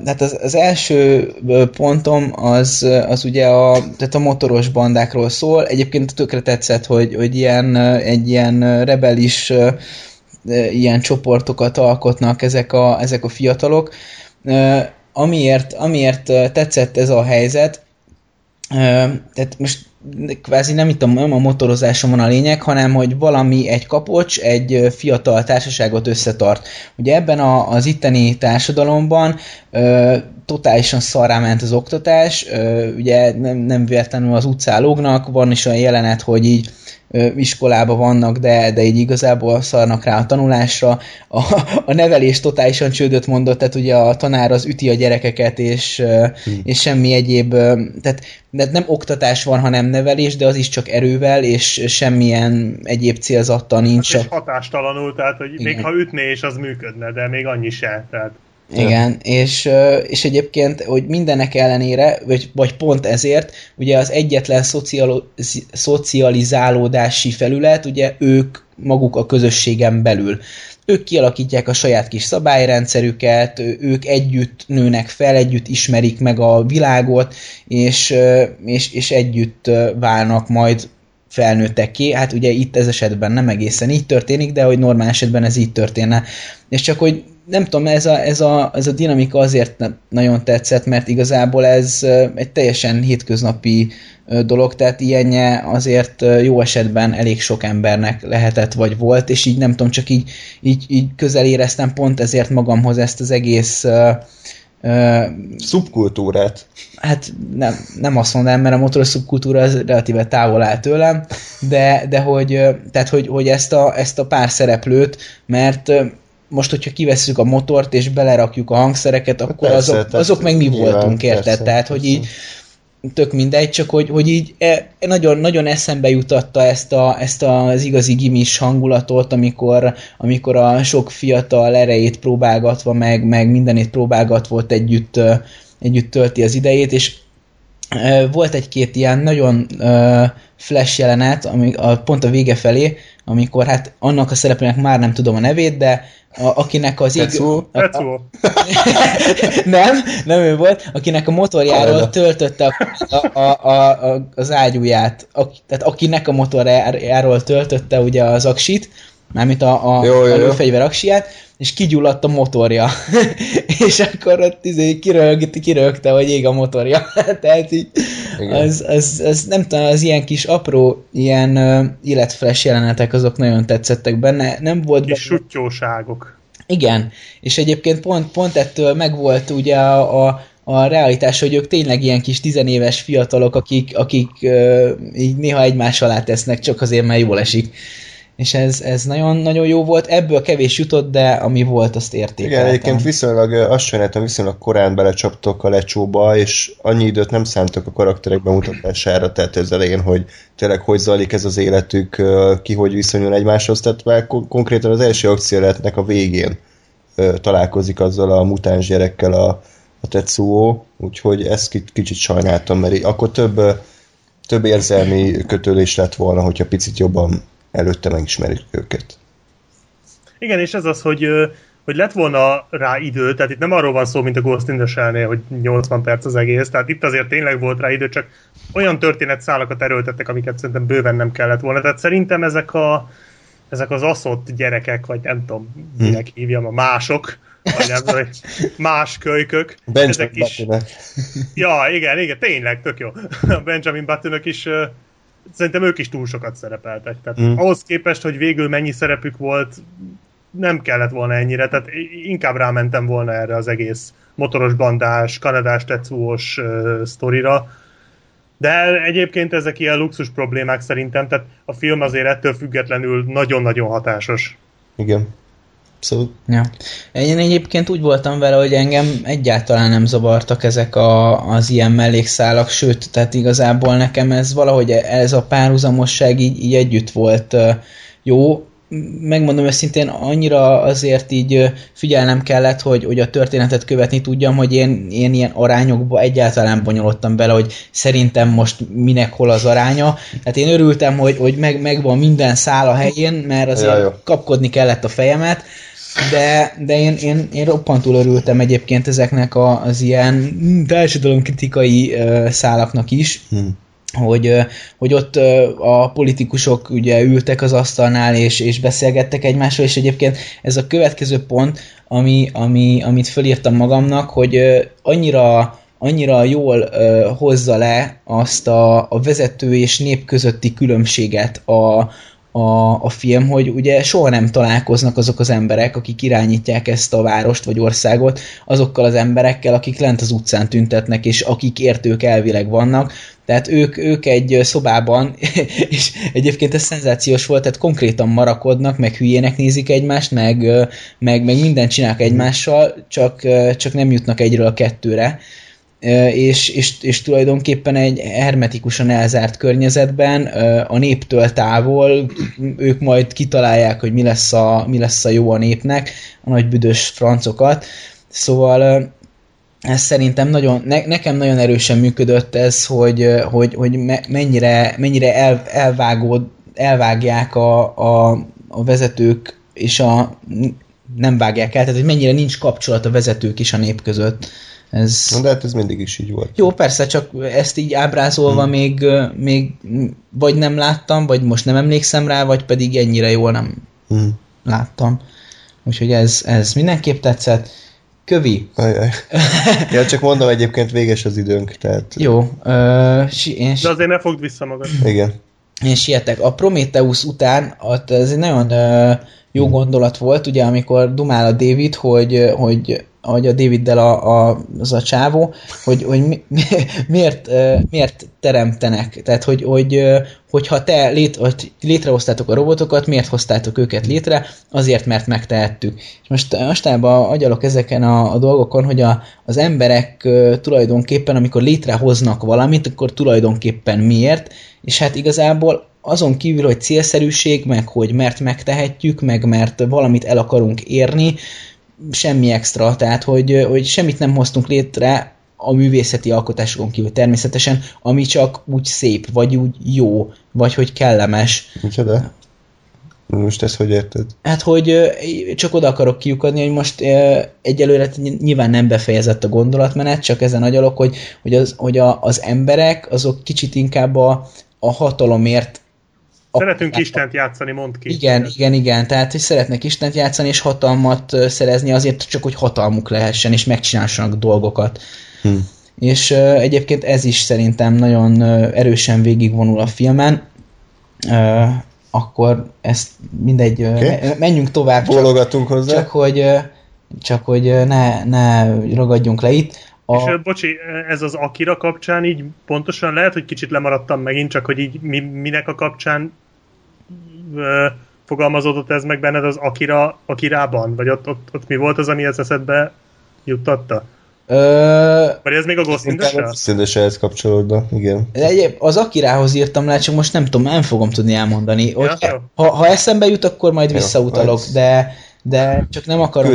hát az, az első pontom az, az ugye a, tehát a motoros bandákról szól. Egyébként tökre tetszett, hogy, hogy ilyen, egy ilyen rebelis ilyen csoportokat alkotnak ezek a, ezek a fiatalok. Amiért, amiért tetszett ez a helyzet, tehát most kvázi nem itt a, nem a motorozáson van a lényeg, hanem hogy valami, egy kapocs, egy fiatal társaságot összetart. Ugye ebben a, az itteni társadalomban ö, totálisan szarrá ment az oktatás, ö, ugye nem, nem véletlenül az utcán lógnak, van is olyan jelenet, hogy így iskolába vannak, de, de így igazából szarnak rá a tanulásra. A, a nevelés totálisan csődöt mondott, tehát ugye a tanár az üti a gyerekeket, és, hmm. és semmi egyéb, tehát de nem oktatás van, hanem nevelés, de az is csak erővel, és semmilyen egyéb célzattal nincs. Hát és hatástalanul, tehát hogy Igen. még ha ütné, és az működne, de még annyi se. Tehát. Igen, és, és egyébként, hogy mindenek ellenére, vagy, vagy pont ezért, ugye az egyetlen szocialo, szocializálódási felület, ugye ők maguk a közösségen belül. Ők kialakítják a saját kis szabályrendszerüket, ők együtt nőnek fel, együtt ismerik meg a világot, és, és, és együtt válnak majd felnőttek ki. Hát ugye itt ez esetben nem egészen így történik, de hogy normál esetben ez így történne. És csak hogy nem tudom, ez a, ez, a, ez a dinamika azért nem nagyon tetszett, mert igazából ez egy teljesen hétköznapi dolog, tehát ilyenje azért jó esetben elég sok embernek lehetett, vagy volt, és így nem tudom, csak így, így, így közel éreztem pont ezért magamhoz ezt az egész uh, szubkultúrát. Hát nem, nem azt mondanám, mert a motoros szubkultúra az relatíve távol áll tőlem, de, de hogy, tehát, hogy, hogy ezt, a, ezt a pár szereplőt, mert most, hogyha kivesszük a motort és belerakjuk a hangszereket, akkor persze, azok, azok meg mi voltunk, érted? Persze, tehát, hogy így tök mindegy, csak hogy, hogy így e, nagyon, nagyon eszembe jutatta ezt, a, ezt az igazi gimis hangulatot, amikor, amikor a sok fiatal erejét próbálgatva, meg, meg mindenét próbálgatva volt együtt, együtt tölti az idejét, és volt egy-két ilyen nagyon flash jelenet, ami a, pont a vége felé, amikor hát annak a szereplőnek már nem tudom a nevét, de a, akinek az ég... A, a, [laughs] nem, nem ő volt, akinek a motorjáról töltötte a, a, a, a, az ágyúját, a, tehát akinek a motorjáról töltötte ugye az aksit, mármint a, a, jó, jó, a lőfegyver aksiját, és kigyulladt a motorja. [laughs] és akkor ott izé kirögt, kirögte, hogy ég a motorja. [laughs] Tehát így, az, az, az, nem tudom, az ilyen kis apró, ilyen uh, életflash jelenetek, azok nagyon tetszettek benne. Nem volt... Kis benne... sutyóságok. Igen, és egyébként pont, pont ettől megvolt ugye a, a a realitás, hogy ők tényleg ilyen kis tizenéves fiatalok, akik, akik uh, így néha egymás alá tesznek, csak azért, mert jól esik és ez, ez nagyon, nagyon jó volt. Ebből kevés jutott, de ami volt, azt értékeltem. Igen, egyébként viszonylag, azt sajnáltam, viszonylag korán belecsaptok a lecsóba, és annyi időt nem szántok a karakterek bemutatására, tehát ez elején, hogy tényleg hogy zajlik ez az életük, ki hogy viszonyul egymáshoz, tehát már konkrétan az első akcióletnek a végén találkozik azzal a mutáns gyerekkel a, a Tetsuo, úgyhogy ezt kicsit sajnáltam, mert akkor több, több érzelmi kötődés lett volna, hogyha picit jobban előtte megismerjük őket. Igen, és ez az, hogy, hogy lett volna rá idő, tehát itt nem arról van szó, mint a Ghost in the Shell-nél, hogy 80 perc az egész, tehát itt azért tényleg volt rá idő, csak olyan történetszálakat erőltettek, amiket szerintem bőven nem kellett volna. Tehát szerintem ezek a ezek az aszott gyerekek, vagy nem tudom, minek hívjam, a mások, vagy nem tudom, [laughs] más kölykök. Benjamin ezek is... Ja, igen, igen, tényleg, tök jó. A Benjamin Buttonok is szerintem ők is túl sokat szerepeltek. Tehát mm. ahhoz képest, hogy végül mennyi szerepük volt, nem kellett volna ennyire, tehát inkább rámentem volna erre az egész motoros bandás, kanadás tetszúos uh, sztorira. De egyébként ezek ilyen luxus problémák szerintem, tehát a film azért ettől függetlenül nagyon-nagyon hatásos. Igen. Abszolút. Ja. Én egyébként úgy voltam vele, hogy engem egyáltalán nem zavartak ezek a, az ilyen mellékszálak, sőt, tehát igazából nekem ez valahogy ez a párhuzamosság így, így együtt volt jó, megmondom őszintén, annyira azért így figyelnem kellett, hogy, hogy a történetet követni tudjam, hogy én, én ilyen arányokba egyáltalán bonyolottam bele, hogy szerintem most minek hol az aránya. Hát én örültem, hogy, hogy meg, megvan minden szál a helyén, mert azért ja, kapkodni kellett a fejemet, de, de én, én, én roppantul örültem egyébként ezeknek a, az ilyen társadalomkritikai uh, szálaknak is. Hmm hogy, hogy ott a politikusok ugye ültek az asztalnál és, és beszélgettek egymással, és egyébként ez a következő pont, ami, ami, amit fölírtam magamnak, hogy annyira annyira jól hozza le azt a, a vezető és nép közötti különbséget a, a, a film, hogy ugye soha nem találkoznak azok az emberek, akik irányítják ezt a várost vagy országot, azokkal az emberekkel, akik lent az utcán tüntetnek, és akik értők elvileg vannak, tehát ők, ők egy szobában, [laughs] és egyébként ez szenzációs volt, tehát konkrétan marakodnak, meg hülyének nézik egymást, meg, meg, meg mindent csinálnak egymással, csak, csak nem jutnak egyről a kettőre és, és, és tulajdonképpen egy hermetikusan elzárt környezetben, a néptől távol, ők majd kitalálják, hogy mi lesz a, mi lesz a jó a népnek, a nagy büdös francokat. Szóval ez szerintem nagyon, ne, nekem nagyon erősen működött ez, hogy, hogy, hogy mennyire, mennyire el, elvágód, elvágják a, a, a vezetők és a nem vágják el, tehát hogy mennyire nincs kapcsolat a vezetők és a nép között. Ez... Na, de hát ez mindig is így volt. Jó, persze, csak ezt így ábrázolva hmm. még, még vagy nem láttam, vagy most nem emlékszem rá, vagy pedig ennyire jól nem hmm. láttam. Úgyhogy ez, ez mindenképp tetszett. Kövi. Ajaj. [laughs] Ja, csak mondom, egyébként véges az időnk, tehát... Jó. Uh, si- én De azért ne fogd vissza magad. Igen. Én sietek. A Prometheus után, ott ez egy nagyon uh, jó gondolat volt, ugye, amikor dumál a David, hogy, hogy hogy a Daviddel a, a, az a csávó, hogy, hogy mi, [laughs] miért, miért teremtenek. Tehát, hogy, hogy hogyha te lét, hogy létrehoztátok a robotokat, miért hoztátok őket létre? Azért, mert megtehettük. És most mostában agyalok ezeken a, a dolgokon, hogy a, az emberek tulajdonképpen, amikor létrehoznak valamit, akkor tulajdonképpen miért? És hát igazából azon kívül, hogy célszerűség, meg hogy mert megtehetjük, meg mert valamit el akarunk érni, semmi extra, tehát hogy, hogy semmit nem hoztunk létre a művészeti alkotásokon kívül természetesen, ami csak úgy szép, vagy úgy jó, vagy hogy kellemes. Micsoda? Most ezt hogy érted? Hát, hogy csak oda akarok kiukadni, hogy most egyelőre nyilván nem befejezett a gondolatmenet, csak ezen agyalok, hogy, hogy, az, hogy a, az emberek azok kicsit inkább a, a hatalomért Szeretünk Istent játszani, mond ki. Igen, igen, igen. Tehát, hogy szeretnek Istent játszani, és hatalmat szerezni azért csak, hogy hatalmuk lehessen, és megcsinálsanak dolgokat. Hm. És uh, egyébként ez is szerintem nagyon uh, erősen végigvonul a filmen. Uh, akkor ezt mindegy, okay. menjünk tovább. Bólogatunk hozzá. Csak hogy, csak hogy ne, ne ragadjunk le itt. A... És bocsi, ez az Akira kapcsán így pontosan lehet, hogy kicsit lemaradtam megint, csak hogy így mi, minek a kapcsán fogalmazódott ez meg benned az Akira, Akirában? Vagy ott, ott, ott mi volt az, ami az eszedbe juttatta? Ö... Vagy ez még a Ghost in the Shell? kapcsolódna, igen. Egyéb, az Akirához írtam le, csak most nem tudom, nem fogom tudni elmondani. Hogy ja, ha, ha eszembe jut, akkor majd visszautalok, de de csak nem akarom,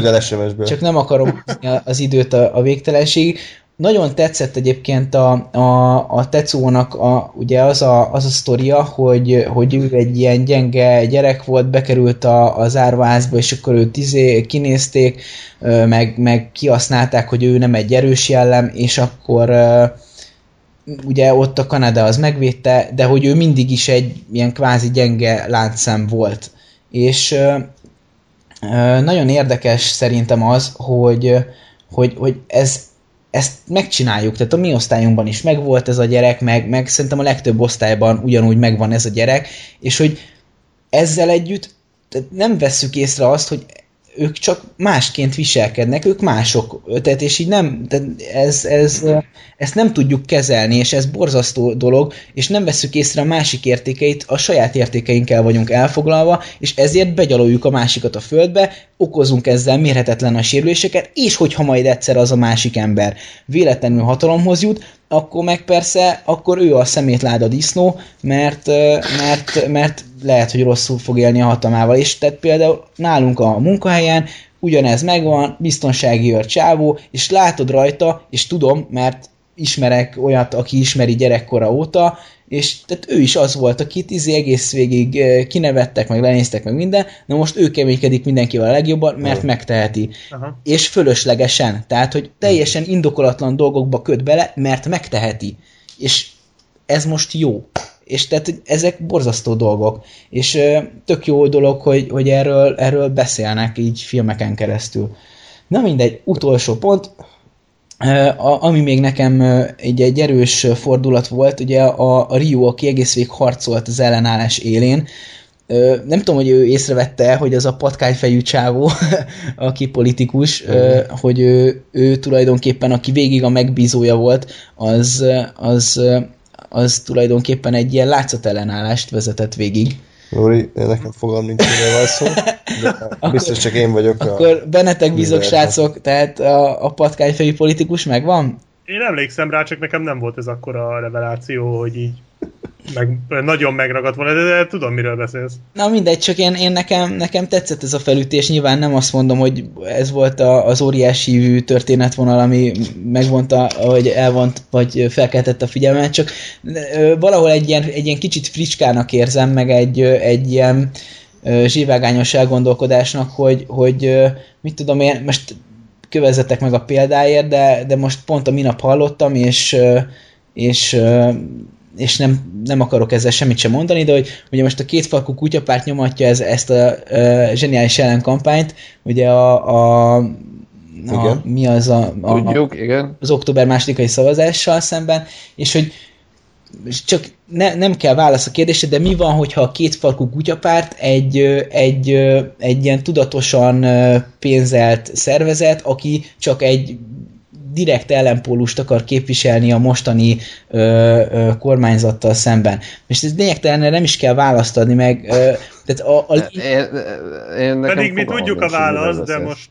csak nem akarom az időt a, a végtelenség. Nagyon tetszett egyébként a, a, a Tetsuónak a, ugye az a, az a sztoria, hogy, hogy ő egy ilyen gyenge gyerek volt, bekerült a, a zárvázba, és akkor őt izé kinézték, meg, meg kihasználták, hogy ő nem egy erős jellem, és akkor ugye ott a Kanada az megvédte, de hogy ő mindig is egy ilyen kvázi gyenge láncszem volt. És nagyon érdekes szerintem az, hogy, hogy, hogy ez, ezt megcsináljuk, tehát a mi osztályunkban is megvolt ez a gyerek, meg, meg szerintem a legtöbb osztályban ugyanúgy megvan ez a gyerek, és hogy ezzel együtt nem vesszük észre azt, hogy ők csak másként viselkednek, ők mások, tehát és így nem, tehát ez, ez, ezt nem tudjuk kezelni, és ez borzasztó dolog, és nem veszük észre a másik értékeit, a saját értékeinkkel vagyunk elfoglalva, és ezért begyaloljuk a másikat a földbe, okozunk ezzel mérhetetlen a sérüléseket, és hogyha majd egyszer az a másik ember véletlenül hatalomhoz jut, akkor meg persze, akkor ő a szemétláda disznó, mert, mert, mert lehet, hogy rosszul fog élni a hatalmával. És tehát például nálunk a munkahelyen ugyanez megvan, biztonsági őr csávó, és látod rajta, és tudom, mert ismerek olyat, aki ismeri gyerekkora óta, és tehát ő is az volt, akit izé egész végig kinevettek, meg lenéztek, meg minden, na most ő keménykedik mindenkivel a legjobban, mert uh-huh. megteheti. Aha. És fölöslegesen, tehát, hogy teljesen indokolatlan dolgokba köt bele, mert megteheti. És ez most jó. És tehát ezek borzasztó dolgok. És tök jó dolog, hogy, hogy erről, erről beszélnek így filmeken keresztül. Na mindegy, utolsó pont, ami még nekem egy, egy erős fordulat volt, ugye a, a Rio, aki egész vég harcolt az ellenállás élén, nem tudom, hogy ő észrevette, hogy az a patkányfejű csávó, [laughs] aki politikus, mm. hogy ő, ő tulajdonképpen, aki végig a megbízója volt, az, az, az tulajdonképpen egy ilyen látszatellenállást vezetett végig. Lóri, nekem fogalm nincs, miről van szó. akkor, biztos csak én vagyok. Akkor a... bennetek bízok, srácok, tehát a, a patkányfejű politikus megvan? Én emlékszem rá, csak nekem nem volt ez akkor a reveláció, hogy így meg, nagyon megragadt volna, de, de tudom, miről beszélsz. Na mindegy, csak én, én nekem, nekem tetszett ez a felütés, nyilván nem azt mondom, hogy ez volt a, az óriási történetvonal, ami megvonta, vagy elvont, vagy felkeltette a figyelmet, csak valahol egy ilyen, egy ilyen kicsit fricskának érzem, meg egy, egy ilyen zsivágányos elgondolkodásnak, hogy, hogy mit tudom én, most kövezzetek meg a példáért, de, de most pont a minap hallottam, és, és és nem, nem akarok ezzel semmit sem mondani, de hogy ugye most a kétfalkú kutyapárt nyomatja ez, ezt a, a zseniális ellenkampányt, ugye a, a, a mi az a, a, Tudjuk, igen. az október másodikai szavazással szemben, és hogy csak ne, nem kell válasz a kérdésre, de mi van, hogyha a kétfalkú kutyapárt egy, egy, egy ilyen tudatosan pénzelt szervezet, aki csak egy direkt ellenpólust akar képviselni a mostani ö, ö, kormányzattal szemben. És ez lényegtelen, nem is kell választ adni meg. Ö, tehát a, a, én, én Pedig mi tudjuk a választ, de most...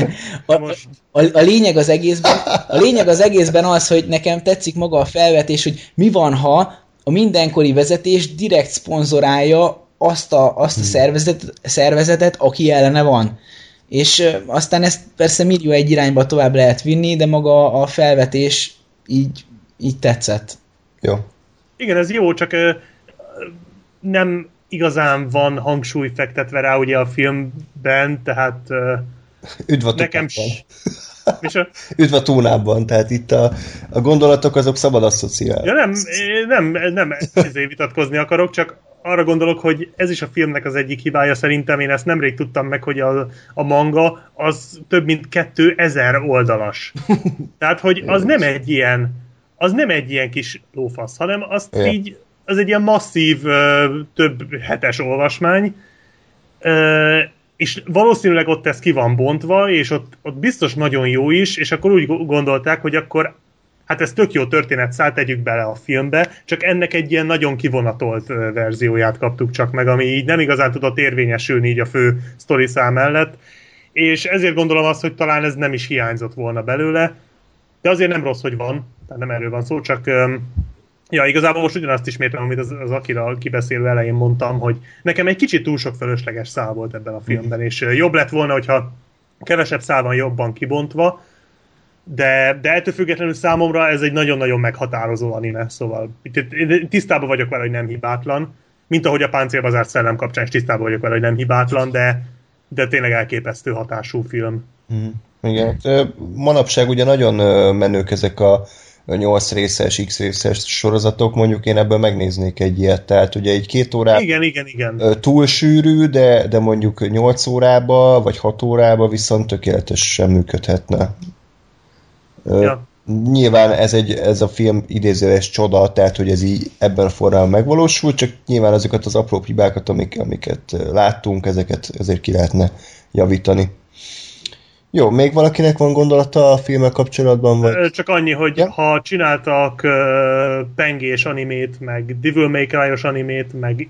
[laughs] a, most... A, a, lényeg az egészben, a lényeg az egészben az, hogy nekem tetszik maga a felvetés, hogy mi van, ha a mindenkori vezetés direkt szponzorálja azt a, azt a hmm. szervezet, szervezetet, aki ellene van. És aztán ezt persze millió egy irányba tovább lehet vinni, de maga a felvetés így, így tetszett. Jó. Igen, ez jó, csak nem igazán van hangsúly fektetve rá ugye a filmben, tehát Üdv a nekem [laughs] Üdv a túnában, tehát itt a, a gondolatok azok szabad asszociálni. Ja nem, nem, nem ezért vitatkozni akarok, csak arra gondolok, hogy ez is a filmnek az egyik hibája szerintem, én ezt nemrég tudtam meg, hogy a, a manga az több mint 2000 oldalas. [laughs] Tehát, hogy az nem egy ilyen az nem egy ilyen kis lófasz, hanem azt yeah. így, az egy ilyen masszív, több hetes olvasmány, és valószínűleg ott ez ki van bontva, és ott, ott biztos nagyon jó is, és akkor úgy gondolták, hogy akkor hát ez tök jó történet, szállt tegyük bele a filmbe, csak ennek egy ilyen nagyon kivonatolt verzióját kaptuk csak meg, ami így nem igazán tudott érvényesülni így a fő sztori szám mellett, és ezért gondolom azt, hogy talán ez nem is hiányzott volna belőle, de azért nem rossz, hogy van, tehát nem erről van szó, csak ja, igazából most ugyanazt ismétlem, amit az, az Akira kibeszélő elején mondtam, hogy nekem egy kicsit túl sok fölösleges szál volt ebben a filmben, és jobb lett volna, hogyha kevesebb szál van jobban kibontva, de, de ettől függetlenül számomra ez egy nagyon-nagyon meghatározó anime, szóval tisztában vagyok vele, hogy nem hibátlan, mint ahogy a páncélbazárt szellem kapcsán is tisztában vagyok vele, hogy nem hibátlan, de, de tényleg elképesztő hatású film. Mm, igen. Manapság ugye nagyon menők ezek a 8 részes, x részes sorozatok, mondjuk én ebből megnéznék egy ilyet, tehát ugye egy két órá igen, igen, igen. túl sűrű, de, de mondjuk 8 órába, vagy 6 órába viszont tökéletesen működhetne. Ja. Nyilván ez, egy, ez a film idézőes csoda, tehát hogy ez így ebben a formában megvalósul, csak nyilván azokat az apró hibákat, amik, amiket láttunk, ezeket ezért ki lehetne javítani. Jó, még valakinek van gondolata a filmmel kapcsolatban? Vagy? Csak annyi, hogy ja? ha csináltak uh, pengés animét, meg Devil May Cry-os animét, meg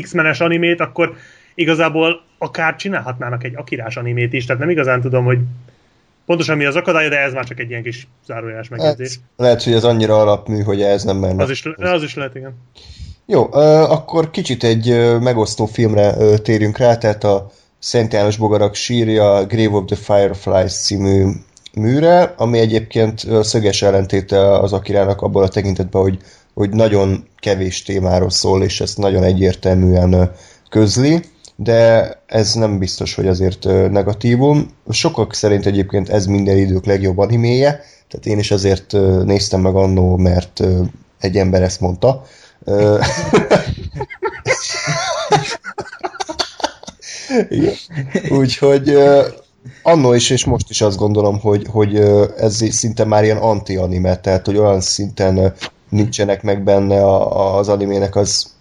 X-menes animét, akkor igazából akár csinálhatnának egy akirás animét is, tehát nem igazán tudom, hogy pontosan mi az akadálya, de ez már csak egy ilyen kis zárójeles megjegyzés. Hát, lehet, hogy ez annyira alapmű, hogy ez nem menne. Az is, az is lehet, igen. Jó, akkor kicsit egy megosztó filmre térjünk rá, tehát a Szent János Bogarak sírja Grave of the Fireflies című műre, ami egyébként szöges ellentéte az Akirának abból a tekintetben, hogy, hogy nagyon kevés témáról szól, és ezt nagyon egyértelműen közli de ez nem biztos, hogy azért negatívum. Sokak szerint egyébként ez minden idők legjobb animéje, tehát én is azért néztem meg annó, mert egy ember ezt mondta. [laughs] Úgyhogy annó is, és most is azt gondolom, hogy, hogy ez szinte már ilyen anti-anime, tehát hogy olyan szinten nincsenek meg benne az animének az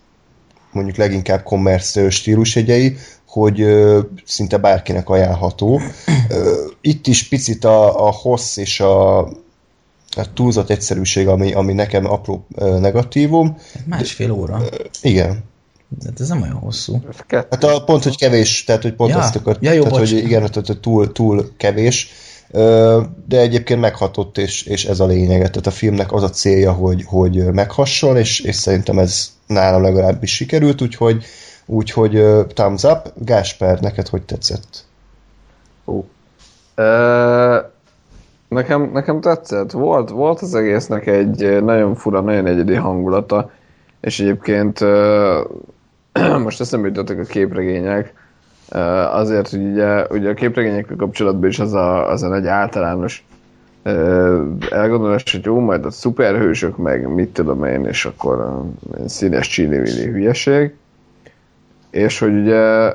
mondjuk leginkább commerce stílusjegyei, hogy ö, szinte bárkinek ajánlható. Ö, itt is picit a, a hossz és a, a túlzott egyszerűség, ami, ami nekem apró ö, negatívum. Másfél óra. Ö, igen. De ez nem olyan hosszú. Hát a pont, hogy kevés, tehát hogy pont ja, azt akart, ja, jó, tehát, hogy igen, tehát túl, túl kevés, de egyébként meghatott, és, és ez a lényeg. Tehát a filmnek az a célja, hogy, hogy meghasson, és, és szerintem ez nálam legalábbis sikerült, úgyhogy, úgyhogy thumbs up. Gásper, neked hogy tetszett? Uh. Uh, nekem, nekem tetszett. Volt, volt az egésznek egy nagyon fura, nagyon egyedi hangulata, és egyébként uh, [clears throat] most eszembe jutottak a képregények, azért, hogy ugye, ugye a képregényekkel kapcsolatban is az a, az a nagy általános elgondolás, hogy jó, majd a szuperhősök, meg mit tudom én, és akkor színes csili hülyeség. És hogy ugye,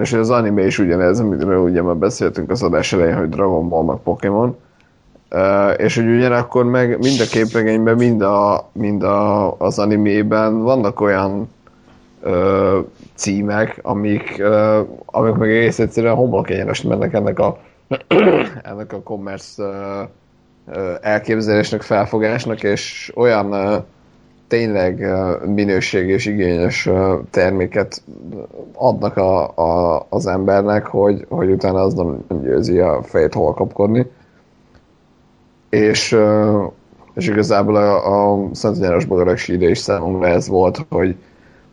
és az anime is ugyanez, amiről ugye már beszéltünk az adás elején, hogy Dragon Ball, meg Pokémon, és hogy ugyanakkor meg mind a képregényben, mind, a, mind a, az animében vannak olyan címek, amik, ö, amik meg egész egyszerűen homlok mennek ennek a [clears throat] ennek a commerce ö, elképzelésnek, felfogásnak, és olyan ö, tényleg ö, minőség és igényes ö, terméket adnak a, a, az embernek, hogy, hogy utána az nem, nem győzi a fejét hol kapkodni. És, ö, és igazából a, a Szent János Bogarak is számomra ez volt, hogy,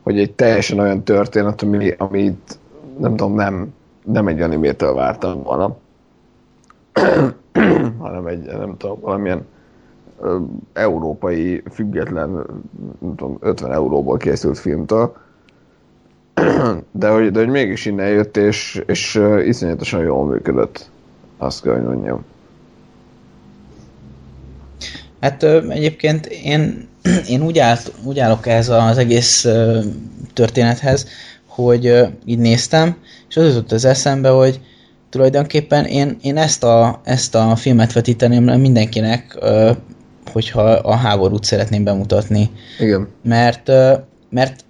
hogy egy teljesen olyan történet, ami, amit nem tudom, nem, nem egy animétől vártam volna, [clears throat] hanem egy, nem tudom, valamilyen európai, független, nem tudom, 50 euróból készült filmtől, [clears throat] de hogy, de hogy mégis innen jött, és, és iszonyatosan jól működött, azt kell, hogy mondjam. Hát egyébként én [clears throat] én úgy, állt, úgy állok ez az egész történethez, hogy így néztem, és az jutott az eszembe, hogy tulajdonképpen én, én ezt, a, ezt a filmet vetíteném mindenkinek, hogyha a háborút szeretném bemutatni. Igen. Mert, mert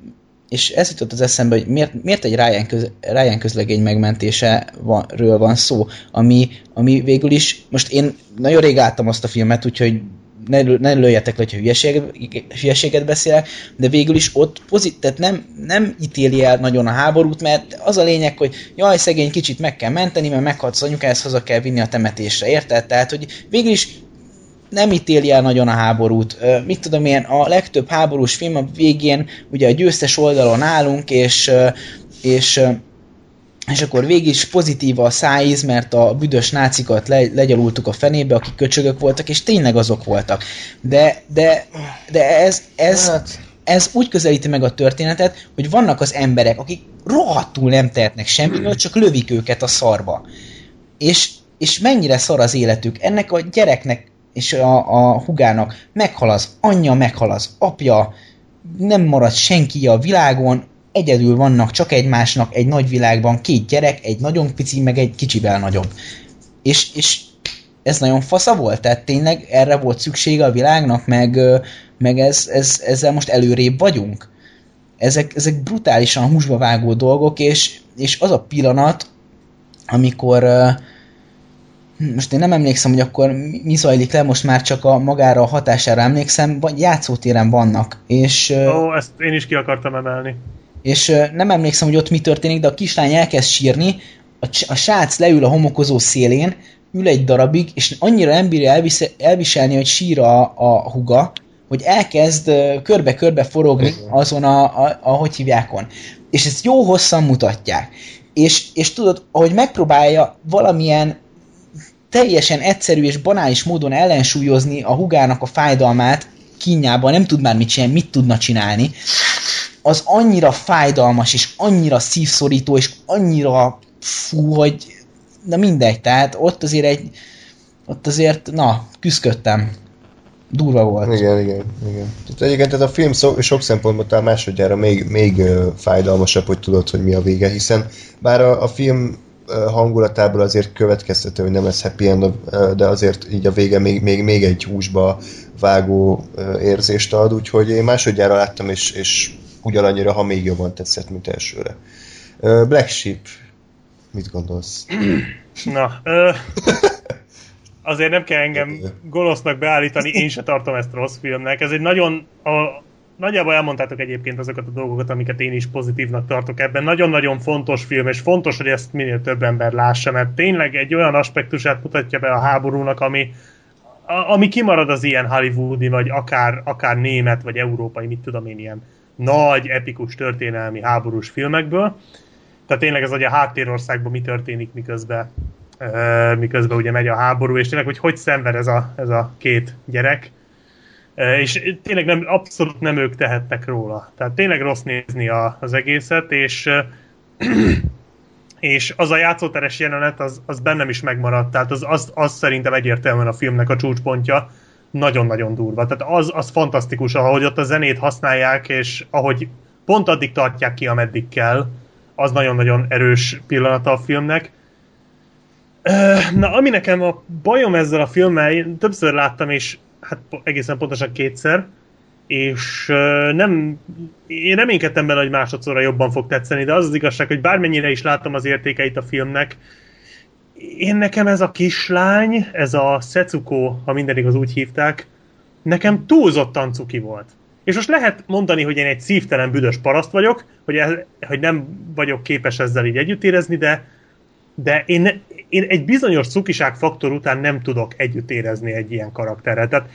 és ez jutott az eszembe, hogy miért, miért egy Ryan, köz, Ryan közlegény megmentése van, ről van szó, ami, ami végül is, most én nagyon rég láttam azt a filmet, úgyhogy ne, ne lőjetek le, hogyha hülyeséget, hülyeséget beszélek, de végül is ott pozit, tehát nem, nem ítéli el nagyon a háborút, mert az a lényeg, hogy jaj, szegény kicsit meg kell menteni, mert meghaltsz anyukához, haza kell vinni a temetésre, érted? Tehát, hogy végül is nem ítéli el nagyon a háborút. Mit tudom én, a legtöbb háborús film a végén ugye a győztes oldalon állunk, és, és és akkor végig is pozitív a szájíz, mert a büdös nácikat le, legyalultuk a fenébe, akik köcsögök voltak, és tényleg azok voltak. De, de, de ez, ez, hát. ez úgy közelíti meg a történetet, hogy vannak az emberek, akik rohadtul nem tehetnek semmiről, csak lövik őket a szarba. És, és mennyire szar az életük. Ennek a gyereknek és a, a hugának meghal az anyja, meghal az apja, nem marad senki a világon, egyedül vannak csak egymásnak egy nagy világban két gyerek, egy nagyon pici, meg egy kicsivel nagyobb. És, és ez nagyon fasza volt, tehát tényleg erre volt szüksége a világnak, meg, meg ez, ez, ezzel most előrébb vagyunk. Ezek, ezek brutálisan húsba vágó dolgok, és, és az a pillanat, amikor most én nem emlékszem, hogy akkor mi zajlik le, most már csak a magára a hatására emlékszem, játszótéren vannak, és... Ó, ezt én is ki akartam emelni és nem emlékszem, hogy ott mi történik, de a kislány elkezd sírni, a, a srác leül a homokozó szélén, ül egy darabig, és annyira nem bírja elviselni, hogy sír a, a huga, hogy elkezd körbe-körbe forogni azon a, a, a hogy hívjákon. És ezt jó hosszan mutatják. És, és tudod, ahogy megpróbálja valamilyen teljesen egyszerű és banális módon ellensúlyozni a hugának a fájdalmát, kínjában nem tud már mit csinálni, mit tudna csinálni, az annyira fájdalmas, és annyira szívszorító, és annyira fú, hogy na mindegy, tehát ott azért egy ott azért, na, küzdködtem. Durva volt. Igen, igen, igen. Tehát egyébként tehát a film szó, sok szempontból talán másodjára még, még fájdalmasabb, hogy tudod, hogy mi a vége, hiszen bár a, a film hangulatából azért következtető, hogy nem lesz happy end, de azért így a vége még, még, még egy húsba vágó érzést ad, úgyhogy én másodjára láttam, és, és ugyanannyira, ha még jobban tetszett, mint elsőre. Black Sheep, mit gondolsz? Na, ö, azért nem kell engem gonosznak beállítani, én se tartom ezt rossz filmnek. Ez egy nagyon, a, nagyjából elmondtátok egyébként azokat a dolgokat, amiket én is pozitívnak tartok ebben. Nagyon-nagyon fontos film, és fontos, hogy ezt minél több ember lássa, mert tényleg egy olyan aspektusát mutatja be a háborúnak, ami, a, ami kimarad az ilyen hollywoodi, vagy akár, akár német, vagy európai, mit tudom én, ilyen nagy, epikus történelmi háborús filmekből. Tehát tényleg ez, hogy a háttérországban mi történik, miközben, uh, miközben ugye megy a háború, és tényleg, hogy hogy szenved ez a, ez a két gyerek, és tényleg nem, abszolút nem ők tehettek róla. Tehát tényleg rossz nézni a, az egészet, és [clears throat] és az a játszóteres jelenet, az, az bennem is megmaradt, tehát az, az, az szerintem egyértelműen a filmnek a csúcspontja, nagyon-nagyon durva. Tehát az, az fantasztikus, ahogy ott a zenét használják, és ahogy pont addig tartják ki, ameddig kell, az nagyon-nagyon erős pillanata a filmnek. Na, ami nekem a bajom ezzel a filmmel, többször láttam, és hát egészen pontosan kétszer, és nem, én reménykedtem benne, hogy másodszorra jobban fog tetszeni, de az az igazság, hogy bármennyire is láttam az értékeit a filmnek, én nekem ez a kislány, ez a Setsuko, ha mindenig az úgy hívták, nekem túlzottan cuki volt. És most lehet mondani, hogy én egy szívtelen, büdös paraszt vagyok, hogy, ez, hogy nem vagyok képes ezzel így együtt érezni, de, de én, én egy bizonyos cukiság faktor után nem tudok együtt érezni egy ilyen karakterrel. Tehát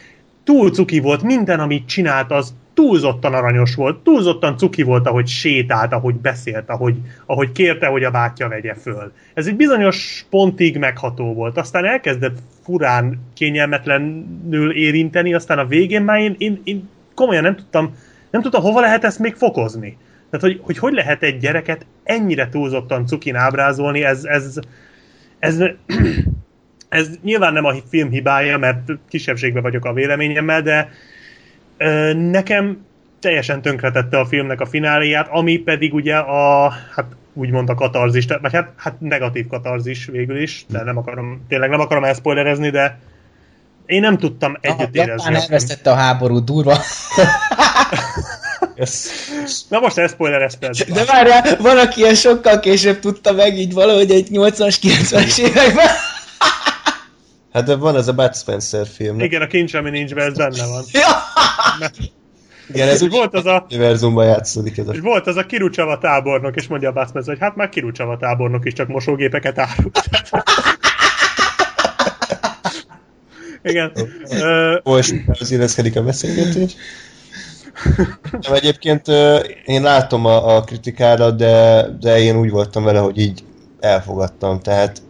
túl cuki volt, minden, amit csinált, az túlzottan aranyos volt, túlzottan cuki volt, ahogy sétált, ahogy beszélt, ahogy, ahogy kérte, hogy a bátyja vegye föl. Ez egy bizonyos pontig megható volt. Aztán elkezdett furán, kényelmetlenül érinteni, aztán a végén már én, én, én komolyan nem tudtam, nem tudtam, hova lehet ezt még fokozni. Tehát, hogy, hogy hogy lehet egy gyereket ennyire túlzottan cukin ábrázolni, ez, ez, ez, [clears throat] ez nyilván nem a film hibája, mert kisebbségben vagyok a véleményemmel, de nekem teljesen tönkretette a filmnek a fináliát, ami pedig ugye a, hát úgymond a katarzis, vagy hát, hát negatív katarzis végül is, de nem akarom, tényleg nem akarom elszpoilerezni, de én nem tudtam együtt érezni. Japán elvesztette a háború, durva. [laughs] Yes. Na most elszpoilerezted. De várjál, van, aki ilyen sokkal később tudta meg, így valahogy egy 80-as, 90-es években. Hát de van ez a Bud Spencer film. Igen, a kincs, ami nincs be, ez benne van. [laughs] Igen, ez úgy volt az a... [laughs] univerzumban játszódik ez a... Volt az a Kirucsava tábornok, és mondja a Bud Spencer, hogy hát már Kirucsava tábornok is csak mosógépeket árul. [laughs] Igen. Most az illeszkedik a beszélgetés. Nem, egyébként én látom a, a kritikádat, de, de én úgy voltam vele, hogy így elfogadtam. Tehát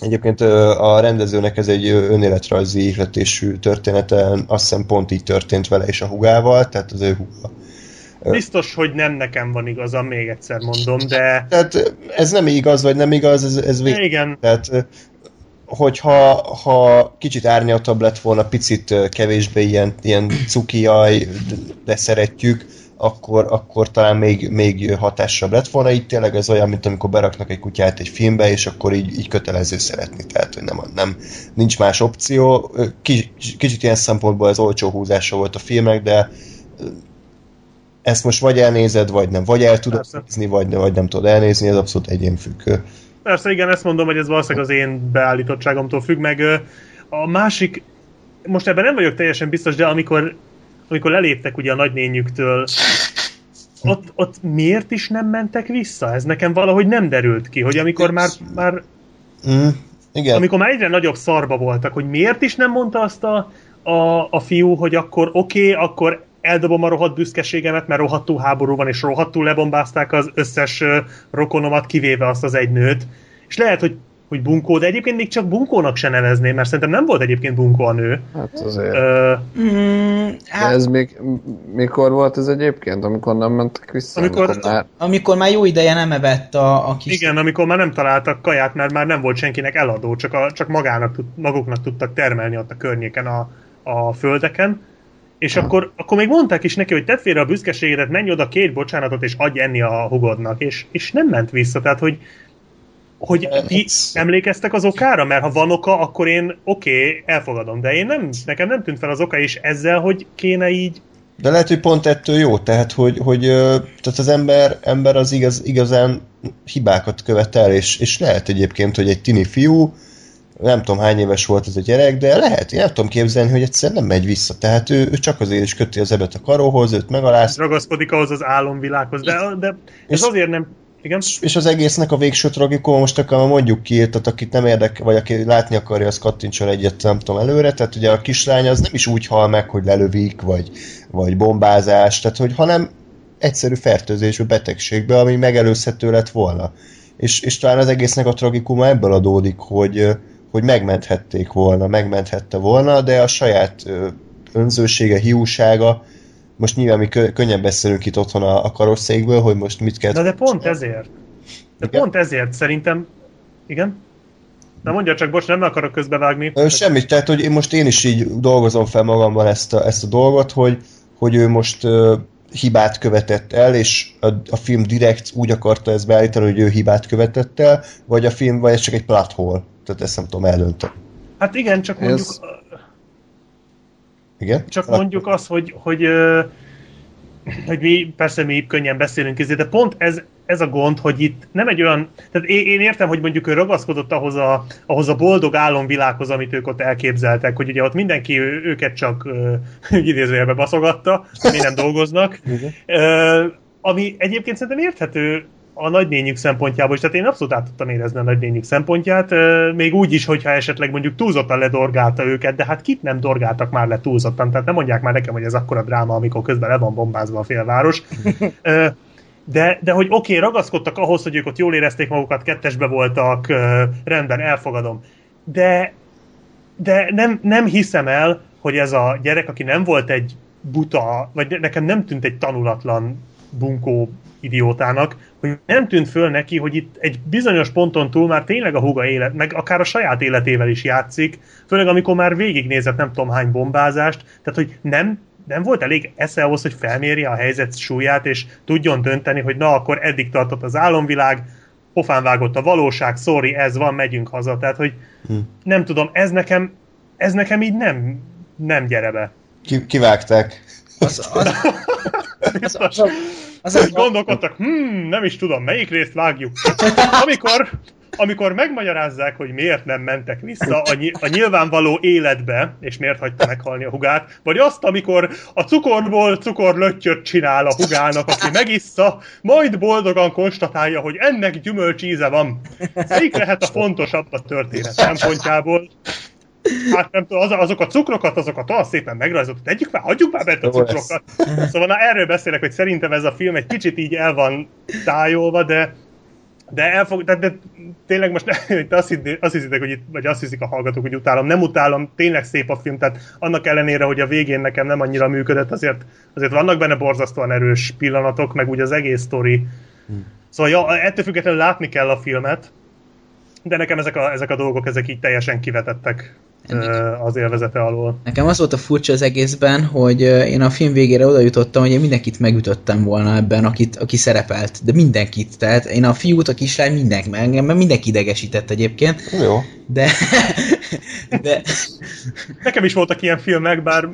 Egyébként a rendezőnek ez egy önéletrajzi ihletésű története, azt hiszem pont így történt vele és a hugával, tehát az ő huga. Biztos, hogy nem nekem van igazam, még egyszer mondom, de... Tehát ez nem igaz, vagy nem igaz, ez, ez vég... Igen. Tehát hogyha ha kicsit árnyaltabb lett volna, picit kevésbé ilyen, ilyen cukijaj, de szeretjük, akkor, akkor talán még, még hatásabb lett volna. Itt tényleg ez olyan, mint amikor beraknak egy kutyát egy filmbe, és akkor így, így kötelező szeretni. Tehát, hogy nem, nem, nincs más opció. Kicsit ilyen szempontból ez olcsó húzása volt a filmnek, de ezt most vagy elnézed, vagy nem. Vagy el tudod Persze. nézni, vagy, vagy nem tudod elnézni, ez abszolút egyénfüggő. Persze, igen, ezt mondom, hogy ez valószínűleg az én beállítottságomtól függ, meg a másik, most ebben nem vagyok teljesen biztos, de amikor amikor leléptek ugye a nagynényüktől, ott, ott miért is nem mentek vissza? Ez nekem valahogy nem derült ki, hogy amikor már, már mm, igen. amikor már egyre nagyobb szarba voltak, hogy miért is nem mondta azt a, a, a fiú, hogy akkor oké, okay, akkor eldobom a rohadt büszkeségemet, mert rohadtul háború van, és rohadtul lebombázták az összes rokonomat, kivéve azt az egy nőt. És lehet, hogy hogy bunkó, de egyébként még csak bunkónak se nevezném, mert szerintem nem volt egyébként bunkó a nő. Hát azért. Ö, mm, hát... Ez még, mikor volt ez egyébként, amikor nem mentek vissza? Amikor, amikor, már... amikor már jó ideje nem evett a, a kis... Igen, amikor már nem találtak kaját, mert már nem volt senkinek eladó, csak, a, csak magának, maguknak tudtak termelni ott a környéken a, a földeken. És ha. akkor, akkor még mondták is neki, hogy tedd félre a büszkeségedet, menj oda, két bocsánatot, és adj enni a hugodnak. És, és nem ment vissza. Tehát, hogy hogy ti emlékeztek az okára? Mert ha van oka, akkor én oké, okay, elfogadom, de én nem, nekem nem tűnt fel az oka, és ezzel, hogy kéne így De lehet, hogy pont ettől jó, tehát hogy, hogy tehát az ember, ember az igaz, igazán hibákat követel, és, és lehet egyébként, hogy egy tini fiú, nem tudom hány éves volt ez a gyerek, de lehet, én nem tudom képzelni, hogy egyszer nem megy vissza. Tehát ő, ő csak azért is köti az ebet a karóhoz, őt megaláz. Ragaszkodik ahhoz az álomvilághoz, de, de ez és, azért nem... Igen? És az egésznek a végső tragikum, most akkor mondjuk ki, tehát akit nem érdek, vagy aki látni akarja, az kattintson egyet, nem tudom, előre, tehát ugye a kislány az nem is úgy hal meg, hogy lelövik, vagy, vagy bombázás, tehát hogy hanem egyszerű fertőzésbe, betegségbe, ami megelőzhető lett volna. És, és talán az egésznek a tragikuma ebből adódik, hogy, hogy megmenthették volna, megmenthette volna, de a saját önzősége, hiúsága, most nyilván mi könnyen beszélünk itt otthon a, a karosszékből, hogy most mit kell... Na de pont ezért. De igen? pont ezért szerintem... Igen? Na mondja csak, bocs, nem akarok közbevágni. Semmit, tehát hogy én most én is így dolgozom fel magamban ezt a, ezt a dolgot, hogy, hogy ő most uh, hibát követett el, és a, a film direkt úgy akarta ezt beállítani, hogy ő hibát követett el, vagy a film, vagy ez csak egy plot hole. Tehát ezt nem tudom eldönteni. Hát igen, csak mondjuk... Ez... Igen? Csak mondjuk az, hogy, hogy, hogy mi, persze mi könnyen beszélünk ezért, de pont ez, ez a gond, hogy itt nem egy olyan, tehát én, értem, hogy mondjuk ő ragaszkodott ahhoz a, ahhoz a boldog álomvilághoz, amit ők ott elképzeltek, hogy ugye ott mindenki ő, őket csak [laughs] idézőjelbe baszogatta, mi nem dolgoznak, uh, ami egyébként szerintem érthető a nagynényük szempontjából is, tehát én abszolút át tudtam érezni a nagynényük szempontját, még úgy is, hogyha esetleg mondjuk túlzottan ledorgálta őket, de hát kit nem dorgáltak már le túlzottan, tehát nem mondják már nekem, hogy ez akkora dráma, amikor közben le van bombázva a félváros. De, de hogy oké, okay, ragaszkodtak ahhoz, hogy ők ott jól érezték magukat, kettesbe voltak, rendben, elfogadom. De, de nem, nem hiszem el, hogy ez a gyerek, aki nem volt egy buta, vagy nekem nem tűnt egy tanulatlan bunkó idiótának, hogy nem tűnt föl neki, hogy itt egy bizonyos ponton túl már tényleg a húga élet, meg akár a saját életével is játszik, főleg amikor már végignézett nem tudom hány bombázást, tehát hogy nem nem volt elég esze ahhoz, hogy felmérje a helyzet súlyát, és tudjon dönteni, hogy na, akkor eddig tartott az álomvilág, pofán vágott a valóság, sorry, ez van, megyünk haza. Tehát, hogy hm. nem tudom, ez nekem, ez nekem így nem, nem gyere be. Ki, kivágták. Az, az, [laughs] az, az, az, az, az, gondolkodtak, hmm, nem is tudom, melyik részt vágjuk. Amikor, amikor megmagyarázzák, hogy miért nem mentek vissza a, ny- a nyilvánvaló életbe, és miért hagyta meghalni a hugát, vagy azt, amikor a cukorból cukorlöttyöt csinál a hugának, aki megissza, majd boldogan konstatálja, hogy ennek gyümölcsíze van. Melyik lehet a fontosabb a történet szempontjából? Hát nem tudom, az, azok a cukrokat, azokat olyan szépen megrajzolt, tegyük már, hagyjuk már bent a cukrokat. Szóval na, erről beszélek, hogy szerintem ez a film egy kicsit így el van tájolva, de de, elfog, de, de tényleg most te [laughs] azt, hidd, azt hiszitek, hogy itt, vagy azt hiszik a hallgatók, hogy utálom. Nem utálom, tényleg szép a film, tehát annak ellenére, hogy a végén nekem nem annyira működött, azért, azért vannak benne borzasztóan erős pillanatok, meg úgy az egész sztori. Hmm. Szóval ja, ettől függetlenül látni kell a filmet, de nekem ezek a, ezek a dolgok, ezek így teljesen kivetettek az élvezete alól. Nekem az volt a furcsa az egészben, hogy én a film végére oda jutottam, hogy én mindenkit megütöttem volna ebben, akit, aki szerepelt, de mindenkit. Tehát én a fiút, a kislány, mindenki, engem mindenki idegesített egyébként. Jó. De, [laughs] de... Nekem is voltak ilyen filmek, bár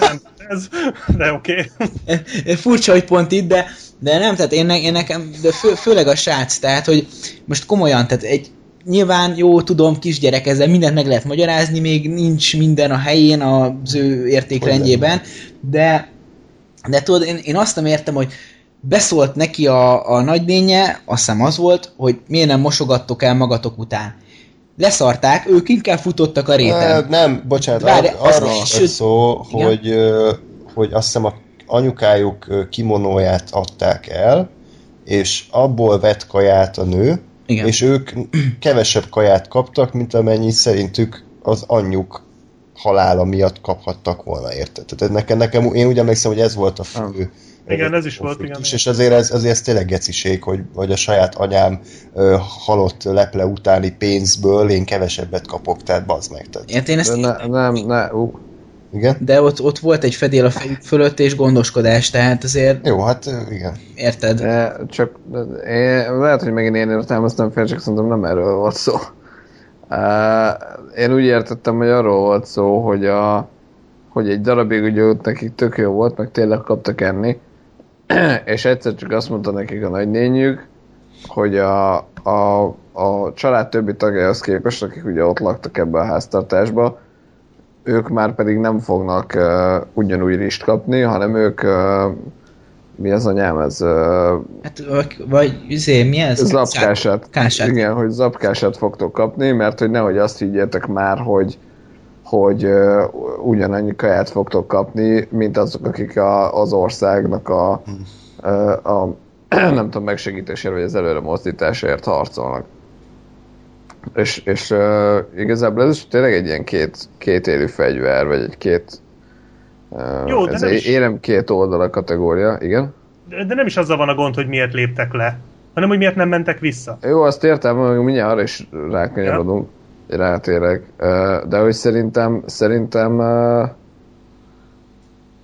nem ez, de oké. Okay. [laughs] Furcsa, hogy pont itt, de, de nem, tehát én, én nekem, de fő, főleg a srác, tehát hogy most komolyan, tehát egy, nyilván jó, tudom, kisgyerek ezzel mindent meg lehet magyarázni, még nincs minden a helyén az ő értékrendjében, de, de tudod, én, én azt nem értem, hogy beszólt neki a, a nagynénye, azt hiszem az volt, hogy miért nem mosogattok el magatok után. Leszarták, ők inkább futottak a réten. Nem, bocsánat, Várj, ar- arra az szó, hogy, hogy azt hiszem a anyukájuk kimonóját adták el, és abból vett kaját a nő, igen. és ők kevesebb kaját kaptak, mint amennyi szerintük az anyjuk halála miatt kaphattak volna, érted? Tehát nekem, nekem, én úgy emlékszem, hogy ez volt a fő igen, ez is volt, igen. És azért ez, azért ez tényleg geciség, hogy, hogy a saját anyám ö, halott leple utáni pénzből én kevesebbet kapok, tehát bazd meg. Tehát. Én ezt... Ne, nem, ne, uh. Igen? De ott, ott volt egy fedél a fejük fölött, és gondoskodás, tehát azért... Jó, hát igen. Érted? De csak én, lehet, hogy megint én értelmeztem fel, csak szerintem nem erről volt szó. Uh, én úgy értettem, hogy arról volt szó, hogy a, hogy egy darabig ugye ott nekik tök jó volt, meg tényleg kaptak enni, [clears throat] és egyszer csak azt mondta nekik a nagynényük, hogy a, a, a család többi tagjához képest, akik ugye ott laktak ebbe a háztartásba, ők már pedig nem fognak uh, ugyanúgy rist kapni, hanem ők uh, mi az anyám, ez... Uh, hát, vagy üzé, mi ez? Zapkását. Kását. Igen, hogy zapkását fogtok kapni, mert hogy nehogy azt higgyétek már, hogy hogy uh, ugyanannyi kaját fogtok kapni, mint azok, akik a, az országnak a, uh, a [clears throat] nem tudom, megsegítésért, vagy az előre mozdításért harcolnak. És, és uh, igazából ez is tényleg egy ilyen két, két élő fegyver, vagy egy két uh, Jó, ez egy is... érem két oldala kategória, igen? De, de nem is azzal van a gond, hogy miért léptek le, hanem hogy miért nem mentek vissza. Jó, azt értem, hogy mindjárt arra is rákanyarodunk, ja. rátérek. Uh, de hogy szerintem, szerintem uh,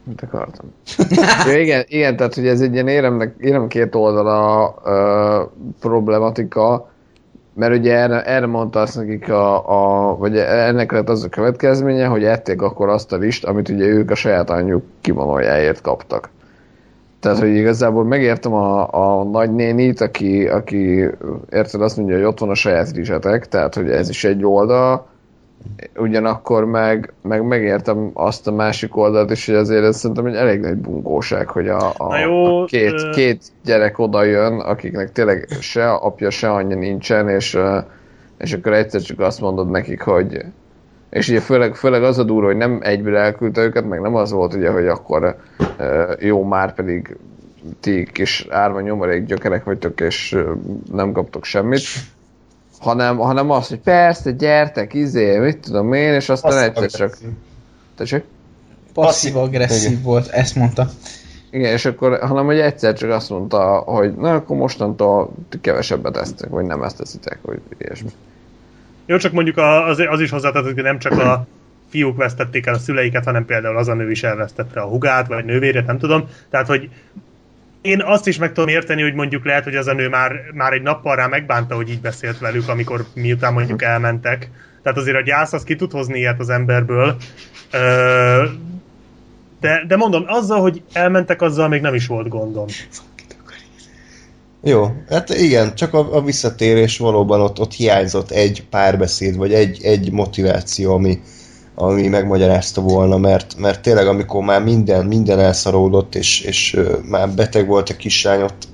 Mit akartam? [laughs] ja, igen, igen, tehát hogy ez egy ilyen éremnek, érem két oldala uh, problematika, mert ugye erre, erre mondta azt nekik a, a, vagy ennek lett az a következménye, hogy ették akkor azt a list, amit ugye ők a saját anyjuk kimonoljáért kaptak. Tehát, hogy igazából megértem a, a nagynénit, aki, aki érted azt mondja, hogy ott van a saját rizsetek, tehát, hogy ez is egy oldal, ugyanakkor meg, meg megértem azt a másik oldalt is, hogy azért ez szerintem egy elég nagy bungóság, hogy a, a, jó, a két, ö... két gyerek oda jön, akiknek tényleg se apja, se anyja nincsen, és, és akkor egyszer csak azt mondod nekik, hogy és ugye főleg, főleg az a durva, hogy nem egyből elküldte őket, meg nem az volt ugye, hogy akkor jó, már pedig ti kis árva nyomorék gyökerek vagytok, és nem kaptok semmit, hanem, hanem az, hogy persze, gyertek, izé, mit tudom én, és aztán egyszer csak... Tessék? Passzív-agresszív volt, ezt mondta. Igen, és akkor, hanem hogy egyszer csak azt mondta, hogy na, akkor mostantól kevesebbet esztek, vagy nem ezt teszitek, vagy ilyesmi. Jó, csak mondjuk az, az is hozzátartozik, hogy nem csak a fiúk vesztették el a szüleiket, hanem például az a nő is elvesztette a hugát, vagy nővérét, nem tudom. Tehát, hogy én azt is meg tudom érteni, hogy mondjuk lehet, hogy az a nő már, már egy nappal rá megbánta, hogy így beszélt velük, amikor miután mondjuk elmentek. Tehát azért a gyász az ki tud hozni ilyet az emberből. De, de mondom, azzal, hogy elmentek, azzal még nem is volt gondom. Jó, hát igen, csak a, a visszatérés valóban ott, ott hiányzott egy párbeszéd, vagy egy, egy motiváció, ami, ami megmagyarázta volna, mert, mert tényleg amikor már minden, minden elszaródott, és, és már beteg volt a kislány, ott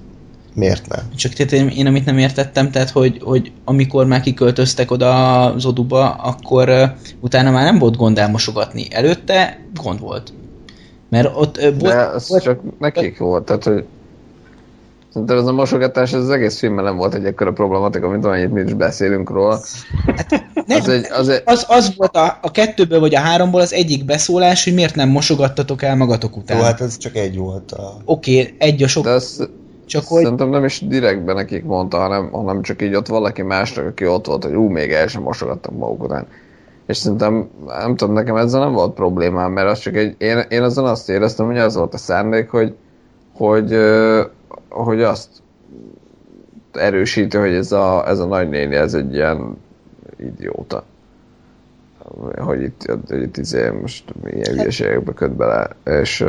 miért nem? Csak tehát én, én amit nem értettem, tehát hogy, hogy amikor már kiköltöztek oda az oduba, akkor uh, utána már nem volt gond elmosogatni. Előtte gond volt. Mert ott... Uh, De az volt, csak nekik volt, tehát hogy Szerintem ez a mosogatás ez az egész filmben nem volt egy ekkora problematika, mint amennyit mi is beszélünk róla. Hát, nem, az, egy, az, egy... az, az volt a, a kettőből vagy a háromból az egyik beszólás, hogy miért nem mosogattatok el magatok után. Jó, hát ez csak egy volt. A... Oké, okay, egy a sok. De az, csak hogy... Szerintem nem is direktben nekik mondta, hanem, hanem csak így ott valaki másnak, aki ott volt, hogy ú, még el sem mosogattam maguk után. És szerintem, nem tudom, nekem ezzel nem volt problémám, mert az csak egy, én, én azon azt éreztem, hogy az volt a szándék, hogy, hogy, hogy azt erősíti, hogy ez a, ez a nagynéni, ez egy ilyen idióta. Hogy itt, hogy itt izé most milyen hülyeségekbe köt bele. És,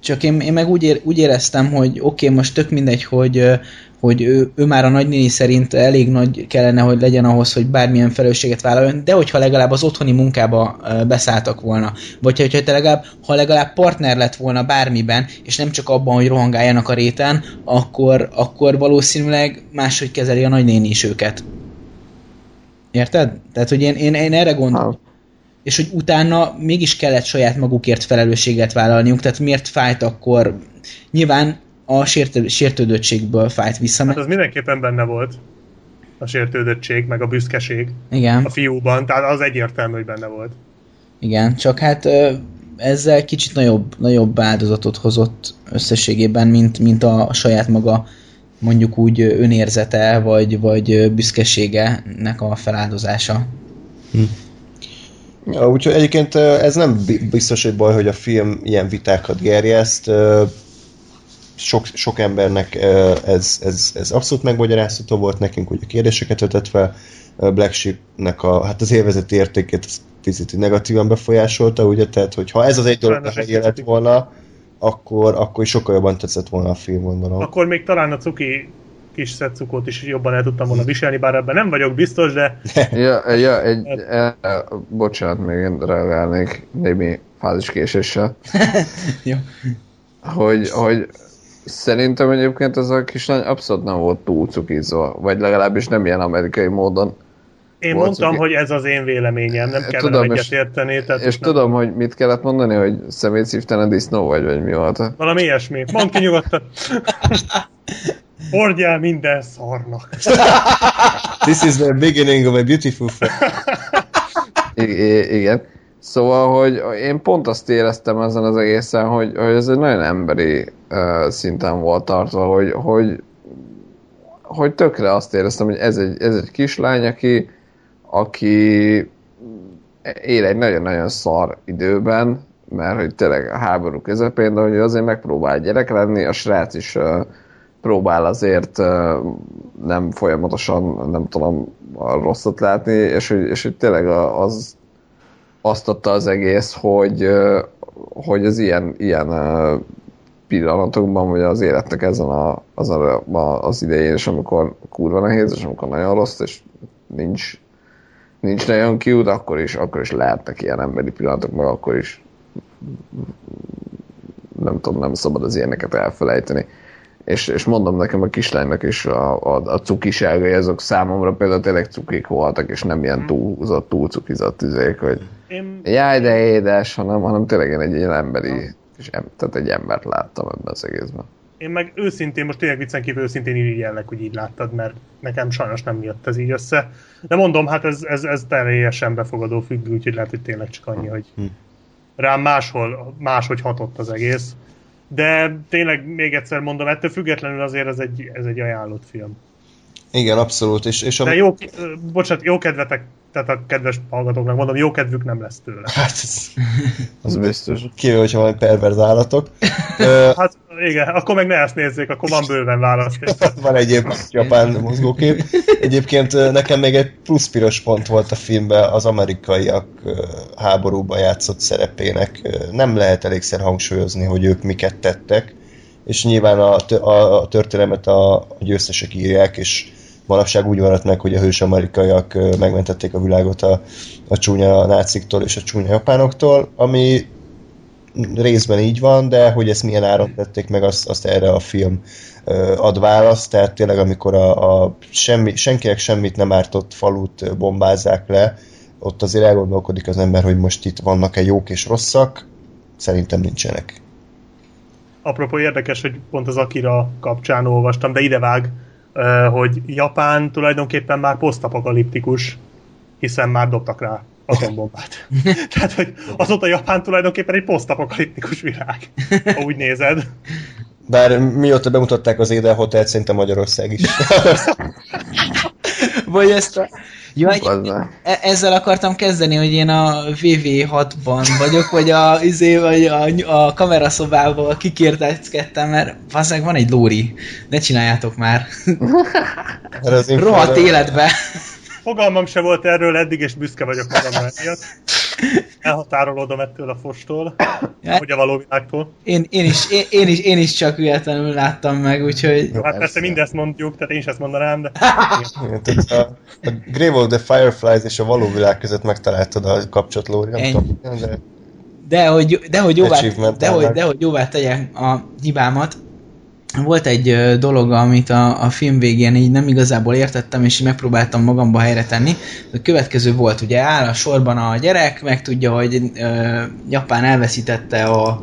Csak én, én meg úgy, ér, úgy éreztem, hogy oké, okay, most tök mindegy, hogy hogy ő, ő már a nagynéni szerint elég nagy kellene, hogy legyen ahhoz, hogy bármilyen felelősséget vállaljon, de hogyha legalább az otthoni munkába beszálltak volna, vagy hogyha te legalább, ha legalább partner lett volna bármiben, és nem csak abban, hogy rohangáljanak a réten, akkor, akkor valószínűleg máshogy kezeli a nagynéni is őket. Érted? Tehát, hogy én, én, én erre gondolom. És hogy utána mégis kellett saját magukért felelősséget vállalniuk, tehát miért fájt akkor? Nyilván a sértő, sértődöttségből fájt vissza. Hát az mindenképpen benne volt a sértődöttség, meg a büszkeség Igen. a fiúban, tehát az egyértelmű, hogy benne volt. Igen, csak hát ezzel kicsit nagyobb, nagyobb áldozatot hozott összességében, mint, mint a, saját maga mondjuk úgy önérzete, vagy, vagy büszkesége nek a feláldozása. Hm. Ja, úgyhogy egyébként ez nem biztos, hogy baj, hogy a film ilyen vitákat gerjeszt sok, sok embernek ez, ez, ez abszolút megmagyarázható volt nekünk, hogy a kérdéseket vetett fel, Black Sheep-nek a, hát az élvezeti értékét picit negatívan befolyásolta, ugye, tehát hogyha ez az egy dolog, ha lett volna, akkor, akkor is sokkal jobban tetszett volna a film, gondolom. Akkor még talán a cuki kis szetszukót is jobban el tudtam volna viselni, bár ebben nem vagyok biztos, de... [laughs] ja, ja egy, e, bocsánat, még én reagálnék némi fáziskéséssel. [laughs] Jó. Hogy, hogy szerintem egyébként ez a kislány abszolút nem volt túl cukizva, vagy legalábbis nem ilyen amerikai módon. Én volt mondtam, cuki... hogy ez az én véleményem, nem kell tudom, egyet érteni. Tehát és nem... tudom, hogy mit kellett mondani, hogy szemétszívtelen disznó vagy, vagy mi volt? Valami ilyesmi. Mondd ki nyugodtan. [laughs] Hordjál minden szarnak. This is the beginning of a beautiful I- igen. Szóval, hogy én pont azt éreztem ezen az egészen, hogy, hogy ez egy nagyon emberi uh, szinten volt tartva, hogy, hogy, hogy tökre azt éreztem, hogy ez egy, ez egy kislány, aki, aki él egy nagyon-nagyon szar időben, mert hogy tényleg a háború közepén, de hogy azért megpróbál gyerek lenni, a srác is uh, próbál azért nem folyamatosan, nem tudom, rosszat látni, és hogy, és hogy tényleg az azt adta az egész, hogy, hogy az ilyen, ilyen pillanatokban, vagy az életnek ezen a, az, a, az idején, és amikor kurva nehéz, és amikor nagyon rossz, és nincs, nincs nagyon kiút, akkor is, akkor is lehetnek ilyen emberi pillanatok, meg akkor is nem tudom, nem szabad az ilyeneket elfelejteni és, és mondom nekem a kislánynak is a, a, a cukiságai, azok számomra például tényleg cukik voltak, és nem ilyen mhm. túlzott, túl cukizott üzék, hogy én... jaj, de édes, hanem, hanem tényleg én egy ilyen emberi, és em, tehát egy embert láttam ebben az egészben. Én meg őszintén, most tényleg viccen kívül őszintén irigyellek, hogy így láttad, mert nekem sajnos nem jött ez így össze. De mondom, hát ez, ez, ez teljesen befogadó függő, úgyhogy lehet, hogy tényleg csak annyi, hogy rám máshol, máshogy hatott az egész. De tényleg még egyszer mondom, ettől függetlenül azért ez egy, ez egy ajánlott film. Igen, abszolút. És, és a... De jó, bocsánat, jó kedvetek, tehát a kedves hallgatóknak mondom, jó kedvük nem lesz tőle. Hát ez, [laughs] az biztos. Kivéve, hogyha van perverz állatok. [laughs] hát igen, akkor meg ne ezt nézzék, akkor van bőven választék. [laughs] van egy japán mozgókép. Egyébként nekem még egy plusz piros pont volt a filmben az amerikaiak háborúban játszott szerepének. Nem lehet elégszer hangsúlyozni, hogy ők miket tettek, és nyilván a, a, a történelmet a, a győztesek írják, és manapság úgy maradt meg, hogy a hős amerikaiak megmentették a világot a, a csúnya náciktól és a csúnya japánoktól, ami részben így van, de hogy ezt milyen áron tették meg, azt, azt erre a film ad választ, tehát tényleg amikor a, a semmi, senkinek semmit nem ártott falut bombázzák le, ott azért elgondolkodik az ember, hogy most itt vannak-e jók és rosszak, szerintem nincsenek. Apropó érdekes, hogy pont az Akira kapcsán olvastam, de idevág, hogy Japán tulajdonképpen már posztapokaliptikus, hiszen már dobtak rá atombombát. [laughs] Tehát, hogy azóta Japán tulajdonképpen egy posztapokaliptikus világ, ha úgy nézed. Bár mióta bemutatták az Éden Hotel, szerintem Magyarország is. Vagy ezt a... Jó, egy, e- ezzel akartam kezdeni, hogy én a VV6-ban vagyok, vagy a, izé, vagy a, a kameraszobával kikérteckedtem, mert valószínűleg van egy lóri. Ne csináljátok már. [laughs] Rohadt életbe. Fogalmam se volt erről eddig, és büszke vagyok magamra miatt. Elhatárolódom ettől a fostól, [coughs] ja, hogy a való világtól. Én, én, is, én, én, is, én is csak véletlenül láttam meg, úgyhogy... Jó, hát persze mindezt mondjuk, tehát én is ezt mondanám, de... [laughs] a, a Grave of the Fireflies és a való világ között megtaláltad a kapcsolatlóri, nem tudom, de... De hogy, de, hogy jóvá, de, hogy, de hogy jóvá tegyek a hibámat, volt egy dolog, amit a, a film végén így nem igazából értettem, és így megpróbáltam magamba helyre tenni. A következő volt, ugye áll a sorban a gyerek, meg tudja, hogy ö, Japán elveszítette a,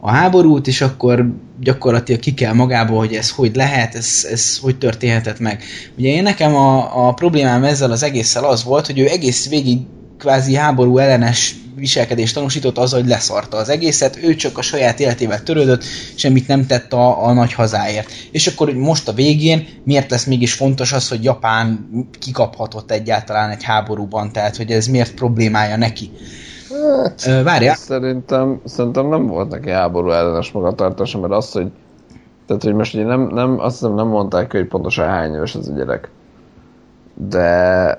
a háborút, és akkor gyakorlatilag ki kell magából, hogy ez hogy lehet, ez, ez hogy történhetett meg. Ugye én nekem a, a problémám ezzel az egésszel az volt, hogy ő egész végig kvázi háború ellenes viselkedést tanúsított az, hogy leszarta az egészet, ő csak a saját életével törődött, semmit nem tett a, a nagy hazáért. És akkor most a végén miért lesz mégis fontos az, hogy Japán kikaphatott egyáltalán egy háborúban, tehát hogy ez miért problémája neki. Hát, Várja. Szerintem, szerintem nem volt neki háború ellenes magatartása, mert az, hogy tehát, hogy most ugye nem, nem, azt hiszem nem mondták, hogy pontosan hány éves az a gyerek. De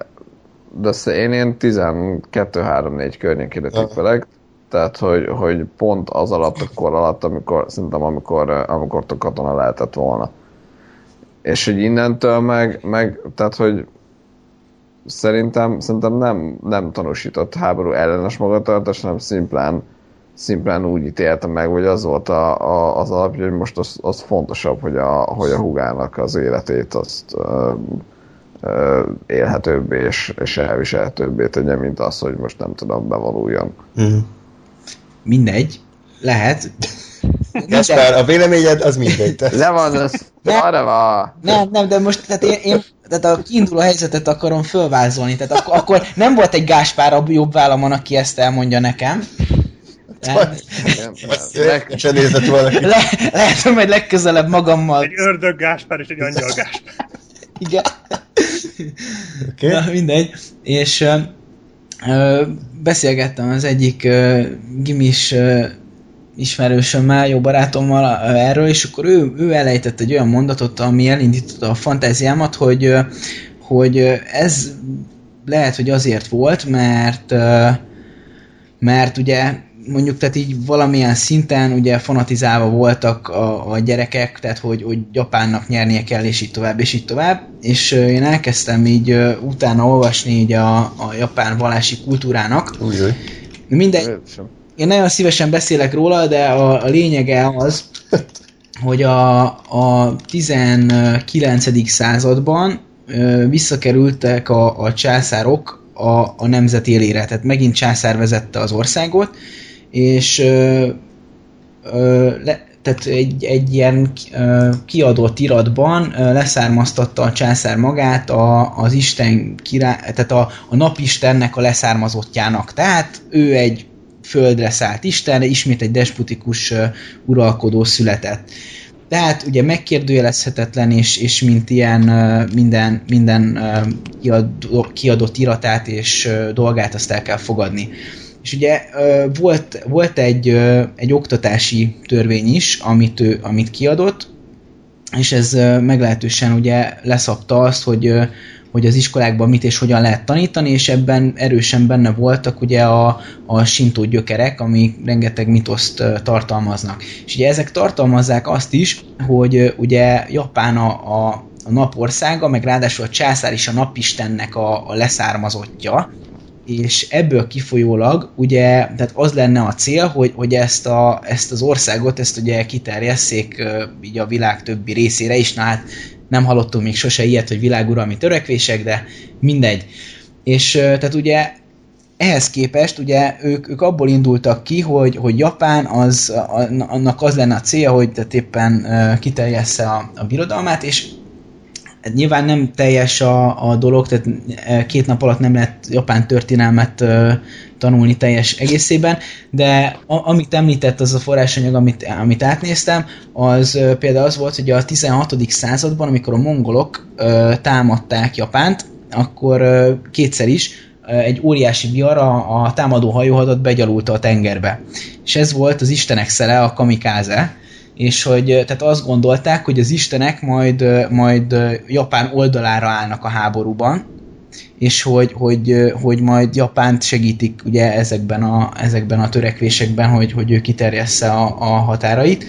de én én 12-3-4 környékére tippeleg, tehát hogy, hogy pont az alatt a kor alatt, amikor szerintem amikor, amikor a katona lehetett volna. És hogy innentől meg, meg tehát hogy szerintem, szerintem nem, nem tanúsított háború ellenes magatartás, hanem szimplán, szimplán úgy ítéltem meg, hogy az volt a, a, az alapja, hogy most az, az fontosabb, hogy a, hogy a hugának az életét azt élhetőbbé és, és elviselhetőbbé tegye, mint az, hogy most nem tudom, bevaluljon. Mm. Mindegy, lehet. Gaspár, a véleményed az mindegy. Le van, az arra van. Nem, nem, de most tehát én, én tehát a kiinduló helyzetet akarom fölvázolni, tehát akkor, akkor nem volt egy Gáspár a jobb vállamon, aki ezt elmondja nekem. Le, lehet, hogy majd legközelebb magammal... Egy ördög Gáspár és egy angyal Gáspár. Igen. Okay. Na, mindegy. És ö, beszélgettem az egyik ö, gimis ö, ismerősömmel, jó barátommal erről, és akkor ő, ő elejtett egy olyan mondatot, ami elindította a fantáziámat, hogy, hogy ez lehet, hogy azért volt, mert mert ugye mondjuk tehát így valamilyen szinten ugye fanatizálva voltak a, a gyerekek, tehát hogy, hogy Japánnak nyernie kell, és így tovább, és így tovább, és én elkezdtem így utána olvasni így a, a japán vallási kultúrának. Újjaj. Mindegy, én nagyon szívesen beszélek róla, de a, a lényege az, hogy a, a 19. században visszakerültek a, a császárok a, a nemzet élére, tehát megint császár vezette az országot, és ö, ö, le, tehát egy, egy ilyen kiadott iratban leszármaztatta a császár magát a, az Isten király, tehát a, a napistennek a leszármazottjának. Tehát ő egy földre szállt Isten, ismét egy desputikus uh, uralkodó született. Tehát ugye megkérdőjelezhetetlen, és, és mint ilyen minden, minden kiadott iratát és dolgát azt el kell fogadni. És ugye volt, volt egy, egy oktatási törvény is, amit, ő, amit kiadott, és ez meglehetősen ugye leszabta azt, hogy hogy az iskolákban mit és hogyan lehet tanítani, és ebben erősen benne voltak ugye a, a sintó gyökerek, amik rengeteg mitoszt tartalmaznak. És ugye ezek tartalmazzák azt is, hogy ugye Japán a, a, a napországa, meg ráadásul a császár is a napistennek a, a leszármazottja, és ebből kifolyólag ugye, tehát az lenne a cél, hogy, hogy ezt, a, ezt az országot, ezt ugye kiterjesszék így a világ többi részére is, na hát nem hallottunk még sose ilyet, hogy világuralmi törekvések, de mindegy. És tehát ugye ehhez képest ugye ők, ők abból indultak ki, hogy, hogy Japán az, annak az lenne a célja, hogy tehát éppen kiterjessze a, a birodalmát, és nyilván nem teljes a, a dolog, tehát két nap alatt nem lehet japán történelmet tanulni teljes egészében, de a, amit említett az a forrásanyag, amit, amit átnéztem, az ö, például az volt, hogy a 16. században, amikor a mongolok ö, támadták Japánt, akkor ö, kétszer is ö, egy óriási vihar a, a támadó hajóhadat begyalulta a tengerbe. És ez volt az istenek szele, a kamikáze, és hogy tehát azt gondolták, hogy az istenek majd, majd Japán oldalára állnak a háborúban, és hogy, hogy, hogy majd Japánt segítik ugye ezekben a, ezekben a törekvésekben, hogy, hogy ő kiterjessze a, a határait.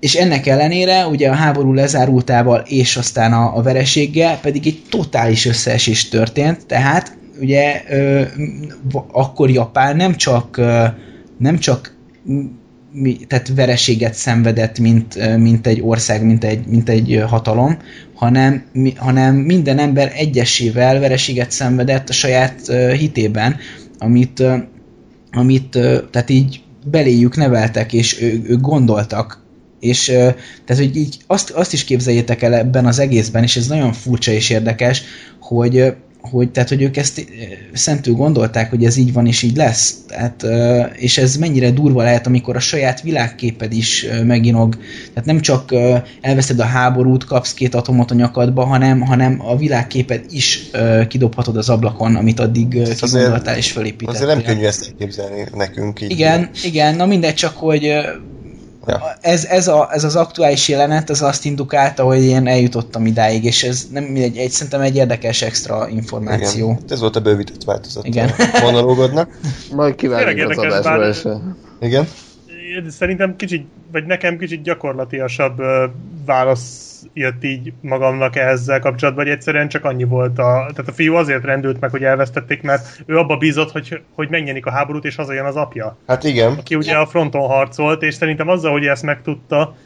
És ennek ellenére ugye a háború lezárultával és aztán a, a vereséggel pedig egy totális összeesés történt, tehát ugye ö, akkor Japán nem csak ö, nem csak tehát vereséget szenvedett, mint, mint egy ország, mint egy, mint egy hatalom, hanem, hanem minden ember egyesével vereséget szenvedett a saját hitében, amit, amit tehát így beléjük neveltek, és ők ő gondoltak, és tehát, hogy így azt, azt is képzeljétek el ebben az egészben, és ez nagyon furcsa és érdekes, hogy hogy, tehát, hogy ők ezt szentül gondolták, hogy ez így van és így lesz. Tehát, és ez mennyire durva lehet, amikor a saját világképed is meginog. Tehát nem csak elveszed a háborút, kapsz két atomot a nyakadba, hanem, hanem a világképed is kidobhatod az ablakon, amit addig kigondoltál és fölépítettél. Azért nem könnyű ezt elképzelni nekünk így. Igen, igen, na mindegy, csak hogy Ja. Ez, ez, a, ez az aktuális jelenet, az azt indukálta, hogy én eljutottam idáig, és ez nem egy, egy szerintem egy érdekes extra információ. Igen. Ez volt a bővített változat Igen. a monológodnak. Majd kívánjuk az adásba Igen. Szerintem kicsit, vagy nekem kicsit gyakorlatiasabb válasz jött így magamnak ezzel kapcsolatban, vagy egyszerűen csak annyi volt a... Tehát a fiú azért rendült meg, hogy elvesztették, mert ő abba bízott, hogy, hogy megnyerik a háborút, és hazajön az apja. Hát igen. Aki ugye a fronton harcolt, és szerintem azzal, hogy ezt megtudta,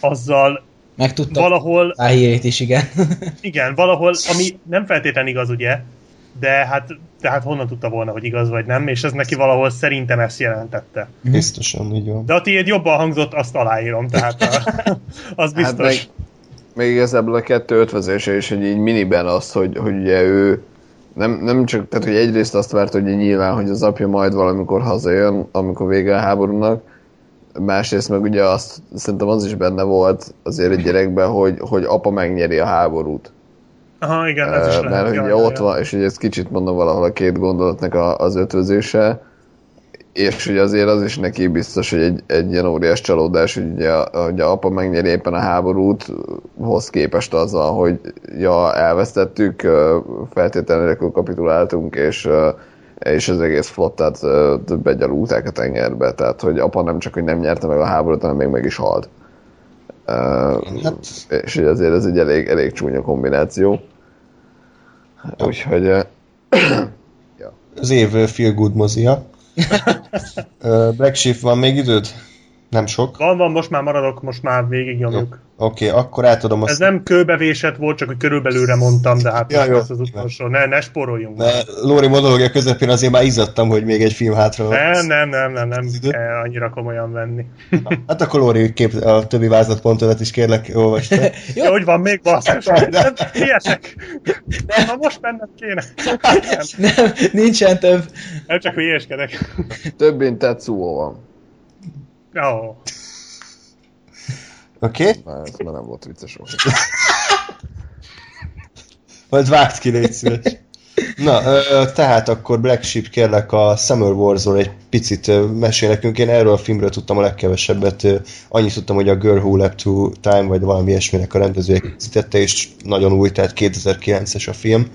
azzal Megtudta valahol... A hírét is, igen. igen, valahol, ami nem feltétlenül igaz, ugye, de hát, de hát honnan tudta volna, hogy igaz vagy nem, és ez neki valahol szerintem ezt jelentette. Biztosan, így van. De a tiéd jobban hangzott, azt aláírom, tehát a, [laughs] az biztos. Hát meg, még igazából a kettő ötvözése is, hogy így miniben az, hogy, hogy ugye ő nem, nem csak, tehát hogy egyrészt azt várt, hogy nyilván, hogy az apja majd valamikor hazajön, amikor vége a háborúnak, másrészt meg ugye azt, szerintem az is benne volt azért egy gyerekben, hogy, hogy apa megnyeri a háborút. Aha, igen, ez is Mert lehet. ugye ja, ott ja. van, és ugye ezt kicsit mondom valahol a két gondolatnak a, az ötvözése, és hogy azért az is neki biztos, hogy egy, egy ilyen óriás csalódás, hogy ugye, a apa megnyeri éppen a háborút, hoz képest azzal, hogy ja, elvesztettük, feltétlenül kapituláltunk, és, és az egész flottát begyalulták a tengerbe, tehát hogy apa nem csak, hogy nem nyerte meg a háborút, hanem még meg is halt. Hát. És hogy azért ez egy elég, elég csúnya kombináció. Úgyhogy... ja. Az év feel good mozia. [laughs] Black Sheep, van még időd? Nem sok. Van, van, most már maradok, most már végig nyomjuk. Oké, okay, akkor átadom azt. Ez nem kőbevésett volt, csak hogy körülbelülre mondtam, de hát ja, jó. ez az utolsó. Ne, ne spóroljunk. Ne, Lóri monologja közepén azért már izzadtam, hogy még egy film hátra van. Nem, nem, nem, nem, nem kell annyira komolyan venni. hát akkor Lóri kép, a többi vázlatpontodat is kérlek, olvasd Jó, hogy van még basszus. Nem, ha most mennem kéne. Nem. nincsen több. Nem csak hülyeskedek. Több, mint Tetsuo van. Oh. Oké? Okay? Már ez már nem volt vicces volt. [laughs] Majd vágd ki, légy szíves. Na, tehát akkor Black Sheep kérlek a Summer wars egy picit mesél nekünk. Én erről a filmről tudtam a legkevesebbet. Annyit tudtam, hogy a Girl Who Left to Time, vagy valami ilyesminek a rendezője készítette, és nagyon új, tehát 2009-es a film.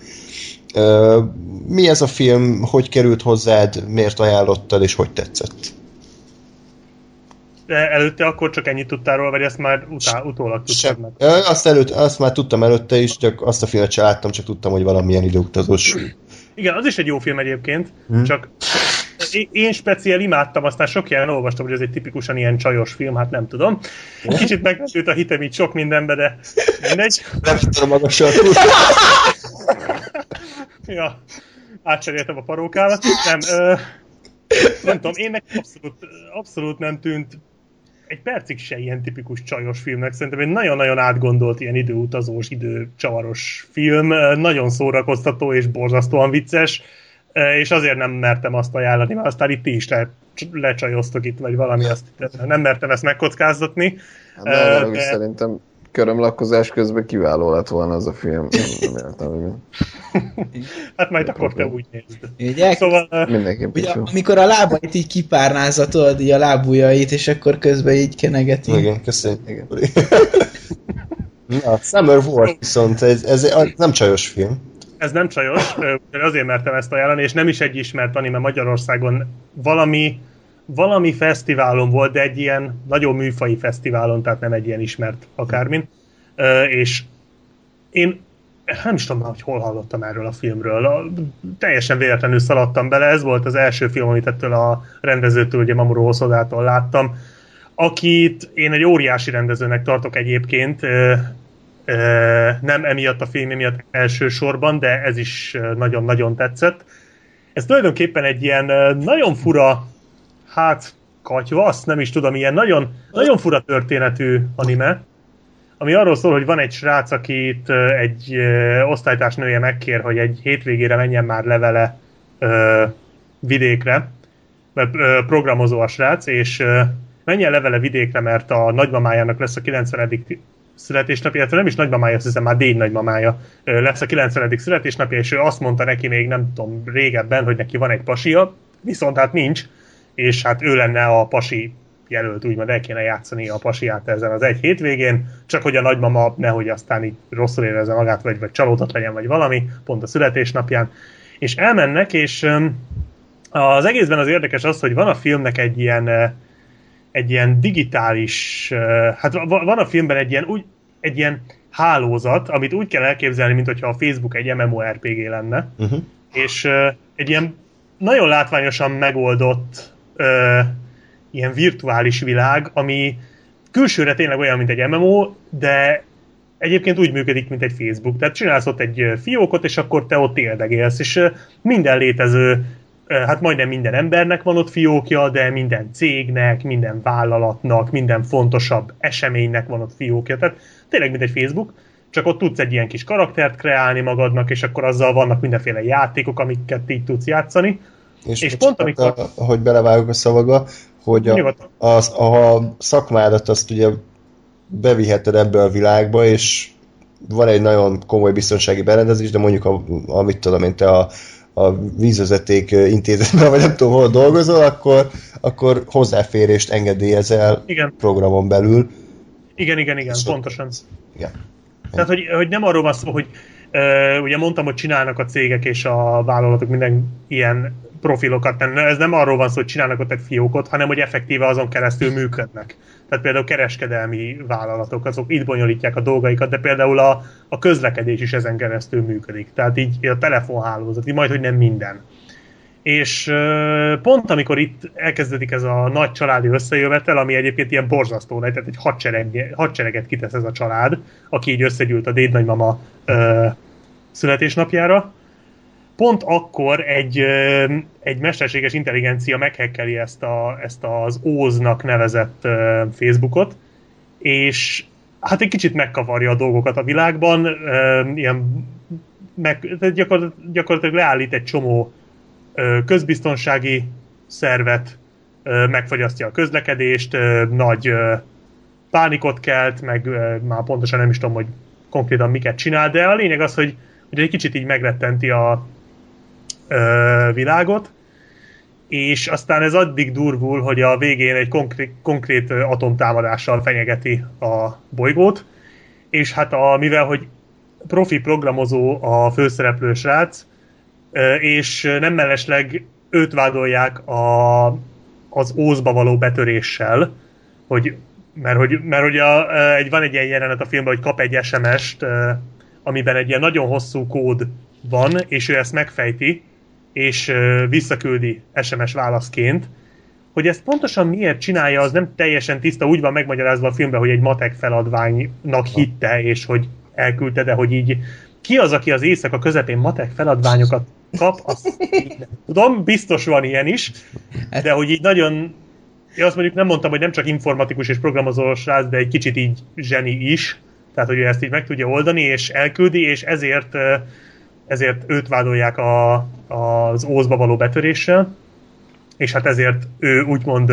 Mi ez a film? Hogy került hozzád? Miért ajánlottad, és hogy tetszett? Előtte akkor csak ennyit tudtál róla, vagy ezt már utá, utólag tudtad meg? Azt, előtt, azt már tudtam előtte is, csak azt a filmet sem láttam, csak tudtam, hogy valamilyen időutazós. Igen, az is egy jó film egyébként, hmm. csak én speciál imádtam, aztán sok ilyen olvastam, hogy ez egy tipikusan ilyen csajos film, hát nem tudom. Kicsit megvetült a hitem így sok mindenbe, de mindegy. [laughs] Nem tudom magasan. [laughs] ja, átcseréltem a parókámat. Nem, ö, nem tudom, én nekem abszolút, abszolút nem tűnt egy percig se ilyen tipikus csajos filmnek. Szerintem egy nagyon-nagyon átgondolt ilyen időutazós, időcsavaros film. Nagyon szórakoztató és borzasztóan vicces, és azért nem mertem azt ajánlani, mert aztán itt is le, lecsajoztok itt, vagy valami, azt nem mertem ezt megkockáztatni. Hát, de... Szerintem körömlakkozás közben kiváló lett volna az a film. Nem értem, hogy [laughs] Hát majd akkor te úgy nézd. Ugye? Szóval... Mindenképp ugye, amikor a lábait így kipárnázatod, így a lábujjait, és akkor közben így kenegeti. Igen, köszönjük. Igen. [laughs] Na, Summer War viszont ez, ez nem csajos film. Ez nem csajos, azért mertem ezt ajánlani, és nem is egy ismert anime Magyarországon valami valami fesztiválon volt, de egy ilyen nagyon műfai fesztiválon, tehát nem egy ilyen ismert akármin. És én nem is tudom, hogy hol hallottam erről a filmről. Teljesen véletlenül szaladtam bele, ez volt az első film, amit ettől a rendezőtől, ugye Mamoru Hosszodától láttam, akit én egy óriási rendezőnek tartok egyébként, nem emiatt a film miatt elsősorban, de ez is nagyon-nagyon tetszett. Ez tulajdonképpen egy ilyen nagyon fura hát katyvasz, nem is tudom, ilyen nagyon, nagyon fura történetű anime, ami arról szól, hogy van egy srác, akit egy osztálytársnője megkér, hogy egy hétvégére menjen már levele ö, vidékre, mert ö, programozó a srác, és ö, menjen levele vidékre, mert a nagymamájának lesz a 90 születésnapja, illetve nem is nagymamája, azt hiszem már dény nagymamája lesz a 90. születésnapja, és ő azt mondta neki még nem tudom régebben, hogy neki van egy pasia, viszont hát nincs, és hát ő lenne a pasi jelölt, úgymond el kéne játszani a pasiát ezen az egy hétvégén, csak hogy a nagymama nehogy aztán így rosszul érezze magát, vagy, vagy csalódott legyen, vagy valami, pont a születésnapján. És elmennek, és az egészben az érdekes az, hogy van a filmnek egy ilyen, egy ilyen digitális, hát van a filmben egy ilyen, úgy, egy ilyen hálózat, amit úgy kell elképzelni, mint hogyha a Facebook egy MMORPG lenne, uh-huh. és egy ilyen nagyon látványosan megoldott uh, ilyen virtuális világ, ami külsőre tényleg olyan, mint egy MMO, de egyébként úgy működik, mint egy Facebook. Tehát csinálsz ott egy fiókot, és akkor te ott éldegélsz, és minden létező, hát majdnem minden embernek van ott fiókja, de minden cégnek, minden vállalatnak, minden fontosabb eseménynek van ott fiókja. Tehát tényleg, mint egy Facebook, csak ott tudsz egy ilyen kis karaktert kreálni magadnak, és akkor azzal vannak mindenféle játékok, amiket így tudsz játszani. És, és pont amikor... A, hogy belevágok a szavaga, hogy a, az, a szakmádat azt ugye beviheted ebbe a világba, és van egy nagyon komoly biztonsági berendezés, de mondjuk, a, amit tudom én, te a, a vízvezeték intézetben, vagy nem tudom, hol dolgozol, akkor, akkor hozzáférést engedélyezel igen. programon belül. Igen, igen, igen, és pontosan. Igen. Tehát, hogy, hogy nem arról van szó, hogy ugye mondtam, hogy csinálnak a cégek és a vállalatok minden ilyen profilokat. Ez nem arról van szó, hogy csinálnak ott egy fiókot, hanem hogy effektíve azon keresztül működnek. Tehát például kereskedelmi vállalatok, azok itt bonyolítják a dolgaikat, de például a, a közlekedés is ezen keresztül működik. Tehát így a telefonhálózat, így majd, hogy nem minden. És pont amikor itt elkezdődik ez a nagy családi összejövetel, ami egyébként ilyen borzasztó, tehát egy hadsereg, hadsereget kitesz ez a család, aki így összegyűlt a dédnagymama születésnapjára, pont akkor egy, egy mesterséges intelligencia meghekkeli ezt, a, ezt az Óznak nevezett Facebookot, és hát egy kicsit megkavarja a dolgokat a világban, ilyen meg, gyakorlatilag, gyakorlatilag leállít egy csomó közbiztonsági szervet, megfagyasztja a közlekedést, nagy pánikot kelt, meg már pontosan nem is tudom, hogy konkrétan miket csinál, de a lényeg az, hogy, hogy egy kicsit így megrettenti a, világot, és aztán ez addig durvul, hogy a végén egy konkrét, konkrét atomtámadással fenyegeti a bolygót, és hát a, mivel, hogy profi programozó a főszereplő srác, és nem mellesleg őt vádolják a, az ózba való betöréssel, hogy, mert hogy, mert hogy a, egy, van egy ilyen jelenet a filmben, hogy kap egy SMS-t, amiben egy ilyen nagyon hosszú kód van, és ő ezt megfejti, és visszaküldi SMS válaszként, hogy ezt pontosan miért csinálja, az nem teljesen tiszta, úgy van megmagyarázva a filmben, hogy egy matek feladványnak hitte, és hogy elküldte, de hogy így ki az, aki az éjszaka közepén matek feladványokat kap, azt [laughs] tudom, biztos van ilyen is, de hogy így nagyon én azt mondjuk nem mondtam, hogy nem csak informatikus és programozó srác, de egy kicsit így zseni is, tehát hogy ő ezt így meg tudja oldani, és elküldi, és ezért ezért őt vádolják a, az ózba való betöréssel, és hát ezért ő úgymond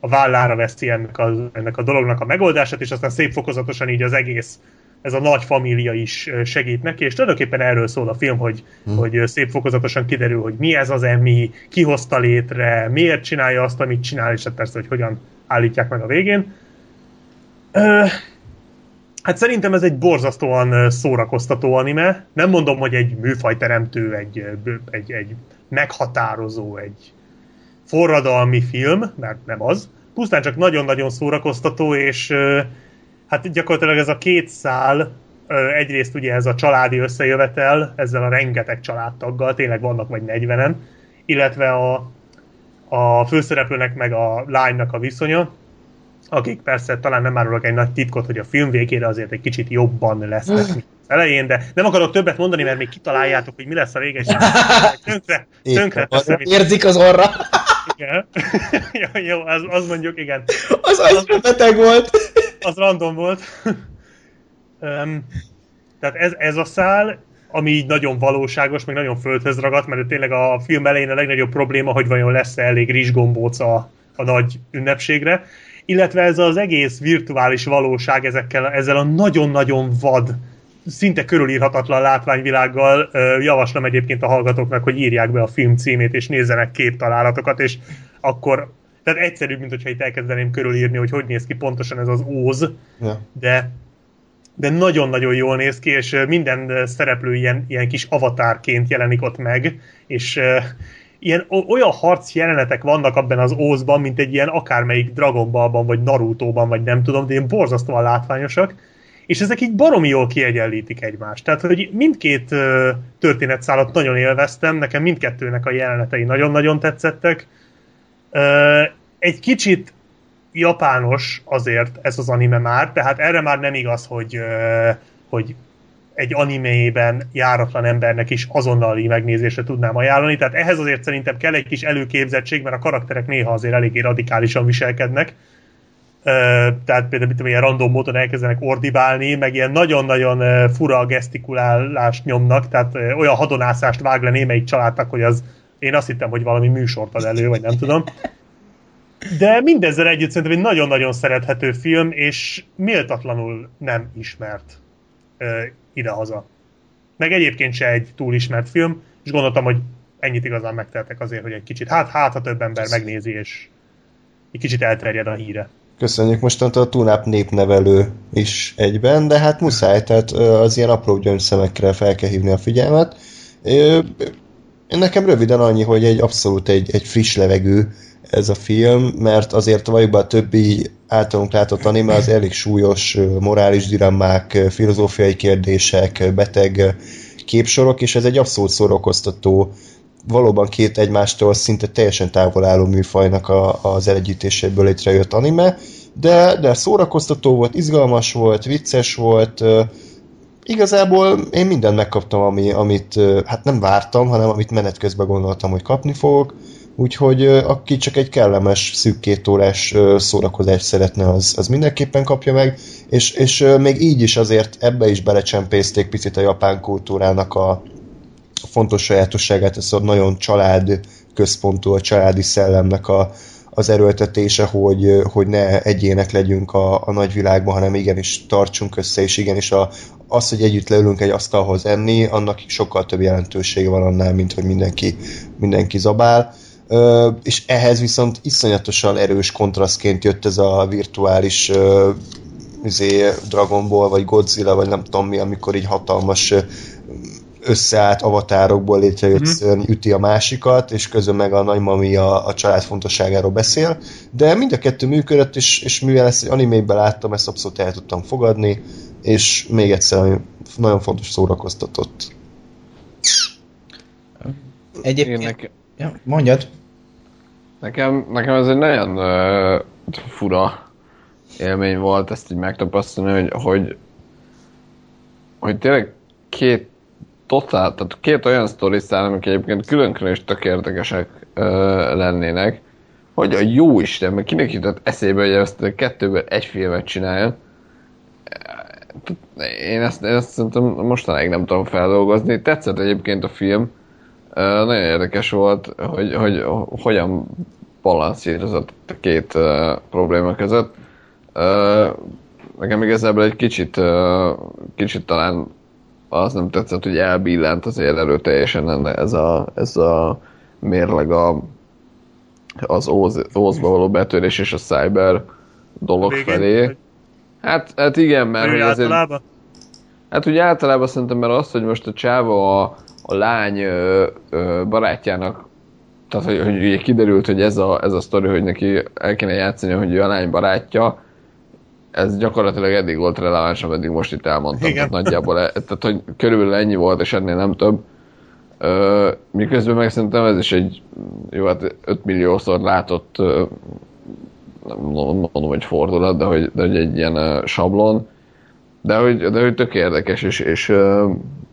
a vállára veszi ennek a, ennek a dolognak a megoldását, és aztán szép fokozatosan így az egész, ez a nagy família is segít neki, és tulajdonképpen erről szól a film, hogy, hmm. hogy szép fokozatosan kiderül, hogy mi ez az emi, ki hozta létre, miért csinálja azt, amit csinál, és hát persze, hogy hogyan állítják meg a végén. Hát szerintem ez egy borzasztóan szórakoztató anime. Nem mondom, hogy egy műfajteremtő, egy, egy, egy meghatározó, egy forradalmi film, mert nem az. Pusztán csak nagyon-nagyon szórakoztató, és hát gyakorlatilag ez a két szál, egyrészt ugye ez a családi összejövetel, ezzel a rengeteg családtaggal, tényleg vannak vagy 40-en, illetve a, a főszereplőnek meg a lánynak a viszonya, akik persze talán nem árulok egy nagy titkot, hogy a film végére azért egy kicsit jobban lesznek, mint az elején, de nem akarok többet mondani, mert még kitaláljátok, hogy mi lesz a vége, és [laughs] tönkre, tönkre teszem. Érzik az orra. Igen. [laughs] jó, jó az, az mondjuk, igen. Az az beteg volt. Az random volt. um, tehát ez, ez a szál, ami így nagyon valóságos, meg nagyon földhöz ragadt, mert tényleg a film elején a legnagyobb probléma, hogy vajon lesz-e elég rizsgombóc a, a nagy ünnepségre illetve ez az egész virtuális valóság ezekkel, ezzel a nagyon-nagyon vad, szinte körülírhatatlan látványvilággal javaslom egyébként a hallgatóknak, hogy írják be a film címét, és nézzenek képtalálatokat, és akkor Tehát egyszerűbb, mint hogyha itt elkezdeném körülírni, hogy hogy néz ki pontosan ez az óz, ja. de de nagyon-nagyon jól néz ki, és minden szereplő ilyen, ilyen kis avatárként jelenik ott meg, és ilyen olyan harc jelenetek vannak abban az ózban, mint egy ilyen akármelyik Dragon Ballban, vagy Naruto-ban, vagy nem tudom, de ilyen borzasztóan látványosak, és ezek így baromi jól kiegyenlítik egymást. Tehát, hogy mindkét történetszálat nagyon élveztem, nekem mindkettőnek a jelenetei nagyon-nagyon tetszettek. Egy kicsit japános azért ez az anime már, tehát erre már nem igaz, hogy, hogy egy animében járatlan embernek is azonnali megnézésre tudnám ajánlani, tehát ehhez azért szerintem kell egy kis előképzettség, mert a karakterek néha azért eléggé radikálisan viselkednek, tehát például mit ilyen random módon elkezdenek ordibálni, meg ilyen nagyon-nagyon fura gesztikulálást nyomnak, tehát olyan hadonászást vág le némelyik családnak, hogy az én azt hittem, hogy valami műsort ad elő, vagy nem tudom. De mindezzel együtt szerintem egy nagyon-nagyon szerethető film, és méltatlanul nem ismert idehaza. Meg egyébként se egy túl ismert film, és gondoltam, hogy ennyit igazán megteltek azért, hogy egy kicsit, hát, hát ha több ember megnézi, és egy kicsit elterjed a híre. Köszönjük mostantól a Tunap népnevelő is egyben, de hát muszáj, tehát az ilyen apró gyöngyszemekre fel kell hívni a figyelmet. Nekem röviden annyi, hogy egy abszolút egy, egy friss levegő ez a film, mert azért valójában a többi általunk látott anime az elég súlyos morális dilemmák, filozófiai kérdések, beteg képsorok, és ez egy abszolút szórakoztató, valóban két egymástól szinte teljesen távol álló műfajnak a, az elegyítéséből létrejött anime, de, de szórakoztató volt, izgalmas volt, vicces volt, igazából én mindent megkaptam, ami, amit hát nem vártam, hanem amit menet közben gondoltam, hogy kapni fogok, úgyhogy aki csak egy kellemes, szűk két órás szórakozást szeretne, az, az mindenképpen kapja meg, és, és még így is azért ebbe is belecsempészték picit a japán kultúrának a fontos sajátosságát, ez a nagyon család központú, a családi szellemnek a, az erőltetése, hogy, hogy ne egyének legyünk a, a nagyvilágban, hanem igenis tartsunk össze, és igenis a, az, hogy együtt leülünk egy asztalhoz enni, annak sokkal több jelentősége van annál, mint hogy mindenki, mindenki zabál. És ehhez viszont iszonyatosan erős kontrasztként jött ez a virtuális izé, Dragon Ball, vagy Godzilla, vagy nem tudom mi, amikor így hatalmas összeállt avatárokból létrejött mm-hmm. szörny üti a másikat, és közben meg a nagymami a, a család fontosságáról beszél, de mind a kettő működött, és, és mivel ezt egy animében láttam, ezt abszolút el tudtam fogadni, és még egyszer nagyon fontos szórakoztatott. Egyébként... Nekem... Ja, mondjad. Nekem, nekem ez egy nagyon uh, fura élmény volt ezt így megtapasztalni, hogy, hogy, hogy tényleg két totál, tehát két olyan sztori amik egyébként külön-külön is tök érdekesek ö, lennének, hogy a jó Isten, mert kinek jutott eszébe, hogy ezt a kettőből egy filmet csináljon. Én ezt, én ezt szerintem mostanáig nem tudom feldolgozni. Tetszett egyébként a film. Nagyon érdekes volt, hogy, hogy hogyan balanszírozott a két uh, probléma között. Uh, nekem igazából egy kicsit, uh, kicsit talán az nem tetszett, hogy elbillent azért erőteljesen ez a, ez a mérleg a, az Óz, Ózba való betörés és a cyber dolog Végén, felé. Hát, hát igen, mert hogy azért... Hát ugye általában szerintem, mert az, hogy most a csáva a, a lány ö, ö, barátjának tehát, hogy, hogy ugye kiderült, hogy ez a, ez a sztori, hogy neki el kéne játszani, hogy ő a lány barátja, ez gyakorlatilag eddig volt releváns, ameddig most itt elmondtam. Igen. Tehát nagyjából, e, tehát hogy körülbelül ennyi volt, és ennél nem több. Ö, miközben meg szerintem ez is egy, jó, hát 5 milliószor látott, ö, nem mondom, hogy fordulat, de hogy, de hogy egy ilyen ö, sablon, de hogy, de hogy tök érdekes, és, és, ö,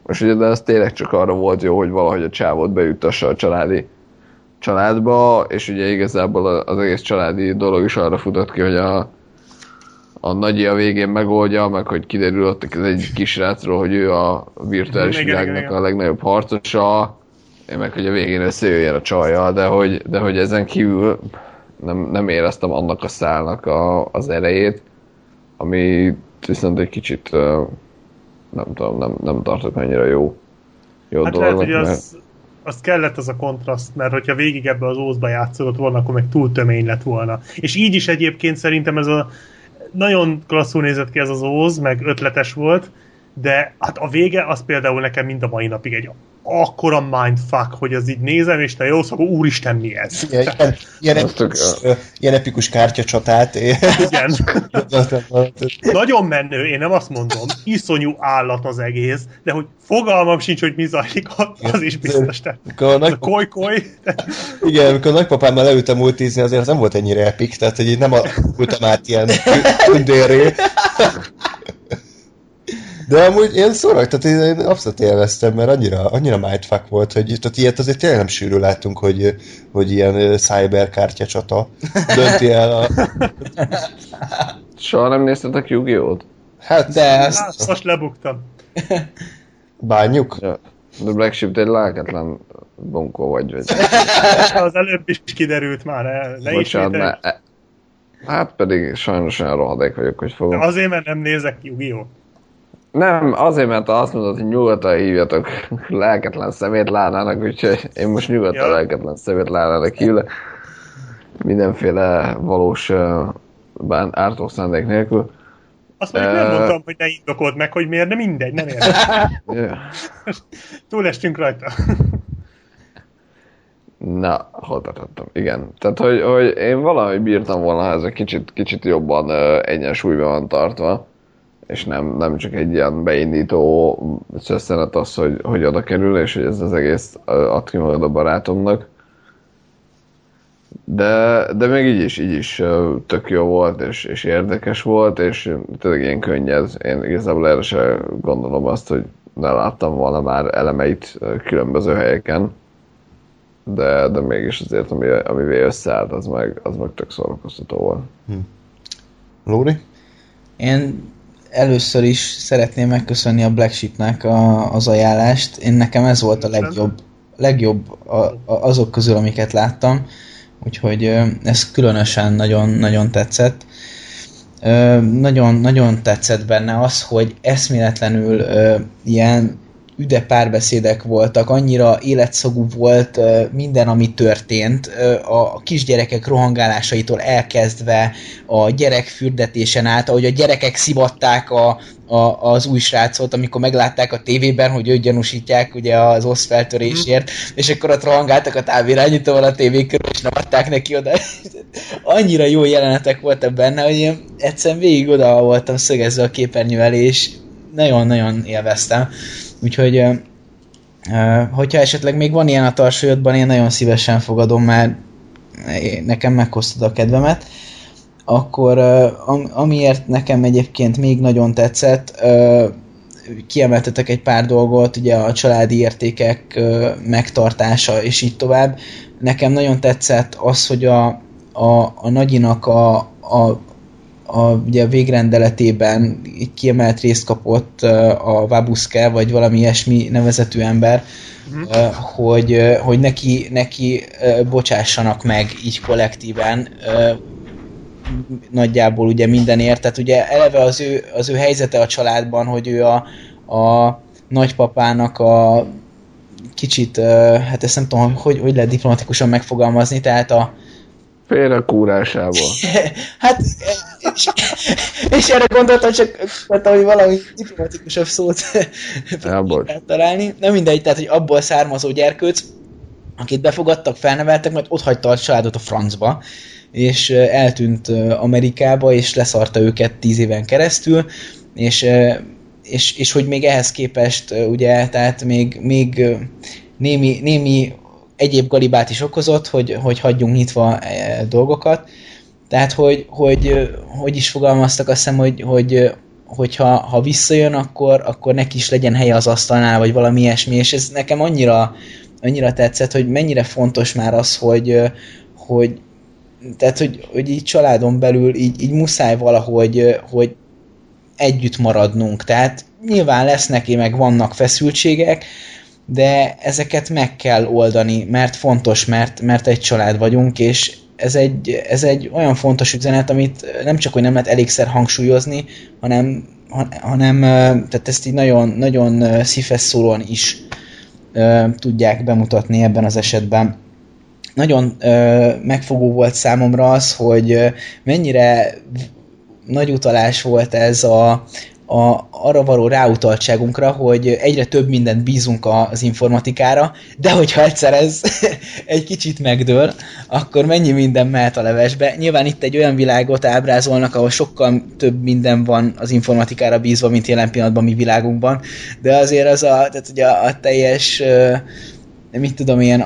és ugye de ez tényleg csak arra volt jó, hogy valahogy a csávot bejuttassa a családi családba, és ugye igazából az egész családi dolog is arra futott ki, hogy a, a nagyi a végén megoldja, meg hogy kiderül ott ez egy kisrácról, hogy ő a virtuális igen, világnak igen, a legnagyobb harcosa, meg hogy a végén összejöjjön a csaja, de hogy, de hogy ezen kívül nem, nem éreztem annak a szálnak a, az erejét, ami viszont egy kicsit nem tudom, nem, nem tartok annyira jó, jó hát dolognak, lehet, hogy az, az kellett az a kontraszt, mert hogyha végig ebbe az ózba játszolott volna, akkor meg túl tömény lett volna. És így is egyébként szerintem ez a nagyon klasszul nézett ki ez az óz, meg ötletes volt, de hát a vége az például nekem mind a mai napig egy akkora mindfuck, hogy az így nézem, és te jó szó, úristen, mi ez? Ilyen, ilyen, ilyen, epikus, ilyen epikus kártyacsatát. Igen. [laughs] Nagyon menő, én nem azt mondom, iszonyú állat az egész, de hogy fogalmam sincs, hogy mi zajlik, az is biztos. Te. A nagy... koly-koly. Igen, amikor nagypapámmal leültem multizni, azért az nem volt ennyire epik, tehát hogy nem a, át ilyen tündérré. De amúgy én szórak, tehát én abszolút élveztem, mert annyira, annyira mindfuck volt, hogy tehát ilyet azért tényleg nem sűrű láttunk, hogy, hogy ilyen cyber kártyacsata dönti el a... Soha nem néztetek Yu-Gi-Oh-t? Hát, de azt... Hát, most lebuktam. Bánjuk? Ja. The Black Sheep egy lelketlen bunkó vagy. vagy. az előbb is kiderült már. Ne Bocsánat, ne, Hát pedig sajnos olyan rohadék vagyok, hogy fogom. De azért, mert nem nézek Yu-Gi-Oh! Nem, azért, mert azt mondod, hogy nyugodtan hívjatok lelketlen szemétlánának, úgyhogy én most nyugodtan ja. lelketlen szemétlánának hívlek. Mindenféle valós bán, ártó szándék nélkül. Azt mondjuk uh, nem mondtam, hogy ne indokold meg, hogy miért, de mindegy, nem értem. [laughs] [laughs] Túlestünk rajta. Na, hol tartottam? Igen. Tehát, hogy, hogy én valahogy bírtam volna, ha ez egy kicsit, kicsit jobban uh, egyensúlyban van tartva és nem, nem csak egy ilyen beindító szösszenet az, hogy, hogy oda kerül, és hogy ez az egész ad ki magad a barátomnak. De, de még így is, így is tök jó volt, és, és érdekes volt, és tényleg ilyen könnyed. Én igazából erre se gondolom azt, hogy ne láttam volna már elemeit különböző helyeken, de, de mégis azért, ami, amivé összeállt, az meg, az meg tök szórakoztató volt. Hm. Lóri? Én először is szeretném megköszönni a Black Sheep-nek a, az ajánlást. Én nekem ez volt a legjobb, legjobb a, a, azok közül, amiket láttam. Úgyhogy ez különösen nagyon, nagyon tetszett. Nagyon, nagyon tetszett benne az, hogy eszméletlenül ilyen üde párbeszédek voltak, annyira életszagú volt minden, ami történt, a kisgyerekek rohangálásaitól elkezdve a gyerek fürdetésen át, ahogy a gyerekek szivatták a, a, az új srácot, amikor meglátták a tévében, hogy őt gyanúsítják ugye az osz feltörésért, mm. és akkor ott rohangáltak a távirányítóval a tévé körül, és nem adták neki oda. [laughs] Annyira jó jelenetek voltak benne, hogy én egyszerűen végig oda voltam szögezve a képernyővel, és nagyon-nagyon élveztem. Úgyhogy hogyha esetleg még van ilyen a tarsajodban, én nagyon szívesen fogadom, mert nekem meghoztad a kedvemet. Akkor amiért nekem egyébként még nagyon tetszett, kiemeltetek egy pár dolgot, ugye a családi értékek megtartása, és így tovább. Nekem nagyon tetszett az, hogy a, a, a nagyinak a, a a, ugye a végrendeletében kiemelt részt kapott a Vabuszke, vagy valami ilyesmi nevezetű ember, uh-huh. hogy, hogy neki, neki bocsássanak meg így kollektíven nagyjából ugye mindenért, tehát ugye eleve az ő, az ő helyzete a családban, hogy ő a, a nagypapának a kicsit, hát ezt nem tudom, hogy, hogy lehet diplomatikusan megfogalmazni, tehát a, Félrekúrásából. [laughs] hát, és, és erre gondoltam, csak mondtam, hogy valami diplomatikusabb szót [laughs] találni. Nem mindegy, tehát, hogy abból származó gyerkőc, akit befogadtak, felneveltek, majd ott hagyta a családot a francba, és eltűnt Amerikába, és leszarta őket tíz éven keresztül, és, és, és hogy még ehhez képest, ugye, tehát még, még némi, némi egyéb galibát is okozott, hogy, hogy hagyjunk nyitva e, dolgokat. Tehát, hogy, hogy, hogy is fogalmaztak, azt hiszem, hogy, hogy hogyha ha visszajön, akkor, akkor neki is legyen helye az asztalnál, vagy valami ilyesmi, és ez nekem annyira, annyira tetszett, hogy mennyire fontos már az, hogy, hogy tehát, hogy, hogy így családon belül így, így muszáj valahogy, hogy együtt maradnunk. Tehát nyilván lesznek, meg vannak feszültségek, de ezeket meg kell oldani, mert fontos, mert, mert egy család vagyunk, és ez egy, ez egy olyan fontos üzenet, amit nem csak, hogy nem lehet elégszer hangsúlyozni, hanem, hanem tehát ezt így nagyon, nagyon szívhez szólóan is tudják bemutatni ebben az esetben. Nagyon megfogó volt számomra az, hogy mennyire nagy utalás volt ez a, a, arra való ráutaltságunkra, hogy egyre több mindent bízunk az informatikára, de hogyha egyszer ez [laughs] egy kicsit megdől, akkor mennyi minden mehet a levesbe. Nyilván itt egy olyan világot ábrázolnak, ahol sokkal több minden van az informatikára bízva, mint jelen pillanatban mi világunkban, de azért az a, tehát ugye a, a teljes mit tudom, ilyen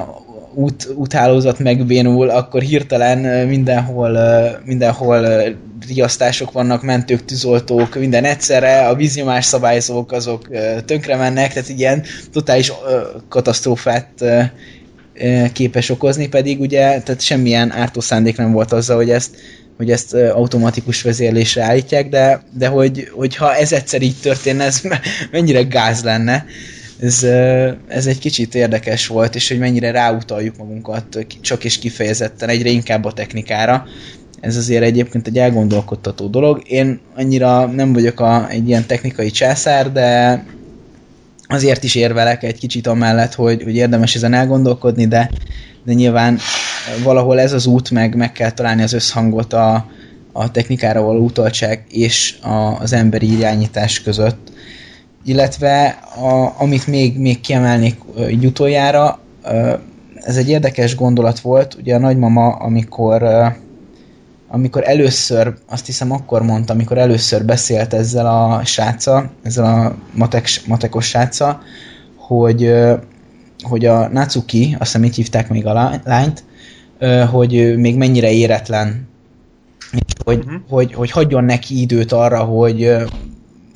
út, úthálózat megbénul, akkor hirtelen mindenhol, mindenhol riasztások vannak, mentők, tűzoltók, minden egyszerre, a víznyomás szabályzók azok tönkre mennek, tehát ilyen totális katasztrófát képes okozni, pedig ugye tehát semmilyen ártó szándék nem volt azzal, hogy ezt, hogy ezt automatikus vezérlésre állítják, de, de hogy, hogyha ez egyszer így történne, ez [laughs] mennyire gáz lenne ez, ez egy kicsit érdekes volt, és hogy mennyire ráutaljuk magunkat csak és kifejezetten egyre inkább a technikára. Ez azért egyébként egy elgondolkodtató dolog. Én annyira nem vagyok a, egy ilyen technikai császár, de azért is érvelek egy kicsit amellett, hogy, hogy érdemes ezen elgondolkodni, de, de nyilván valahol ez az út, meg meg kell találni az összhangot a, a technikára való utaltság és a, az emberi irányítás között illetve a, amit még, még kiemelnék így utoljára, ez egy érdekes gondolat volt, ugye a nagymama, amikor amikor először, azt hiszem akkor mondta, amikor először beszélt ezzel a sráccal, ezzel a matek, matekos sráccal, hogy, hogy a Natsuki, azt hiszem így hívták még a lányt, hogy még mennyire éretlen, és hogy, uh-huh. hogy, hogy hagyjon neki időt arra, hogy,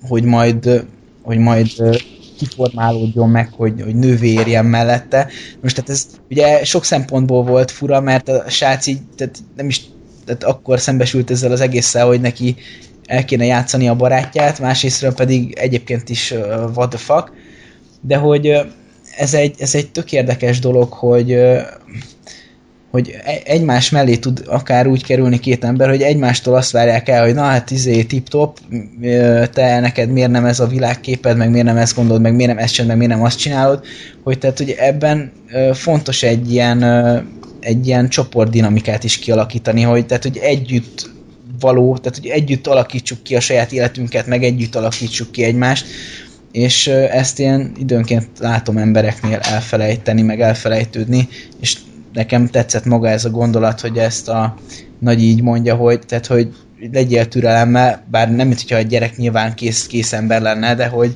hogy majd hogy majd kiformálódjon meg, hogy, hogy nővé érjen mellette. Most tehát ez ugye sok szempontból volt fura, mert a srác így, tehát nem is tehát akkor szembesült ezzel az egésszel, hogy neki el kéne játszani a barátját, másrésztről pedig egyébként is uh, what the fuck, de hogy uh, ez egy, ez egy tök érdekes dolog, hogy uh, hogy e- egymás mellé tud akár úgy kerülni két ember, hogy egymástól azt várják el, hogy na hát izé tip-top, te neked miért nem ez a világképed, meg miért nem ezt gondolod, meg miért nem ezt csinálod, meg miért nem azt csinálod, hogy tehát hogy ebben fontos egy ilyen, egy ilyen csoportdinamikát is kialakítani, hogy tehát hogy együtt való, tehát hogy együtt alakítsuk ki a saját életünket, meg együtt alakítsuk ki egymást, és ezt én időnként látom embereknél elfelejteni, meg elfelejtődni, és nekem tetszett maga ez a gondolat, hogy ezt a nagy így mondja, hogy, tehát, hogy legyél türelemmel, bár nem, mint hogyha a gyerek nyilván kész, kész ember lenne, de hogy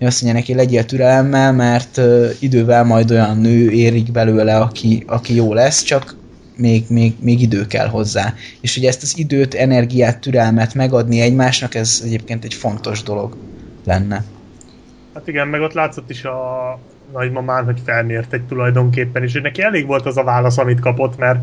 azt mondja neki, legyél türelemmel, mert uh, idővel majd olyan nő érik belőle, aki, aki jó lesz, csak még, még, még idő kell hozzá. És hogy ezt az időt, energiát, türelmet megadni egymásnak, ez egyébként egy fontos dolog lenne. Hát igen, meg ott látszott is a, nagymamán, hogy felmért egy tulajdonképpen, és neki elég volt az a válasz, amit kapott, mert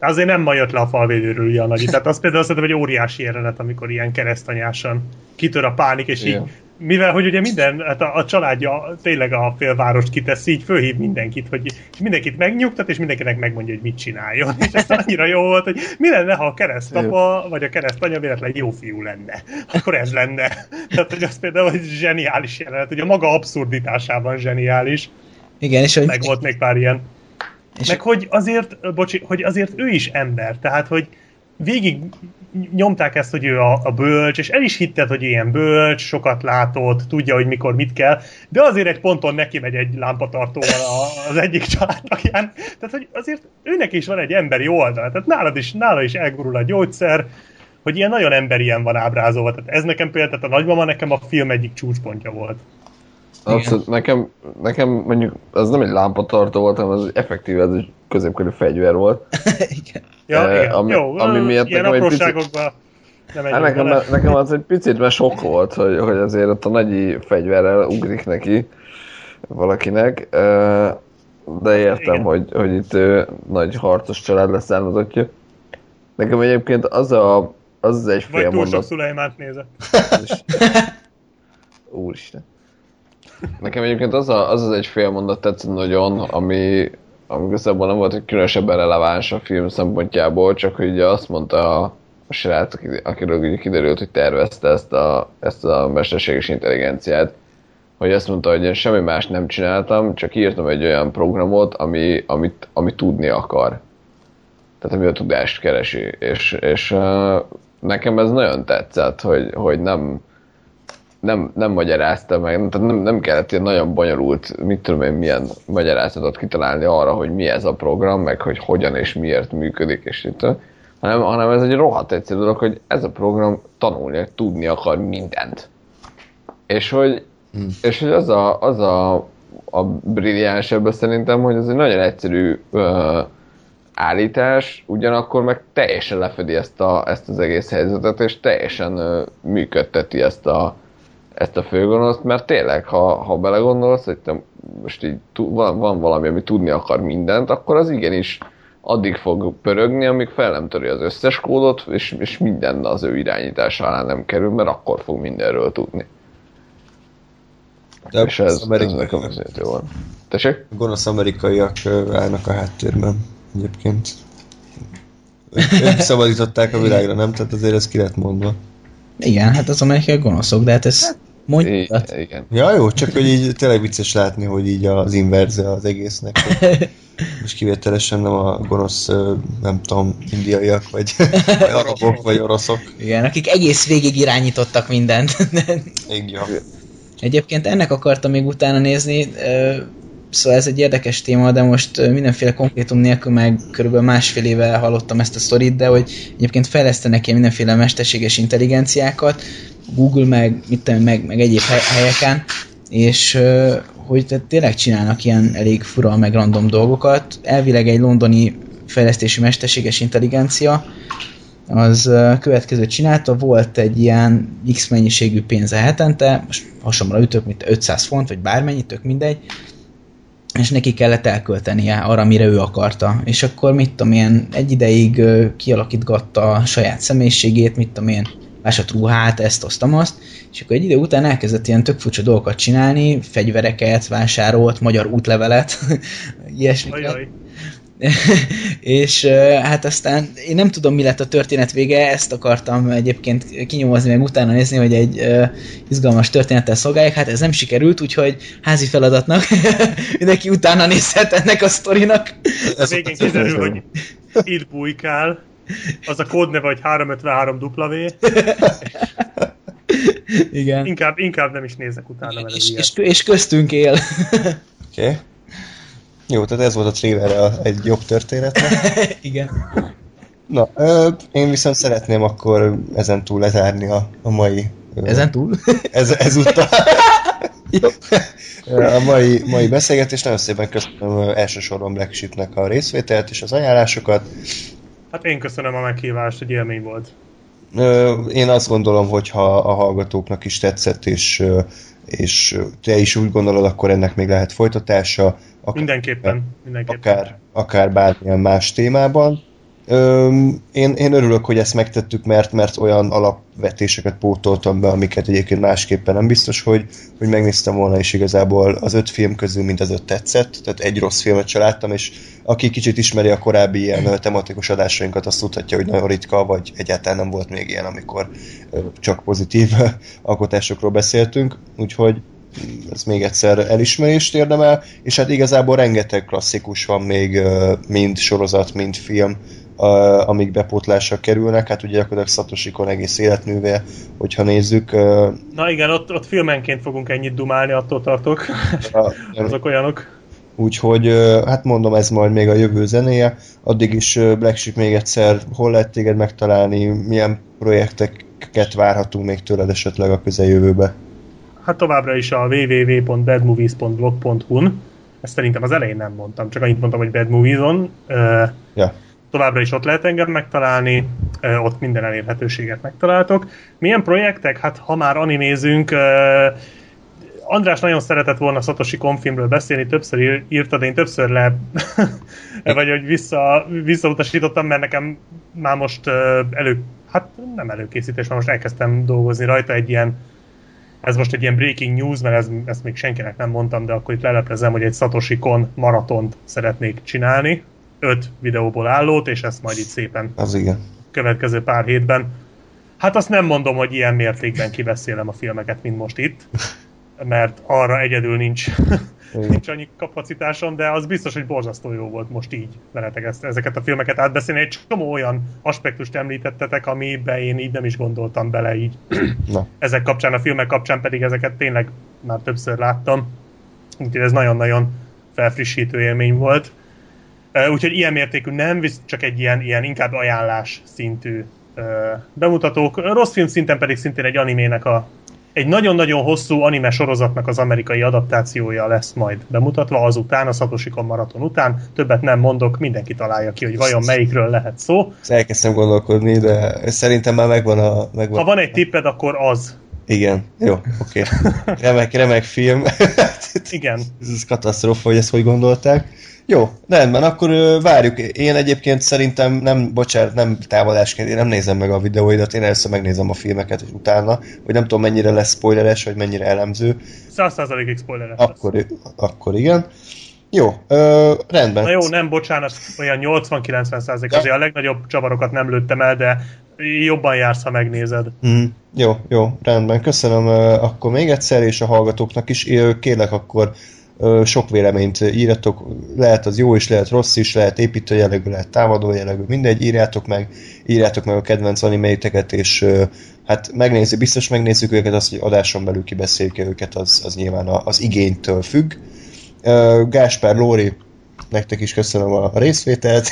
azért nem ma jött le a falvédőről a nagy. Tehát az például azt egy óriási jelenet, amikor ilyen keresztanyásan kitör a pánik, és Igen. így mivel hogy ugye minden, hát a, a családja tényleg a félvárost kitesz, így fölhív mindenkit, hogy és mindenkit megnyugtat, és mindenkinek megmondja, hogy mit csináljon. És ez annyira jó volt, hogy mi lenne, ha a keresztapa, vagy a keresztanya véletlen jó fiú lenne. Akkor ez lenne. Tehát, hogy az például egy zseniális jelenet, hogy a maga abszurditásában zseniális. Igen, és hogy... Meg volt még pár ilyen. És meg hogy azért, bocsi, hogy azért ő is ember, tehát hogy végig nyomták ezt, hogy ő a, a bölcs, és el is hitted, hogy ilyen bölcs, sokat látott, tudja, hogy mikor mit kell, de azért egy ponton neki megy egy lámpatartóval az egyik családtagján. Tehát, hogy azért őnek is van egy emberi oldal, tehát nálad is, nála is elgurul a gyógyszer, hogy ilyen nagyon emberien van ábrázolva. Tehát ez nekem például, tehát a nagymama nekem a film egyik csúcspontja volt. Abszolút, nekem, nekem mondjuk az nem egy lámpatartó volt, hanem az effektív, ez egy középkörű fegyver volt. [laughs] igen. Ja, igen. Ami, Jó, ami miatt ilyen nekem egy picit... Nem hát nekem, nekem az egy picit mert sok volt, hogy, hogy azért ott a nagy fegyverrel ugrik neki valakinek, de értem, hogy, hogy itt nagy harcos család leszármazottja. Nekem egyébként az a, az, az egy fél Vagy túl sok Szulajmánt nézett. Úristen. Nekem egyébként az, a, az az egy fél mondat tetszett nagyon, ami igazából nem volt egy különösebben releváns a film szempontjából, csak hogy ugye azt mondta a, a srác, akiről ugye kiderült, hogy tervezte ezt a, ezt a mesterséges intelligenciát, hogy azt mondta, hogy én semmi más nem csináltam, csak írtam egy olyan programot, ami, amit, ami tudni akar. Tehát ami a tudást keresi. És, és uh, nekem ez nagyon tetszett, hogy, hogy nem, nem, nem magyarázta meg, tehát nem, nem kellett ilyen nagyon bonyolult, mit tudom én, milyen magyarázatot kitalálni arra, hogy mi ez a program, meg hogy hogyan és miért működik, és itt, hanem, hanem ez egy rohadt egyszerű dolog, hogy ez a program tanulni, tudni akar mindent. És hogy, hmm. és hogy az a, az a, a brilliáns ebben szerintem, hogy ez egy nagyon egyszerű uh, állítás, ugyanakkor meg teljesen lefedi ezt, a, ezt az egész helyzetet, és teljesen uh, működteti ezt a, ezt a főgonoszt, mert tényleg, ha, ha belegondolsz, hogy te most így van, van valami, ami tudni akar mindent, akkor az igenis addig fog pörögni, amíg fel nem töri az összes kódot, és, és minden az ő irányítása alá nem kerül, mert akkor fog mindenről tudni. De és ez, amerikai... ez nekem azért jó van. Tessék? Gonosz amerikaiak állnak a háttérben egyébként. Ők szabadították a világra, nem? Tehát azért ez ki lett mondva. Igen, hát az amerikai gonoszok, de hát ez hát, mondjuk. Igen. Ja, jó, csak hogy így tényleg vicces látni, hogy így az inverze az egésznek. [laughs] Most kivételesen nem a gonosz, nem tudom, indiaiak, vagy, vagy [laughs] arabok, vagy oroszok. Igen, akik egész végig irányítottak mindent. [laughs] Igen. Egyébként ennek akartam még utána nézni, Szóval ez egy érdekes téma, de most mindenféle konkrétum nélkül meg körülbelül másfél éve hallottam ezt a sztorit, de hogy egyébként fejlesztenek ilyen mindenféle mesterséges intelligenciákat, Google meg, mit tudom, meg, meg egyéb helyeken, és hogy tehát tényleg csinálnak ilyen elég fura meg random dolgokat. Elvileg egy londoni fejlesztési mesterséges intelligencia, az következőt csinálta, volt egy ilyen X mennyiségű pénze hetente, most hasonlóra ütök, mint 500 font, vagy bármennyi, tök mindegy, és neki kellett elköltenie arra, mire ő akarta. És akkor mit tudom én, egy ideig kialakítgatta a saját személyiségét, mit tudom én, másat ruhát, ezt, azt, azt, és akkor egy idő után elkezdett ilyen tök furcsa dolgokat csinálni, fegyvereket vásárolt, magyar útlevelet, [laughs] ilyesmiket. [laughs] és hát aztán én nem tudom, mi lett a történet vége, ezt akartam egyébként kinyomozni, meg utána nézni, hogy egy uh, izgalmas történettel szolgálják, hát ez nem sikerült, úgyhogy házi feladatnak [laughs] mindenki utána nézhet ennek a sztorinak. Ez végén kiderül, hogy itt bujkál, az a kódneve, hogy 353W. Igen. Inkább, inkább nem is nézek utána. És, és, és köztünk él. Oké. Okay. Jó, tehát ez volt a trailer egy jobb történetnek. Igen. Na, ö, én viszont szeretném akkor ezen túl lezárni a, a mai... Ö, ezen túl? Ez, ezúttal. a mai, mai beszélgetést nagyon szépen köszönöm elsősorban Black Sheepnek a részvételt és az ajánlásokat. Hát én köszönöm a meghívást, hogy élmény volt. Én azt gondolom, hogy ha a hallgatóknak is tetszett, és, és te is úgy gondolod, akkor ennek még lehet folytatása. Akár, mindenképpen, mindenképpen. Akár, akár bármilyen más témában. Öm, én, én örülök, hogy ezt megtettük, mert, mert olyan alapvetéseket pótoltam be, amiket egyébként másképpen nem biztos, hogy, hogy megnéztem volna, és igazából az öt film közül mind az öt tetszett, tehát egy rossz filmet se láttam, és aki kicsit ismeri a korábbi ilyen tematikus adásainkat, azt tudhatja, hogy nagyon ritka, vagy egyáltalán nem volt még ilyen, amikor csak pozitív [laughs] alkotásokról beszéltünk, úgyhogy ez még egyszer elismerést érdemel, és hát igazából rengeteg klasszikus van még, mind sorozat, mind film, amik bepótlásra kerülnek, hát ugye gyakorlatilag Satoshi Kon egész életműve, hogyha nézzük. Na igen, ott, ott filmenként fogunk ennyit dumálni, attól tartok. [laughs] Azok olyanok. Úgyhogy, hát mondom, ez majd még a jövő zenéje. Addig is Black Sheep még egyszer, hol lehet téged megtalálni, milyen projekteket várhatunk még tőled esetleg a közeljövőbe? Hát továbbra is a www.badmovies.blog.hu-n. Ezt szerintem az elején nem mondtam, csak annyit mondtam, hogy Bad Movies-on. Ja továbbra is ott lehet engem megtalálni, ott minden elérhetőséget megtaláltok. Milyen projektek? Hát ha már animézünk, András nagyon szeretett volna Satoshi Konfilmről beszélni, többször írtad, én többször le, [laughs] vagy hogy vissza, visszautasítottam, mert nekem már most elő, hát nem előkészítés, már most elkezdtem dolgozni rajta egy ilyen ez most egy ilyen breaking news, mert ez, ezt még senkinek nem mondtam, de akkor itt leleplezem, hogy egy Satoshi Kon maratont szeretnék csinálni, öt videóból állót, és ezt majd itt szépen az igen. következő pár hétben. Hát azt nem mondom, hogy ilyen mértékben kibeszélem a filmeket, mint most itt. mert arra egyedül nincs, [laughs] nincs annyi kapacitásom, de az biztos, hogy borzasztó jó volt most így veletek ezt, ezeket a filmeket átbeszélni. Egy csomó olyan aspektust említettetek, amiben én így nem is gondoltam bele így. [clears throat] Na. Ezek kapcsán, a filmek kapcsán pedig ezeket tényleg már többször láttam. Úgyhogy ez nagyon-nagyon felfrissítő élmény volt. Úgyhogy ilyen mértékű nem, csak egy ilyen, ilyen inkább ajánlás szintű bemutatók. Rossz film szinten pedig szintén egy animének a egy nagyon-nagyon hosszú anime sorozatnak az amerikai adaptációja lesz majd bemutatva azután, a Satoshi maraton után. Többet nem mondok, mindenki találja ki, hogy vajon melyikről lehet szó. Elkezdtem gondolkodni, de szerintem már megvan a... Megvan. Ha van egy tipped, akkor az. Igen, jó, oké. Okay. Remek, remek film. Igen. [laughs] Ez katasztrófa, hogy ezt hogy gondolták. Jó, rendben, akkor ö, várjuk. Én egyébként szerintem nem, bocsánat, nem támadásként, én nem nézem meg a videóidat, én először megnézem a filmeket, és utána, hogy nem tudom mennyire lesz spoileres, vagy mennyire elemző. 100%-ig spoileres akkor, lesz. Akkor igen. Jó, ö, rendben. Na jó, nem, bocsánat, olyan 80-90 százalék, azért a legnagyobb csavarokat nem lőttem el, de jobban jársz, ha megnézed. Mm, jó, jó, rendben, köszönöm akkor még egyszer, és a hallgatóknak is. Kérlek akkor sok véleményt írjatok, lehet az jó is, lehet rossz is, lehet építő jellegű, lehet támadó jellegű, mindegy, írjátok meg, írjátok meg a kedvenc animeiteket, és hát megnézi, biztos megnézzük őket, az, hogy adáson belül kibeszéljük őket, az, az nyilván az igénytől függ. Gáspár, Lóri, nektek is köszönöm a részvételt.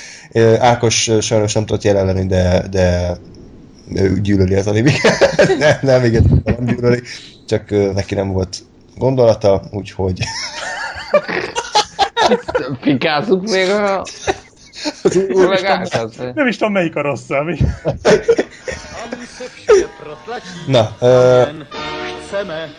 [laughs] Ákos sajnos nem tudott jelen lenni, de, de gyűlöli az animeket. [laughs] nem, nem, igen, nem gyűlöli, csak neki nem volt gondolata, úgyhogy... [laughs] Pikázzuk még a... Nem is tudom, melyik a rossz, ami. Na, uh... Chceme.